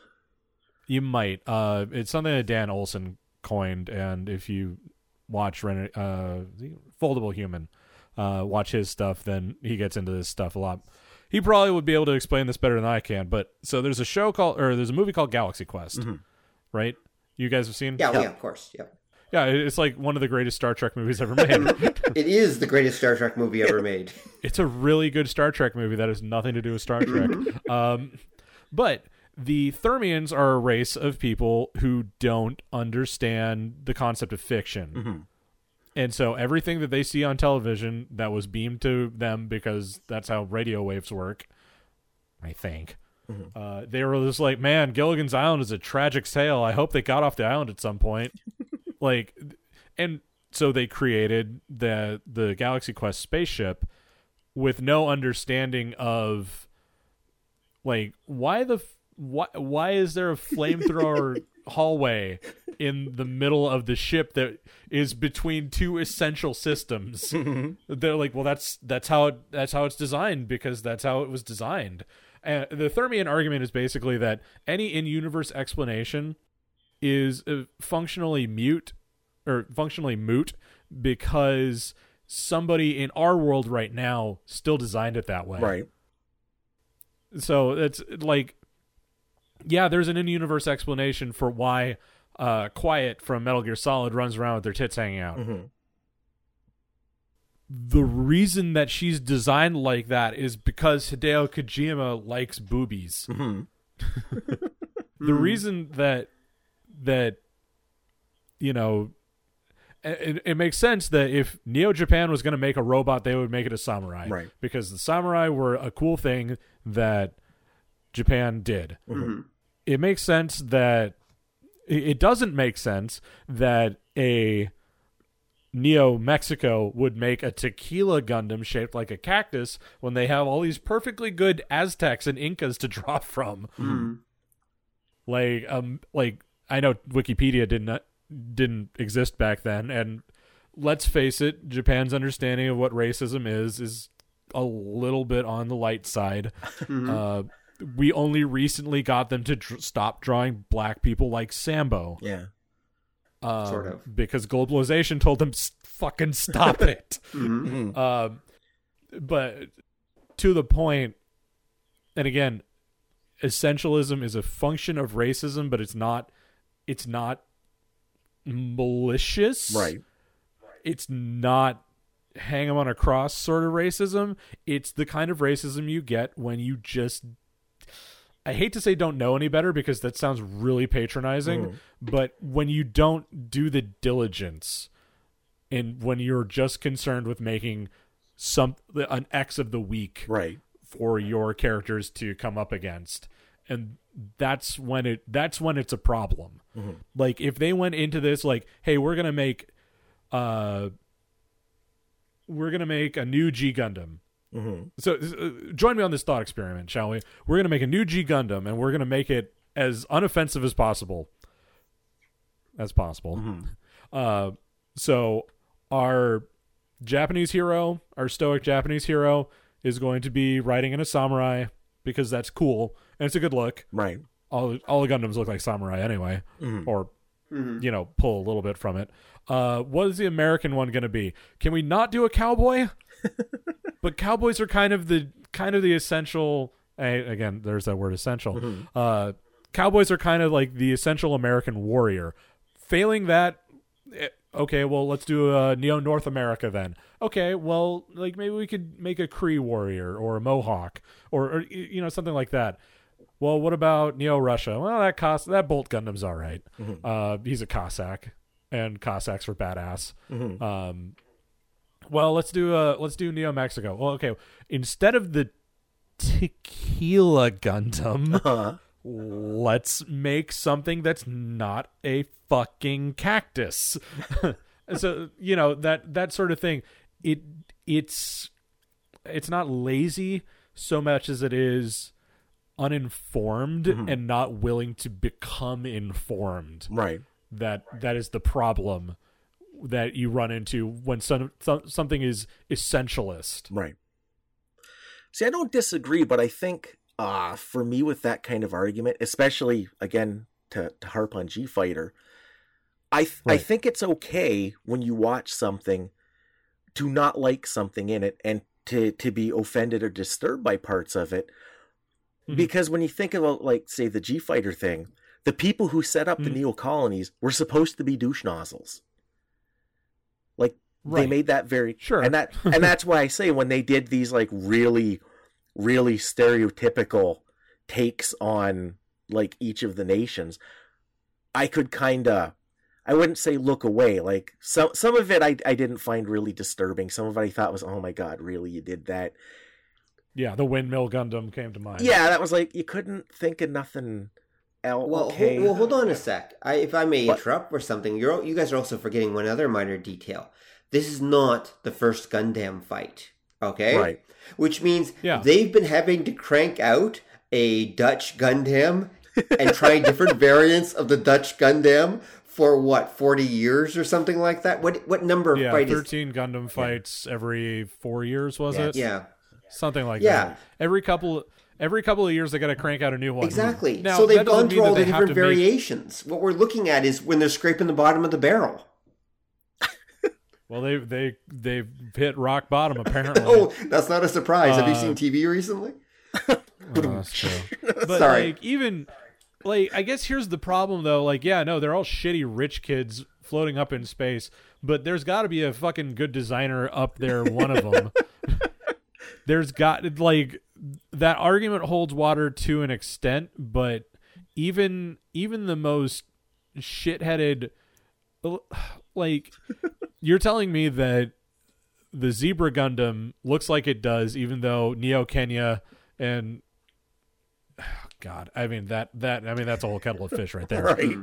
You might. Uh, it's something that Dan Olson coined, and if you watch Ren- uh, Foldable Human, uh, watch his stuff, then he gets into this stuff a lot. He probably would be able to explain this better than I can. But so there's a show called, or there's a movie called Galaxy Quest, right? You guys have seen? Yeah, Yeah. yeah, of course. Yeah. Yeah, it's like one of the greatest Star Trek movies ever made. It is the greatest Star Trek movie ever made. it's a really good Star Trek movie that has nothing to do with Star Trek. um, but the Thermians are a race of people who don't understand the concept of fiction. And so everything that they see on television that was beamed to them because that's how radio waves work, I think. Uh, they were just like, man, Gilligan's Island is a tragic tale. I hope they got off the island at some point. like, and so they created the the Galaxy Quest spaceship with no understanding of like why the f- why why is there a flamethrower hallway in the middle of the ship that is between two essential systems? They're like well that's that's how it, that's how it's designed because that's how it was designed. And the thermian argument is basically that any in-universe explanation is uh, functionally mute or functionally moot because somebody in our world right now still designed it that way. Right. so it's like yeah there's an in-universe explanation for why uh quiet from metal gear solid runs around with their tits hanging out Mhm. the reason that she's designed like that is because hideo kojima likes boobies Mhm. the reason that that you know it, it makes sense that if Neo Japan was going to make a robot, they would make it a samurai, Right. Because the samurai were a cool thing that Japan did. It makes sense that it doesn't make sense that a Neo Mexico would make a tequila Gundam shaped like a cactus when they have all these perfectly good Aztecs and Incas to draw from. Like um like I know Wikipedia did not didn't exist back then and let's face it, Japan's understanding of what racism is is a little bit on the light side. Uh we only recently got them to dr- stop drawing black people like Sambo Yeah. um, Sort of. because globalization told them fucking stop it. Um, but to the point, and again, essentialism is a function of racism, but it's not. It's not malicious, Right. It's not hang them on a cross sort of racism. It's the kind of racism you get when you just. I hate to say don't know any better because that sounds really patronizing, but when you don't do the diligence and when you're just concerned with making some an X of the week Right. for your characters to come up against and that's when it that's when it's a problem. Like if they went into this like hey we're gonna make uh we're gonna make a new g gundam so uh, join me on this thought experiment shall we we're gonna make a new g gundam and we're gonna make it as unoffensive as possible as possible uh so our Japanese hero, our stoic Japanese hero, is going to be riding in a samurai because that's cool and it's a good look. Right. All all the Gundams look like samurai anyway, or you know, pull a little bit from it. Uh, what is the American one going to be? Can we not do a cowboy? but cowboys are kind of the kind of the essential. again, there's that word essential. Uh, cowboys are kind of like the essential American warrior. Failing that, eh, okay, well, let's do a Neo North America then. Okay, well, like maybe we could make a Cree warrior or a Mohawk or, or you know something like that. Well, what about Neo Russia? Well, that Cos- that Bolt Gundam's all right. Uh, he's a Cossack, and Cossacks are badass. Um, well, let's do uh let's do Neo Mexico. Well, okay, instead of the Tequila Gundam, Uh, let's make something that's not a fucking cactus. so you know that that sort of thing. It it's it's not lazy so much as it is uninformed and not willing to become informed right. that that is the problem that you run into when some, some something is essentialist Right. See, I don't disagree, but I think uh, for me with that kind of argument, especially again to, to harp on G Fighter, I th- I think it's okay when you watch something to not like something in it and to to be offended or disturbed by parts of it. Mhm. Because when you think about like say the G Fighter thing, the people who set up the Mhm. neo colonies were supposed to be douche nozzles. Like they made that very Sure. and that and that's why I say when they did these like really really stereotypical takes on like each of the nations I could kind of I wouldn't say look away like some some of it I I didn't find really disturbing some of it I thought was oh my god really you did that Yeah, the windmill Gundam came to mind. yeah that was like you couldn't think of nothing else Well, okay ho- well, hold on a sec. I, if I may What? interrupt or something, you're you guys are also forgetting one other minor detail. This is not the first Gundam fight, okay? right Which means Yeah. they've been having to crank out a Dutch Gundam and try different variants of the Dutch Gundam for what forty years or something like that. What what number of Yeah, fight is? thirteen Gundam fights every four years was it? Yeah, something like that. Yeah. that. Every couple, every couple of years, they got to crank out a new one. exactly. Now, so they've that doesn't gone through all the have different to make- variations. What we're looking at is when they're scraping the bottom of the barrel. Well, they they they've hit rock bottom apparently. Oh, that's not a surprise. Have you Uh, seen TV recently? Oh, that's true. But Sorry. like even like I guess here's the problem though. Like yeah, no, they're all shitty rich kids floating up in space, but there's got to be a fucking good designer up there. One of them. there's got like that argument holds water to an extent, but even even the most shitheaded like you're telling me that the Zebra Gundam looks like it does, even though Neo Kenya and God, I mean that that I mean that's a whole kettle of fish right there. right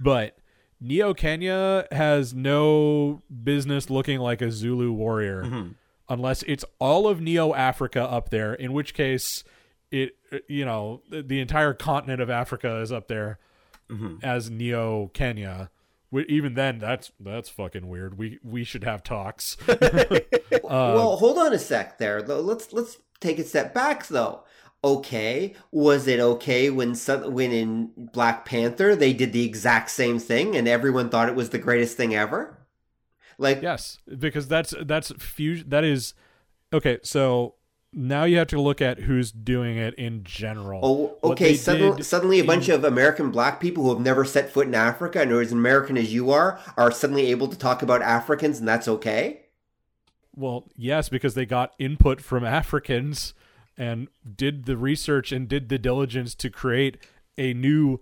But Neo Kenya has no business looking like a Zulu warrior Mhm. Unless it's all of Neo Africa up there, in which case it you know the- entire continent of Africa is up there Mhm. as Neo Kenya. We, even then, that's that's fucking weird. We we should have talks. well, hold on a sec there. Let's let's take a step back though. Okay, was it okay when some, when in Black Panther they did the exact same thing and everyone thought it was the greatest thing ever? Like Yes, because that's that's fusion. That is okay. So now you have to look at who's doing it in general. Oh, okay. Suddenly, suddenly, a bunch in- of American black people who have never set foot in Africa and are as American as you are are suddenly able to talk about Africans, and that's okay. Well, yes, because they got input from Africans and did the research and did the diligence to create a new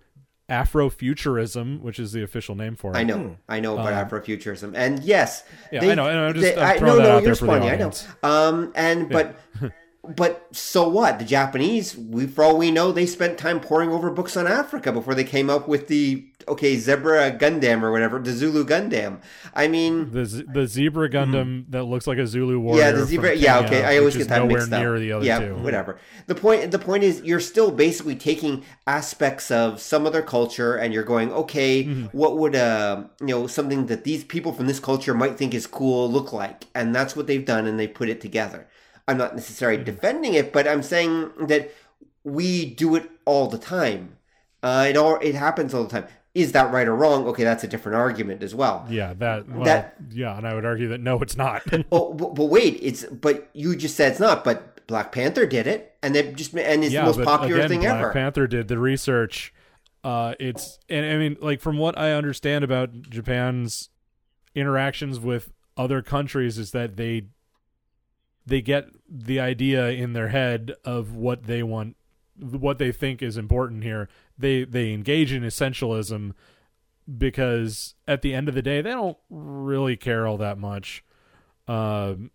Afrofuturism, which is the official name for it. I know, I know about Um, Afrofuturism, and yes, Yeah, I know, and I'm just- they- I'm I, no, that no, out you're for funny. I know. audience. Um, and but, but so what? The Japanese, we for all we know, they spent time poring over books on Africa before they came up with the okay Zebra Gundam or whatever, the Zulu Gundam. I mean, The Z- the zebra Gundam that looks like a Zulu warrior. Mm-hmm. yeah, the zebra. Yeah, okay. I always get that mixed up. near the other yeah, two. whatever. The point. The point is, you're still basically taking aspects of some other culture, and you're going, okay, Mm-hmm. what would uh, you know, something that these people from this culture might think is cool look like, and that's what they've done, and they put it together. I'm not necessarily Mm-hmm. defending it, but I'm saying that we do it all the time. Uh, it all it happens all the time. Is that right or wrong? Okay, that's a different argument as well. Yeah, that, well, That- yeah, and I would argue that no, it's not. Oh, but, but wait, it's but you just said it's not. But Black Panther did it, and it just and it's yeah, the most popular again, thing Black ever. Panther did the research. Uh, it's and I mean, like from what I understand about Japan's interactions with other countries, is that they they get the idea in their head of what they want, what they think is important here. They they engage in essentialism because at the end of the day, they don't really care all that much. Um,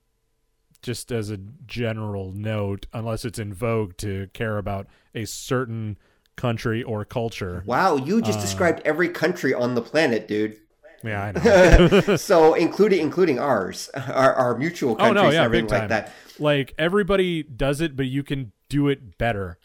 just as a general note, unless it's in vogue to care about a certain country or culture. Wow, you Uh. just described every country on the planet, dude. Yeah, I know. so including including ours, our, our mutual Oh, no, countries yeah, and everything like that. like everybody does it, but you can do it better.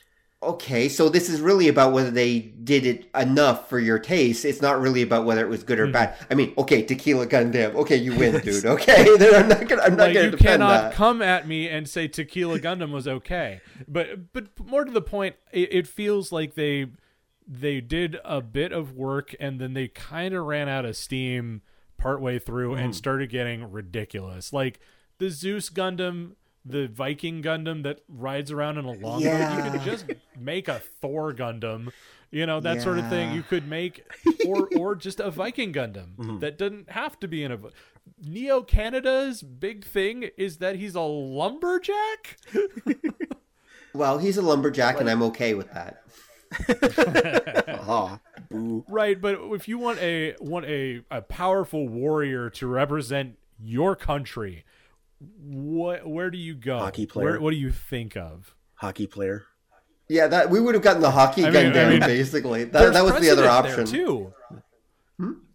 Okay, so this is really about whether they did it enough for your taste. It's not really about whether it was good or Mhm. bad. I mean, okay, Tequila Gundam. Okay, you win, dude. Okay, then I'm not gonna. I'm not like gonna you cannot that. come at me and say Tequila Gundam was okay. But but more to the point, it, it feels like they they did a bit of work and then they kind of ran out of steam partway through Hmm. and started getting ridiculous. Like the Zeus Gundam, the Viking Gundam that rides around in a longboat. You Yeah. could just make a Thor Gundam. You know that sort of thing. You could make, or or just a Viking Gundam Mm-hmm. that doesn't have to be in a. Neo Canada's big thing is that he's a lumberjack. Well, he's a lumberjack, and I'm okay with that. Boo. Right, but if you want a want a, a powerful warrior to represent your country, what where do you go? Hockey player. Where, what do you think of? Hockey player. Yeah, that we would have gotten the hockey I mean- Gundam I mean, basically. That, that was the other option. there, too.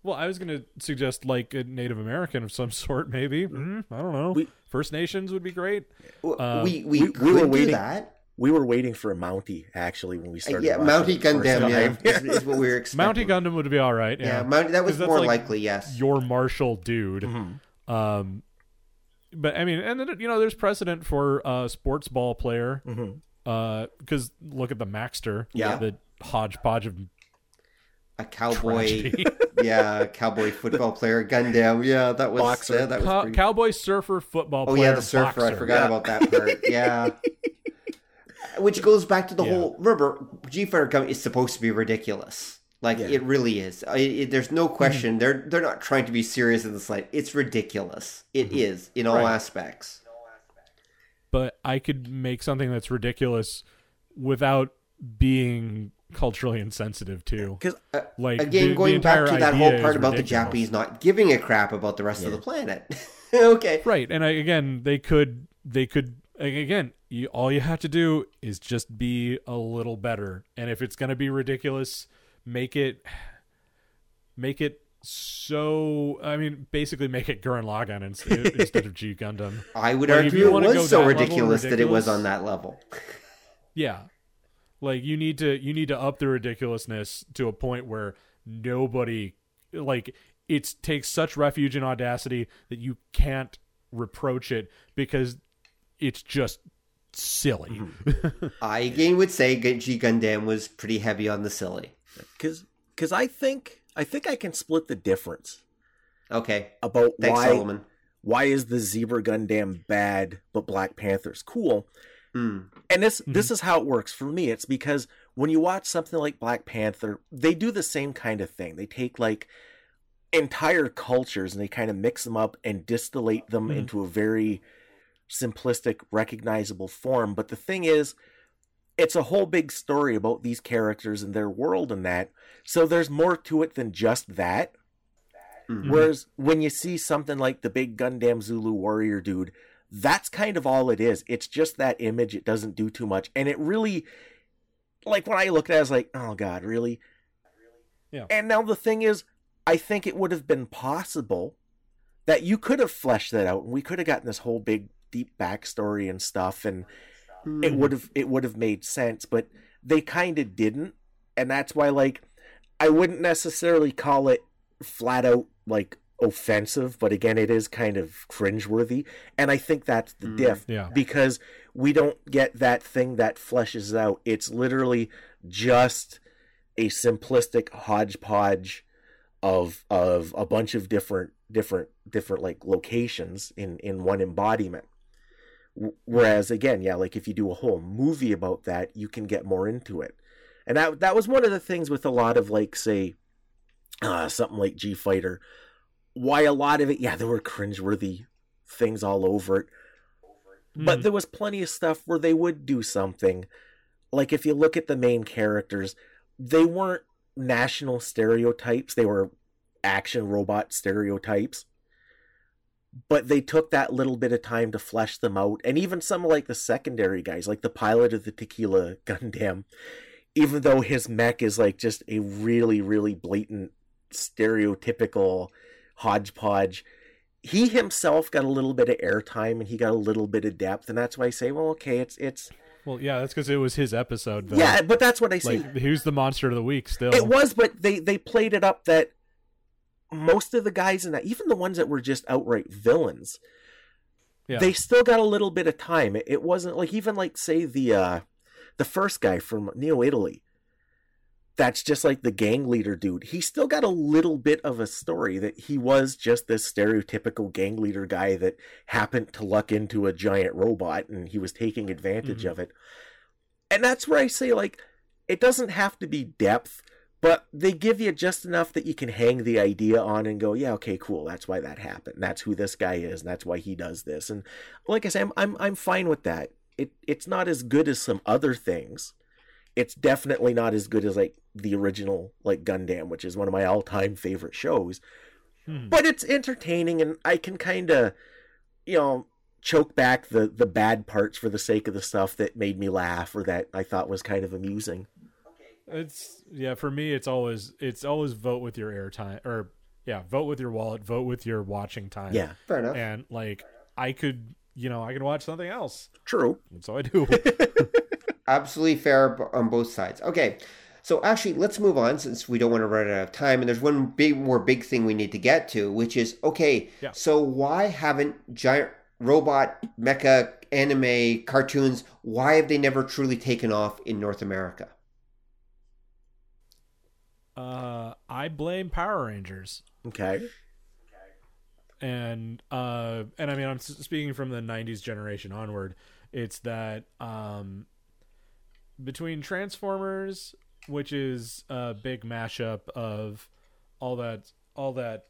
Well, I was going to suggest like a Native American of some sort, maybe. Mm, I don't know. We- First Nations would be great. W- Um, we, we we- we could were do waiting- that. We were waiting for a Mountie actually when we Uh, started. yeah, Mountie it the first Gundam. Yeah, is, is what we were expecting. Mountie Gundam would be all right. Yeah, Yeah, Mountie, that was 'Cause that's more like likely. Yes. your martial dude. Mhm. Um, but I mean, and then you know, there's precedent for a sports ball player. Mhm. Uh, because look at the Maxter. Yeah. the hodgepodge of A cowboy. yeah, cowboy football player Gundam. Yeah, that was Boxer. yeah, that was Cow- pretty- cowboy surfer football. Oh player. yeah, the surfer. I forgot Yeah. about that part. Yeah. Which goes back to the Yeah. whole. Remember, G Fighter Gundam is supposed to be ridiculous. Like Yeah. it really is. I it, there's no question. They're they're not trying to be serious in the slight. It's ridiculous. It is in all Right. aspects. But I could make something that's ridiculous without being culturally insensitive too. 'Cause, Uh, Like Again, the- going the back to that whole part is about the. Japanese not giving a crap about the rest of the planet. okay. Right, and I, again, they could they could again, you, all you have to do is just be a little better, and if it's going to be ridiculous, make it make it so. I mean, basically, make it Gurren Lagann instead, instead of G Gundam. I would Like, argue it was so that level ridiculous that it was on that level. Yeah, like you need to you need to up the ridiculousness to a point where nobody like it takes such refuge in audacity that you can't reproach it because it's just silly. Mm-hmm. I again would say G Gundam was pretty heavy on the silly. Cause, cause I think, I think I can split the difference Okay. about Thanks, why, Solomon. why is the Zebra Gundam bad, but Black Panther's cool. Hmm. And this, this is how it works for me. It's because when you watch something like Black Panther, they do the same kind of thing. They take like entire cultures and they kind of mix them up and distillate them Mhm. into a very simplistic, recognizable form. But the thing is, it's a whole big story about these characters and their world and that. So there's more to it than just that. Mhm. Whereas when you see something like the big Gundam Zulu warrior dude, that's kind of all it is. It's just that image. It doesn't do too much. And it really, like when I look at it, I was like, oh God, really? Yeah. And now the thing is, I think it would have been possible that you could have fleshed that out and we could have gotten this whole big deep backstory and stuff and Hmm. it would have it would have made sense but they kind of didn't and that's why like i wouldn't necessarily call it flat out like offensive but again it is kind of cringeworthy and i think that's the Mm, diff yeah. because we don't get that thing that fleshes out it's literally just a simplistic hodgepodge of of a bunch of different different different like locations in in one embodiment whereas again yeah like if you do a whole movie about that you can get more into it. And that that was one of the things with a lot of like say uh something like G Fighter why a lot of it yeah there were cringeworthy things all over it. But Mhm. there was plenty of stuff where they would do something. Like if you look at the main characters they weren't national stereotypes. They were action robot stereotypes but they took that little bit of time to flesh them out and even some like the secondary guys like the pilot of the tequila gundam even though his mech is like just a really really blatant stereotypical hodgepodge he himself got a little bit of airtime and he got a little bit of depth and that's why i say well okay it's it's Well, yeah, that's because it was his episode. Though. Yeah, but that's what I say. like who's the monster of the week? Still, It was, but they they played it up that most of the guys in that, even the ones that were just outright villains, Yeah. they still got a little bit of time. It, it wasn't like even like say the uh the first guy from Neo Italy. That's just like the gang leader dude. He still got a little bit of a story that he was just this stereotypical gang leader guy that happened to luck into a giant robot and he was taking advantage Mhm. of it. And that's where I say like it doesn't have to be depth, but they give you just enough that you can hang the idea on and go, yeah, okay, cool. That's why that happened. That's who this guy is, and that's why he does this. And like I said, I'm I'm, I'm fine with that. It it's not as good as some other things. It's definitely not as good as like the original like Gundam, which is one of my all time favorite shows. Hmm. But it's entertaining, and I can kind of, you know, choke back the the bad parts for the sake of the stuff that made me laugh or that I thought was kind of amusing. It's yeah, for me it's always it's always vote with your airtime or yeah, vote with your wallet, vote with your watching time. Yeah, Fair enough. And like I could, you know, I could watch something else. true. And so I do. Absolutely fair on both sides. Okay. So actually, let's move on since we don't want to run out of time. And there's one big, more big thing we need to get to, which is okay. Yeah. So why haven't giant robot mecha anime cartoons? Why have they never truly taken off in North America? Uh I blame Power Rangers. Okay. and uh and i mean i'm speaking from the 90s generation onward it's that um between transformers which is a big mashup of all that all that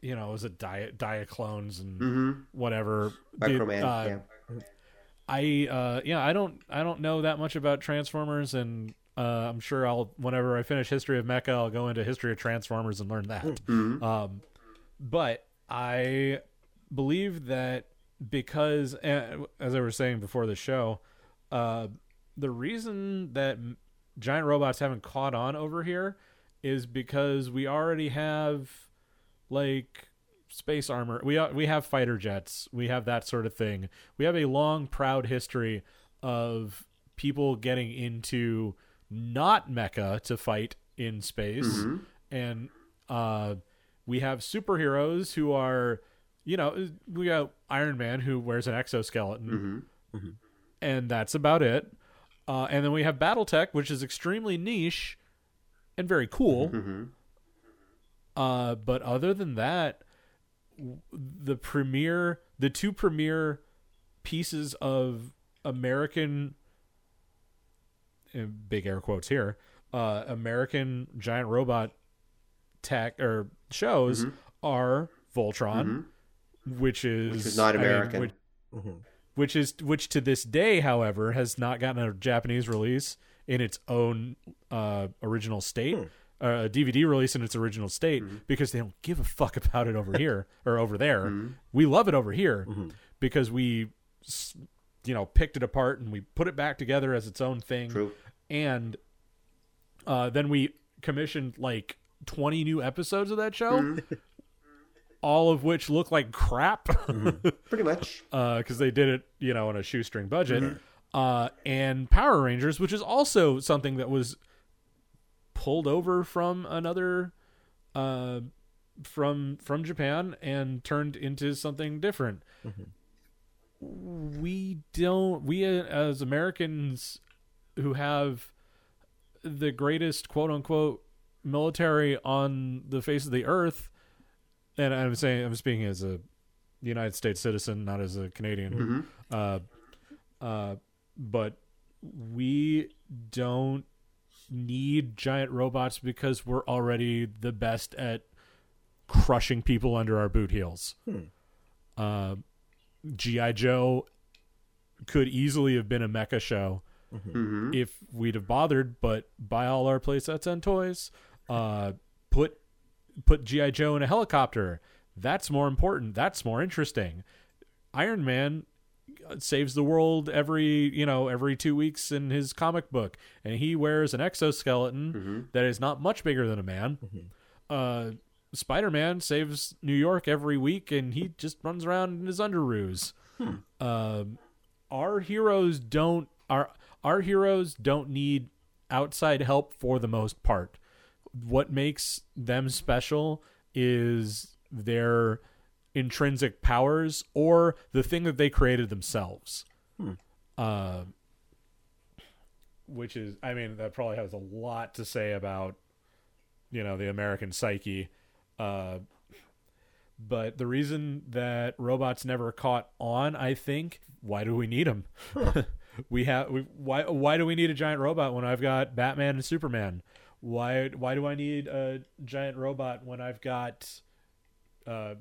you know was it diet diaclones and Mm-hmm. whatever Microman. uh, yeah. I uh yeah, I don't I don't know that much about Transformers and uh I'm sure I'll whenever I finish History of Mecha I'll go into History of Transformers and learn that. Mhm. Um but I believe that because uh, as I was saying before the show, uh the reason that giant robots haven't caught on over here is because we already have like space armor. We we have fighter jets. We have that sort of thing. We have a long, proud history of people getting into not mecha to fight in space, Mhm. and uh, we have superheroes who are, you know, we got Iron Man who wears an exoskeleton, Mm-hmm. and that's about it. Uh, and then we have BattleTech, which is extremely niche and very cool. Mm-hmm. Uh, but other than that, the premier, the two premier pieces of American, big air quotes here, uh, American giant robot tech or shows are Voltron, which is Mm-hmm. Which is not I mean, American. which, Mhm. which is which to this day, however, has not gotten a Japanese release in its own uh, original state, Hmm. uh, a DVD release in its original state, Mm-hmm. because they don't give a fuck about it over here or over there. We love it over here Mhm. because we, you know, picked it apart and we put it back together as its own thing, True. And uh, then we commissioned like twenty new episodes of that show. Mm-hmm. All of which look like crap. Pretty much. because they did it, you know, on a shoestring budget. Mm-hmm. Uh, and Power Rangers, which is also something that was pulled over from another, uh, from from Japan and turned into something different. We don't. We uh, as Americans who have the greatest quote unquote military on the face of the earth, and I'm saying I'm speaking as a United States citizen, not as a Canadian. Uh, uh, but we don't need giant robots because we're already the best at crushing people under our boot heels. Uh, GI Joe could easily have been a mecha show Mm-hmm. if we'd have bothered, but buy all our playsets and toys. Uh, put put GI Joe in a helicopter. That's more important. That's more interesting. Iron Man uh, saves the world every you know every two weeks in his comic book, and he wears an exoskeleton that is not much bigger than a man. Uh, Spider Man saves New York every week, and he just runs around in his underoos. Um, our heroes don't our our heroes don't need outside help for the most part. What makes them special is their intrinsic powers or the thing that they created themselves. Uh, which is, I mean, that probably has a lot to say about, you know, the American psyche. Uh, but the reason that robots never caught on, I think, why do we need them? we have we, why why do we need a giant robot when I've got Batman and Superman? Why why do I need a giant robot when I've got uh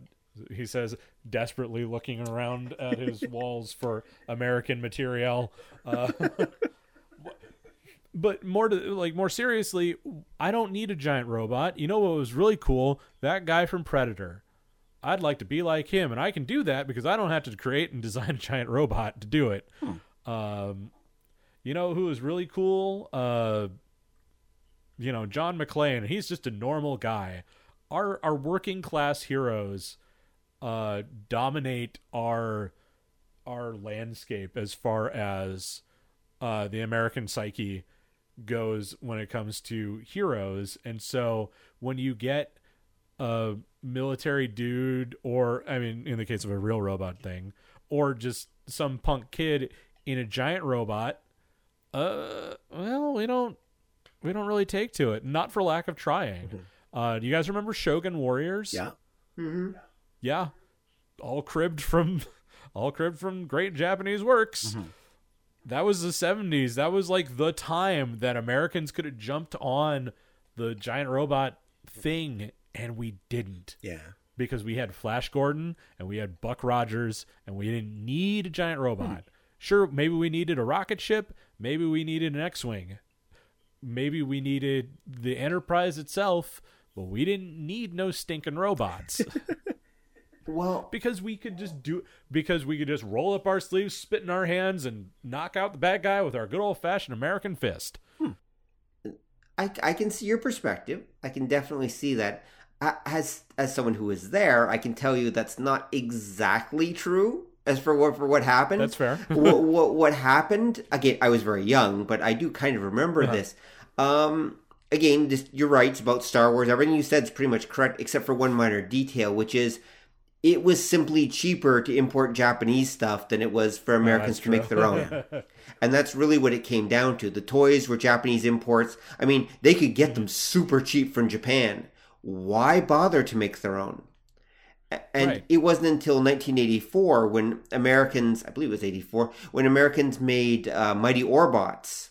he says desperately looking around at his walls for American material. Uh but more to like more seriously, I don't need a giant robot. You know what was really cool? That guy from Predator. I'd like to be like him, and I can do that because I don't have to create and design a giant robot to do it. Um, you know who is really cool? Uh, you know John McClane. He's just a normal guy. Our our working class heroes uh, dominate our our landscape as far as uh, the American psyche goes when it comes to heroes. And so when you get a military dude, or I mean, in the case of a real robot thing, or just some punk kid in a giant robot, uh, well, we don't we don't really take to it. Not for lack of trying. Uh, do you guys remember Shogun Warriors? Yeah. yeah, all cribbed from all cribbed from great Japanese works. That was the 70s. That was like the time that Americans could have jumped on the giant robot thing and we didn't Yeah. because we had Flash Gordon and we had Buck Rogers and we didn't need a giant robot. Sure, maybe we needed a rocket ship, maybe we needed an X-wing. Maybe we needed the Enterprise itself, but we didn't need no stinking robots. Well, because we could just do because we could just roll up our sleeves, spit in our hands, and knock out the bad guy with our good old fashioned American fist. Hmm. I, I can see your perspective. I can definitely see that. As as someone who was there, I can tell you that's not exactly true. As for what for what happened, That's fair. what, what what happened? Again, I was very young, but I do kind of remember Uh-huh. this. Um, again, this, you're right about Star Wars. Everything you said is pretty much correct, except for one minor detail, which is it was simply cheaper to import Japanese stuff than it was for Americans That's to make their own. And that's really what it came down to. The toys were Japanese imports. I mean, they could get them super cheap from Japan. Why bother to make their own? And Right. it wasn't until 1984 when Americans, I believe it was 84, when Americans made uh, Mighty Orbots.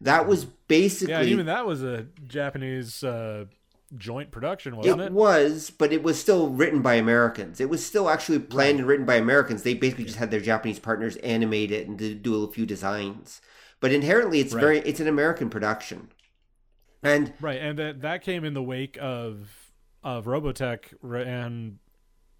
That was basically. yeah, even that was a Japanese uh, joint production, wasn't it? It was, but it was still written by Americans. It was still actually planned and written by Americans. They basically just had their Japanese partners animate it and do- do a few designs. But inherently, it's Right. very it's an American production. And Right, and that that came in the wake of of Robotech and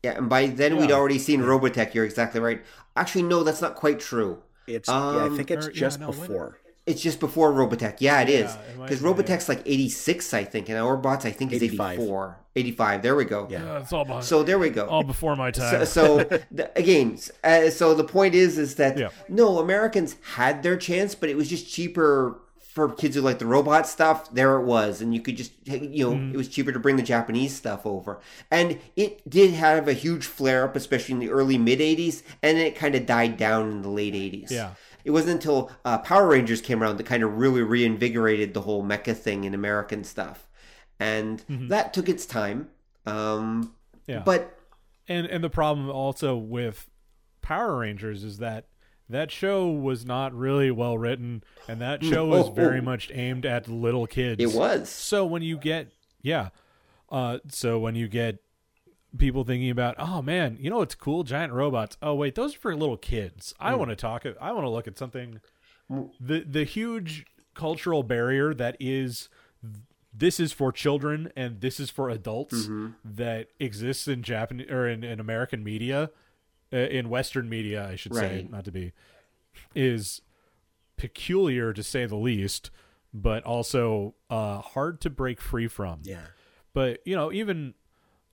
yeah, and by then we'd already seen Robotech. You're exactly right. Actually, no, that's not quite true. It's yeah, I Um, think it's or- yeah, just no, when- before. It's just before Robotech. Yeah, it is. Yeah, it might Because yeah. Robotech's like 86, I think, and Orbots, I think, is 85. 84. 85. There we go. Yeah. it's all behind, So there we go. all before my so, time. so the, again uh, so the point is is that Yeah. no americans had their chance but it was just cheaper for kids who like the robot stuff there it was and you could just you know Mm-hmm. it was cheaper to bring the japanese stuff over and it did have a huge flare up especially in the early mid 80s and then it kind of died down in the late 80s Yeah. it wasn't until uh, power rangers came around that kind of really reinvigorated the whole mecha thing in american stuff and that took its time um, Mm-hmm. yeah, but and and the problem also with Power Rangers is that that show was not really well written, and that show was Oh, very oh. much aimed at little kids. it was So when you get yeah, uh, so when you get people thinking about, oh man, you know what's cool? Giant robots. Oh wait, those are for little kids. I hmm. want to talk. I want to look at something. Hmm. The the huge cultural barrier that is this is for children and this is for adults mm-hmm. that exists in Japan or in, in American media, uh, in Western media, I should say, not to be, is peculiar to say the least, but also uh, hard to break free from. Yeah. But you know, even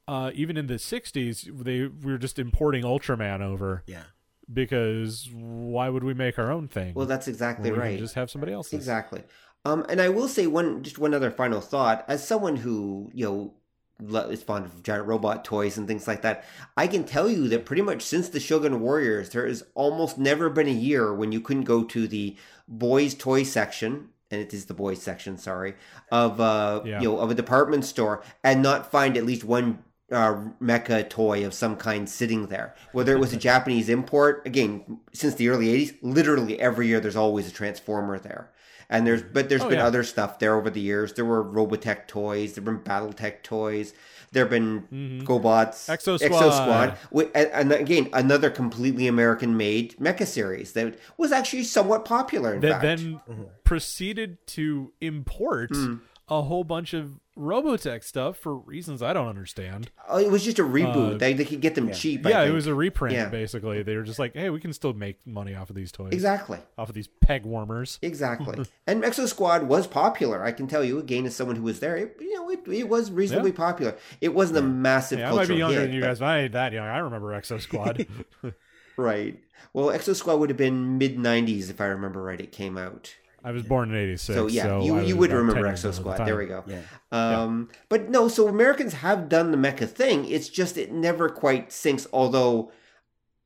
uh, even in the '60s, they we were just importing Ultraman over Yeah. because why would we make our own thing? Well, that's exactly we right. Just have somebody else. Exactly. Um, and I will say one, just one other final thought. As someone who you know is fond of giant robot toys and things like that, I can tell you that pretty much since the Shogun Warriors, there has almost never been a year when you couldn't go to the boys' toy section. And it is the boys section, sorry, of uh, Yeah. you know, of a department store, and not find at least one uh, mecha toy of some kind sitting there. Whether it was a Japanese import, again, since the early '80s, literally every year there's always a Transformer there. And there's, but there's Oh, been yeah. other stuff there over the years. There were Robotech toys. There've been BattleTech toys. There've been Mhm. GoBots, Exo Exo Squad. Squad, and, and again another completely American-made mecha series that was actually somewhat popular. In That fact, then proceeded to import Mm. a whole bunch of Robotech stuff for reasons I don't understand. oh, it was just a reboot. Uh, they, they could get them yeah. cheap. I yeah, it was a reprint Yeah. basically. They were just like, hey, we can still make money off of these toys, exactly. off of these peg warmers. Exactly. and Exo Squad was popular. I can tell you again as someone who was there. It, you know, it, it was reasonably popular. It wasn't a massive Yeah, I might be cultural younger hit, than you but- guys, but I ain't that young. I remember Exo Squad. Right. Well, Exo Squad would have been mid '90s if I remember right. It came out. I was born in '86, So yeah, you, you would about remember 10 Exo old at the Squad. There we go. Yeah. Um, but no, so Americans have done the mecha thing. It's just it never quite sinks. Although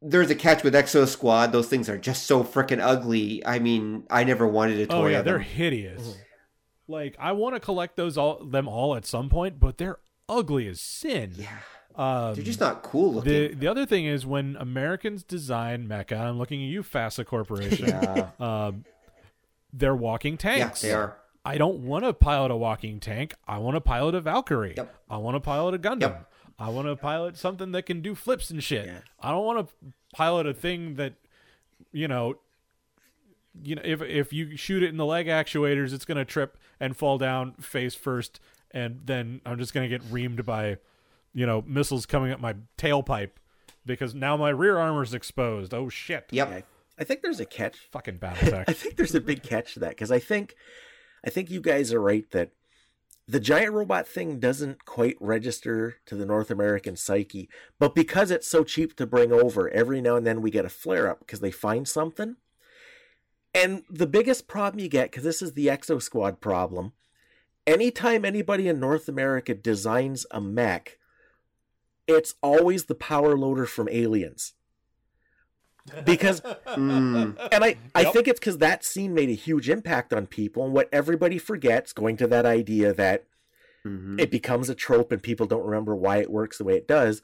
there's a catch with Exo Squad; those things are just so freaking ugly. I mean, I never wanted a toy. Oh yeah, of they're them. hideous. Like I want to collect those all them all at some point, but they're ugly as sin. Yeah, Um, they're just not cool looking. the the other thing is when Americans design mecha, I'm looking at you, FASA Corporation. yeah, um, they're walking tanks. yeah, they are. I don't want to pilot a walking tank. I want to pilot a Valkyrie. Yep. I want to pilot a Gundam. Yep. I want to pilot something that can do flips and shit. Yeah. I don't want to pilot a thing that, you know, you know, if if you shoot it in the leg actuators, it's gonna trip and fall down face first, and then I'm just gonna get reamed by, you know, missiles coming up my tailpipe, because now my rear armor's exposed. Oh shit! Yep. I think there's a catch. Fucking I think there's a big catch to that because I think, I think you guys are right that the giant robot thing doesn't quite register to the North American psyche, but because it's so cheap to bring over, every now and then we get a flare up because they find something. And the biggest problem you get, because this is the Exo Squad problem, anytime anybody in North America designs a mech, it's always the power loader from Aliens. Because Mm, and I, I think it's because that scene made a huge impact on people. And what everybody forgets, going to that idea that mhm. it becomes a trope and people don't remember why it works the way it does.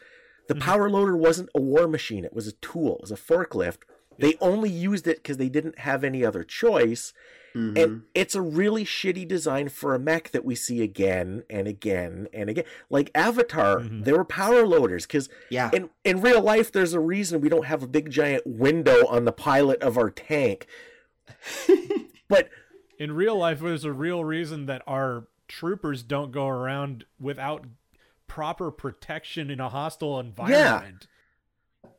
The Mhm. power loader wasn't a war machine, it was a tool, it was a forklift. They only used it because they didn't have any other choice. Mhm. And it's a really shitty design for a mech that we see again and again and again. Like Avatar, Mhm. there were power loaders because yeah, in in real life there's a reason we don't have a big giant window on the pilot of our tank but in real life there's a real reason that our troopers don't go around without proper protection in a hostile environment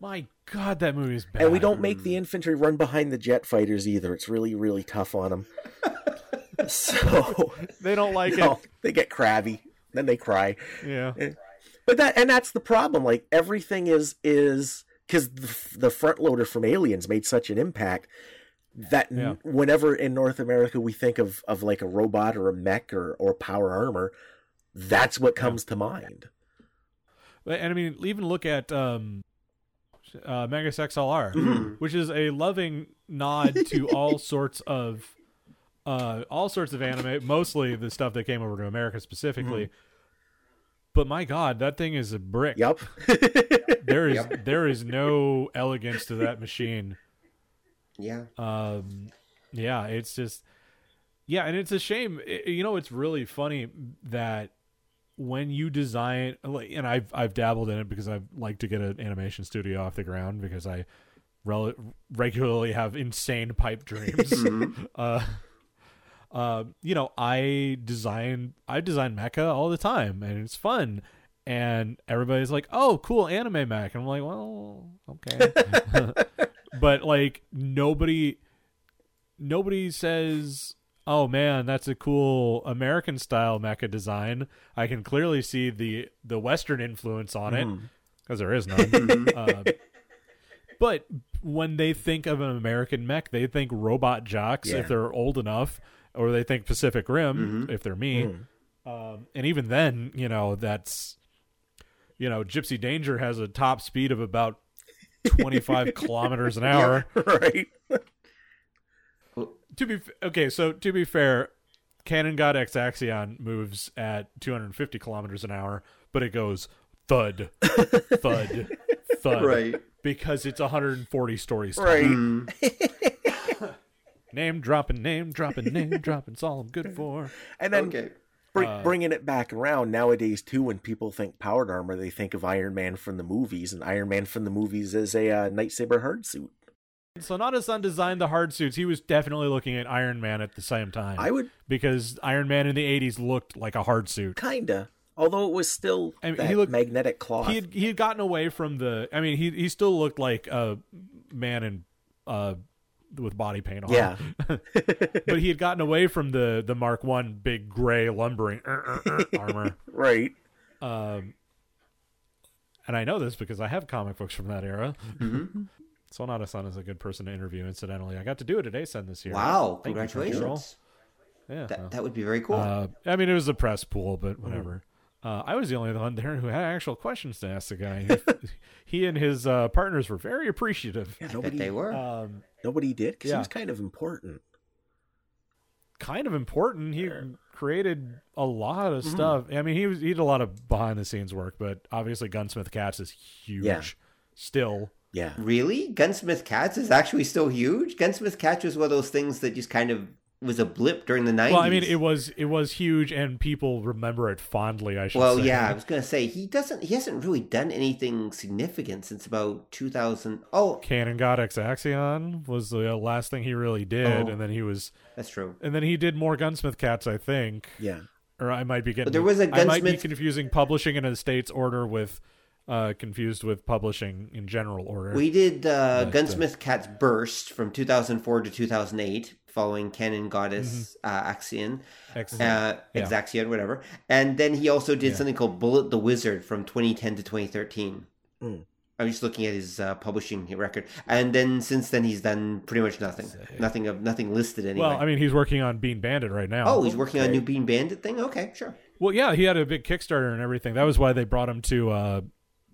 my god that movie is bad and we don't make the infantry run behind the jet fighters either. It's really really tough on them so they don't like no, they get crabby. Then they cry. Yeah. But that and that's the problem. Like everything is is because the, the front loader from aliens made such an impact that n- Yeah. whenever in north america we think of of like a robot or a mech or or power armor that's what comes to mind. And i mean even look at um uh megas xlr Mhm. which is a loving nod to all sorts of uh all sorts of anime mostly the stuff that came over to america specifically but my god that thing is a brick yep there is Yep. there is no elegance to that machine yeah. um yeah it's just yeah and it's a shame I- you know it's really funny that when you design and i've i've dabbled in it because i like to get an animation studio off the ground because i rel- regularly have insane pipe dreams Mhm. uh uh, you know, I design I design mecha all the time, and it's fun. And everybody's like, "Oh, cool anime mech," and I'm like, "Well, okay," but like nobody, nobody says, "Oh man, that's a cool American style mecha design." I can clearly see the the Western influence on it because there is none. uh, but when they think of an American mech, they think Robot Jox Yeah. if they're old enough, or they think Pacific Rim if they're me. Um, and even then, you know, that's you know, Gypsy Danger has a top speed of about twenty five kilometers an hour. right. To be f- okay, so to be fair, Cannon God Exaxxion moves at 250 kilometers an hour, but it goes thud, thud, thud, Right. Because it's 140 stories tall. Right. Mm, Name dropping, name dropping, name dropping. It's all I'm good for. And then okay. bring, Uh, bringing it back around nowadays too, when people think powered armor, they think of Iron Man from the movies, and Iron Man from the movies is a uh, Knight Saber hard suit. Sonoda-san designed the hard suits. He was definitely looking at Iron Man at the same time. I would because Iron Man in the 80s looked like a hard suit. kinda, although it was still I mean, that he looked- magnetic cloth. he had he had gotten away from the. I mean, he he still looked like a man in uh with body paint on. Yeah. but he had gotten away from the the Mark One big gray lumbering uh, uh, uh, armor. right. Um, and I know this because I have comic books from that era. Mm-hmm. Sonoda-san is a good person to interview. Incidentally, I got to do it at ASEN this year. Wow! Thank Congratulations. Yeah. That that would be very cool. Uh, I mean, it was a press pool, but whatever. Uh, I was the only one there who had actual questions to ask the guy. he and his uh, partners were very appreciative. Yeah, I bet nobody, they were. Um, nobody did because Yeah. he was kind of important. kind of important. He created a lot Mm-hmm. of stuff. I mean, he was he did a lot of behind the scenes work, but obviously Gunsmith Cats is huge. Yeah. Still, Yeah. Really? Gunsmith Cats is actually still huge? Gunsmith Cats was one of those things that just kind of was a blip during the 90s. well, I mean, it was it was huge, and people remember it fondly. I should Well, say. yeah, I was going to say he doesn't he hasn't really done anything significant since about 2000. Oh, Cannon God Exaxxion was the last thing he really did, Oh. and then he was, that's true. and then he did more Gunsmith Cats, I think. Yeah. or I might be getting. there was a I might be Gunsmith- confusing publishing in a state's order with, uh, confused with publishing in general order. We did uh, But, uh, Gunsmith Cats Burst from 2004 to 2008 following Canon Goddess Mm-hmm. uh, Axion. X- Uh, Yeah. Exaxxion, whatever. And then he also did Yeah. something called Bullet the Wizard from 2010 to 2013. Mm. I'm just looking at his uh, publishing record, and then since then he's done pretty much nothing, nothing of nothing listed anyway. well, I mean, he's working on Bean Bandit right now. oh, he's working on okay. new Bean Bandit thing. Okay, sure. Well, yeah, he had a big Kickstarter and everything. That was why they brought him to. Uh,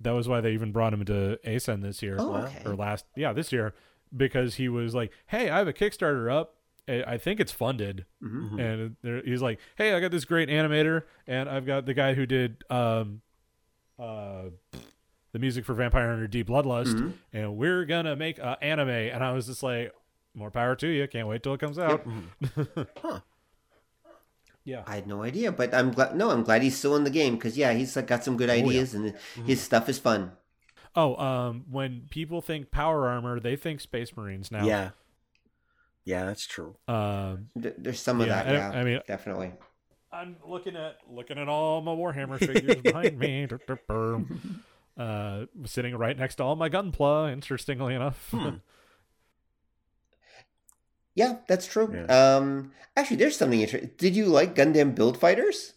that was why they even brought him to ASEN this year Oh, okay. or last. Yeah, this year because he was like, "Hey, I have a Kickstarter up. I I think it's funded." Mm-hmm. And there, he's like, "Hey, I got this great animator, and I've got the guy who did um, uh, the music for Vampire Hunter D Bloodlust, Mm-hmm. and we're gonna make an anime." And I was just like, "More power to you! Can't wait till it comes out." Huh. Yeah. I had no idea, but I'm glad. No, I'm glad he's still in the game because yeah, he's like, got some good ideas and his stuff is fun. Oh, um, when people think power armor, they think Space Marines now. Yeah. Yeah, that's true. Um, Th- There's some of Yeah, that. Yeah, I mean- definitely. I'm looking at looking at all my Warhammer figures behind me. uh, sitting right next to all my Gunpla. Interestingly enough. Yeah, that's true. Yeah. Um, actually, there's something interesting. Did you like Gundam Build Fighters?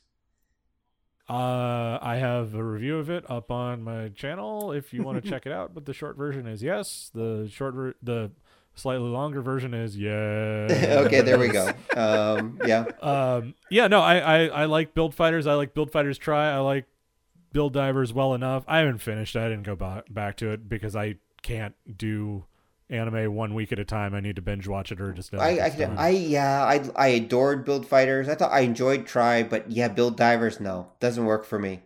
Uh, I have a review of it up on my channel if you want to check it out. But the short version is yes. The short, ver- the slightly longer version is yes. okay, there we go. Um, yeah, um yeah no I, I i like build fighters i like build fighters try i like build divers well enough i haven't finished i didn't go back back to it because i can't do anime one week at a time i need to binge watch it or just I, I, done. I, yeah, I, I adored Build Fighters. I thought I enjoyed Try, but yeah, Build Divers, no, doesn't work for me.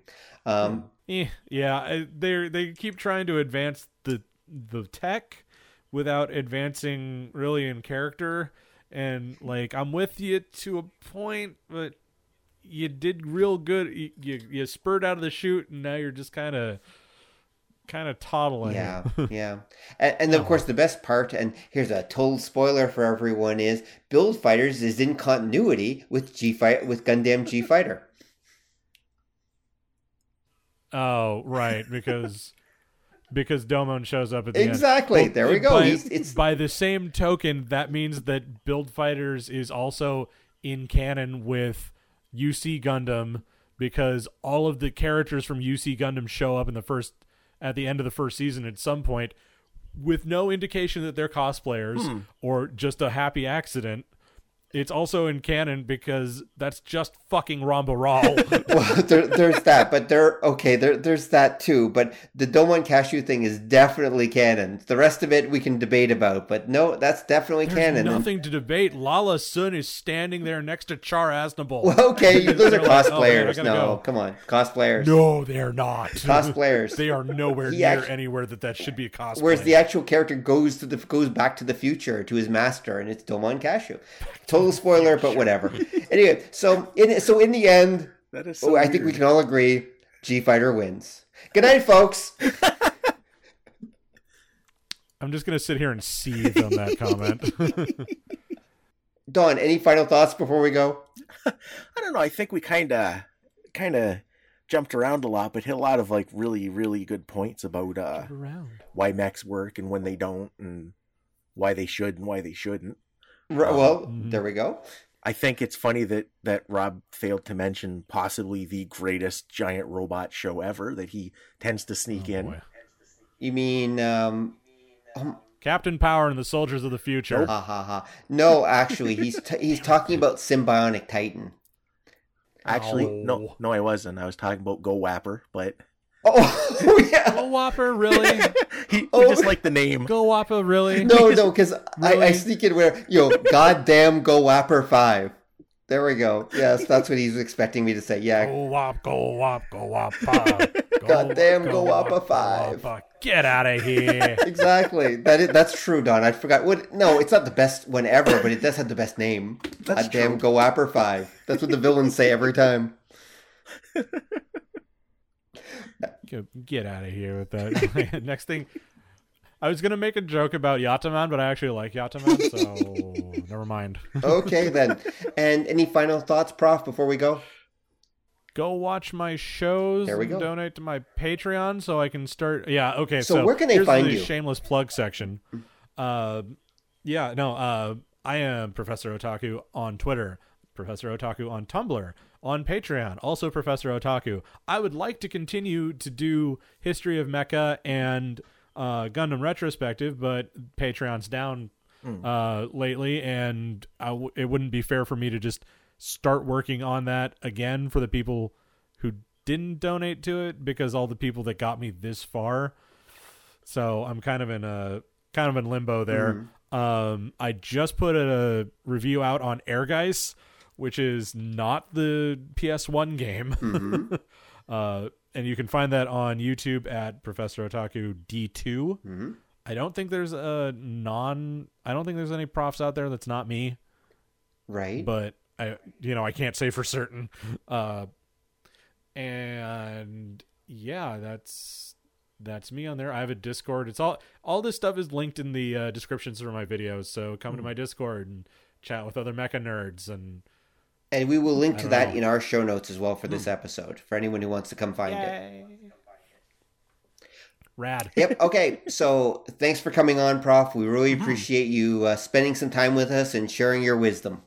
Um, Eh, yeah I- they they keep trying to advance the the tech without advancing really in character and like i'm with you to a point but you did real good you you, you spurred out of the chute and now you're just kind of kind of toddling yeah, yeah, and, and of oh. course the best part, and here's a total spoiler for everyone: is Build Fighters is in continuity with G Fight with Gundam G Fighter. Oh, right, because because Domon shows up at the end. Exactly. There we go. By, He's- it's- by the same token, that means that Build Fighters is also in canon with UC Gundam because all of the characters from UC Gundam show up in the first at the end of the first season at some point with no indication that they're cosplayers hmm. or just a happy accident. It's also in canon because that's just fucking Ramba Ral. well, there, there's that, but there, okay, there, there's that too. But the Domon Kasshu thing is definitely canon. The rest of it we can debate about, but no, that's definitely There's canon. nothing to debate. Lalah Sune is standing there next to Char Aznable. Well, okay, those are They're like, "Oh, man, cosplayers. no, go." come on, cosplayers. No, they're not. Cosplayers. they are nowhere He near act- anywhere that that should be a cosplay. Whereas the actual character goes to the goes back to the future to his master, and it's Domon Kasshu. Total spoiler, but whatever. anyway, so in so in the end, That is oh, I think we can all agree, G Fighter wins. Good night, folks. I'm just gonna sit here and seethe on that comment. Don, any final thoughts before we go? I don't know. I think we kind of kind of jumped around a lot, but hit a lot of like really really good points about uh, why mechs work and when they don't, and why they should and why they shouldn't. R- Um, well, mhm. there we go. I think it's funny that that Rob failed to mention possibly the greatest giant robot show ever that he tends to sneak Oh, in. boy. You mean um, um Captain Power and the Soldiers of the Future. ha ha ha. No, actually, he's t- he's talking about Sym-Bionic Titan. Actually, Oh. no, no, I wasn't. I was talking about Go Wapper, but Oh yeah. Go Whopper, really? he, Oh. just liked the name. Go Whopper, really? No, no, because I, I sneak in where yo, goddamn, go Wapper five. There we go. Yes, that's what he's expecting me to say. Yeah, Go Wop, go Wop, go Whopper. Go, Goddamn Go Wop, Whopper five. Whopper. Get out of here. exactly. That is that's true, Don. I forgot. What? No, it's not the best one ever, but it does have the best name. That's goddamn, true. go Wapper five. That's what the villains say every time. Get, get out of here with that. Next thing, I was gonna make a joke about Yattaman, but I actually like Yattaman, so never mind. Okay then. And any final thoughts, Prof, before we go? Go watch my shows. There we and go. Donate to my Patreon so I can start. Yeah. Okay. So So, where can they here's find the you? Shameless plug section. Uh, yeah. No. Uh, I am Professor Otaku on Twitter. Professor Otaku on Tumblr, on Patreon, also Professor Otaku. I would like to continue to do History of Mecha and uh, Gundam retrospective, but Patreon's down uh, lately, and I w- it wouldn't be fair for me to just start working on that again for the people who didn't donate to it because all the people that got me this far. So I'm kind of in a kind of in limbo there. Um, I just put a review out on Airgeist, which is not the PS1 game. uh, and you can find that on YouTube at Professor Otaku D2. I don't think there's a non. I don't think there's any profs out there that's not me, Right. but I, you know, I can't say for certain. Uh, and yeah, that's that's me on there. I have a Discord. It's all all this stuff is linked in the uh, descriptions for my videos. So come to my Discord and chat with other mecha nerds and and we will link to that know. Hmm. in our show notes as well for this episode for anyone who wants to come find it. rad. Yep. Okay. So thanks for coming on, Prof. We really appreciate you uh, spending some time with us and sharing your wisdom.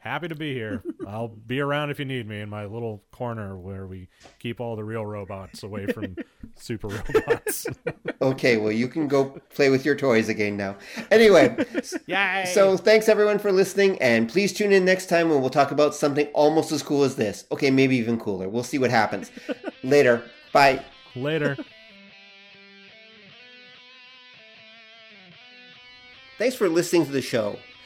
Happy to be here. I'll be around if you need me in my little corner where we keep all the real robots away from super robots. Okay. Well, you can go play with your toys again now. Anyway. Yay! So thanks everyone for listening, and please tune in next time when we'll talk about something almost as cool as this. Okay, maybe even cooler. We'll see what happens. Later. Bye. later. Thanks for listening to the show.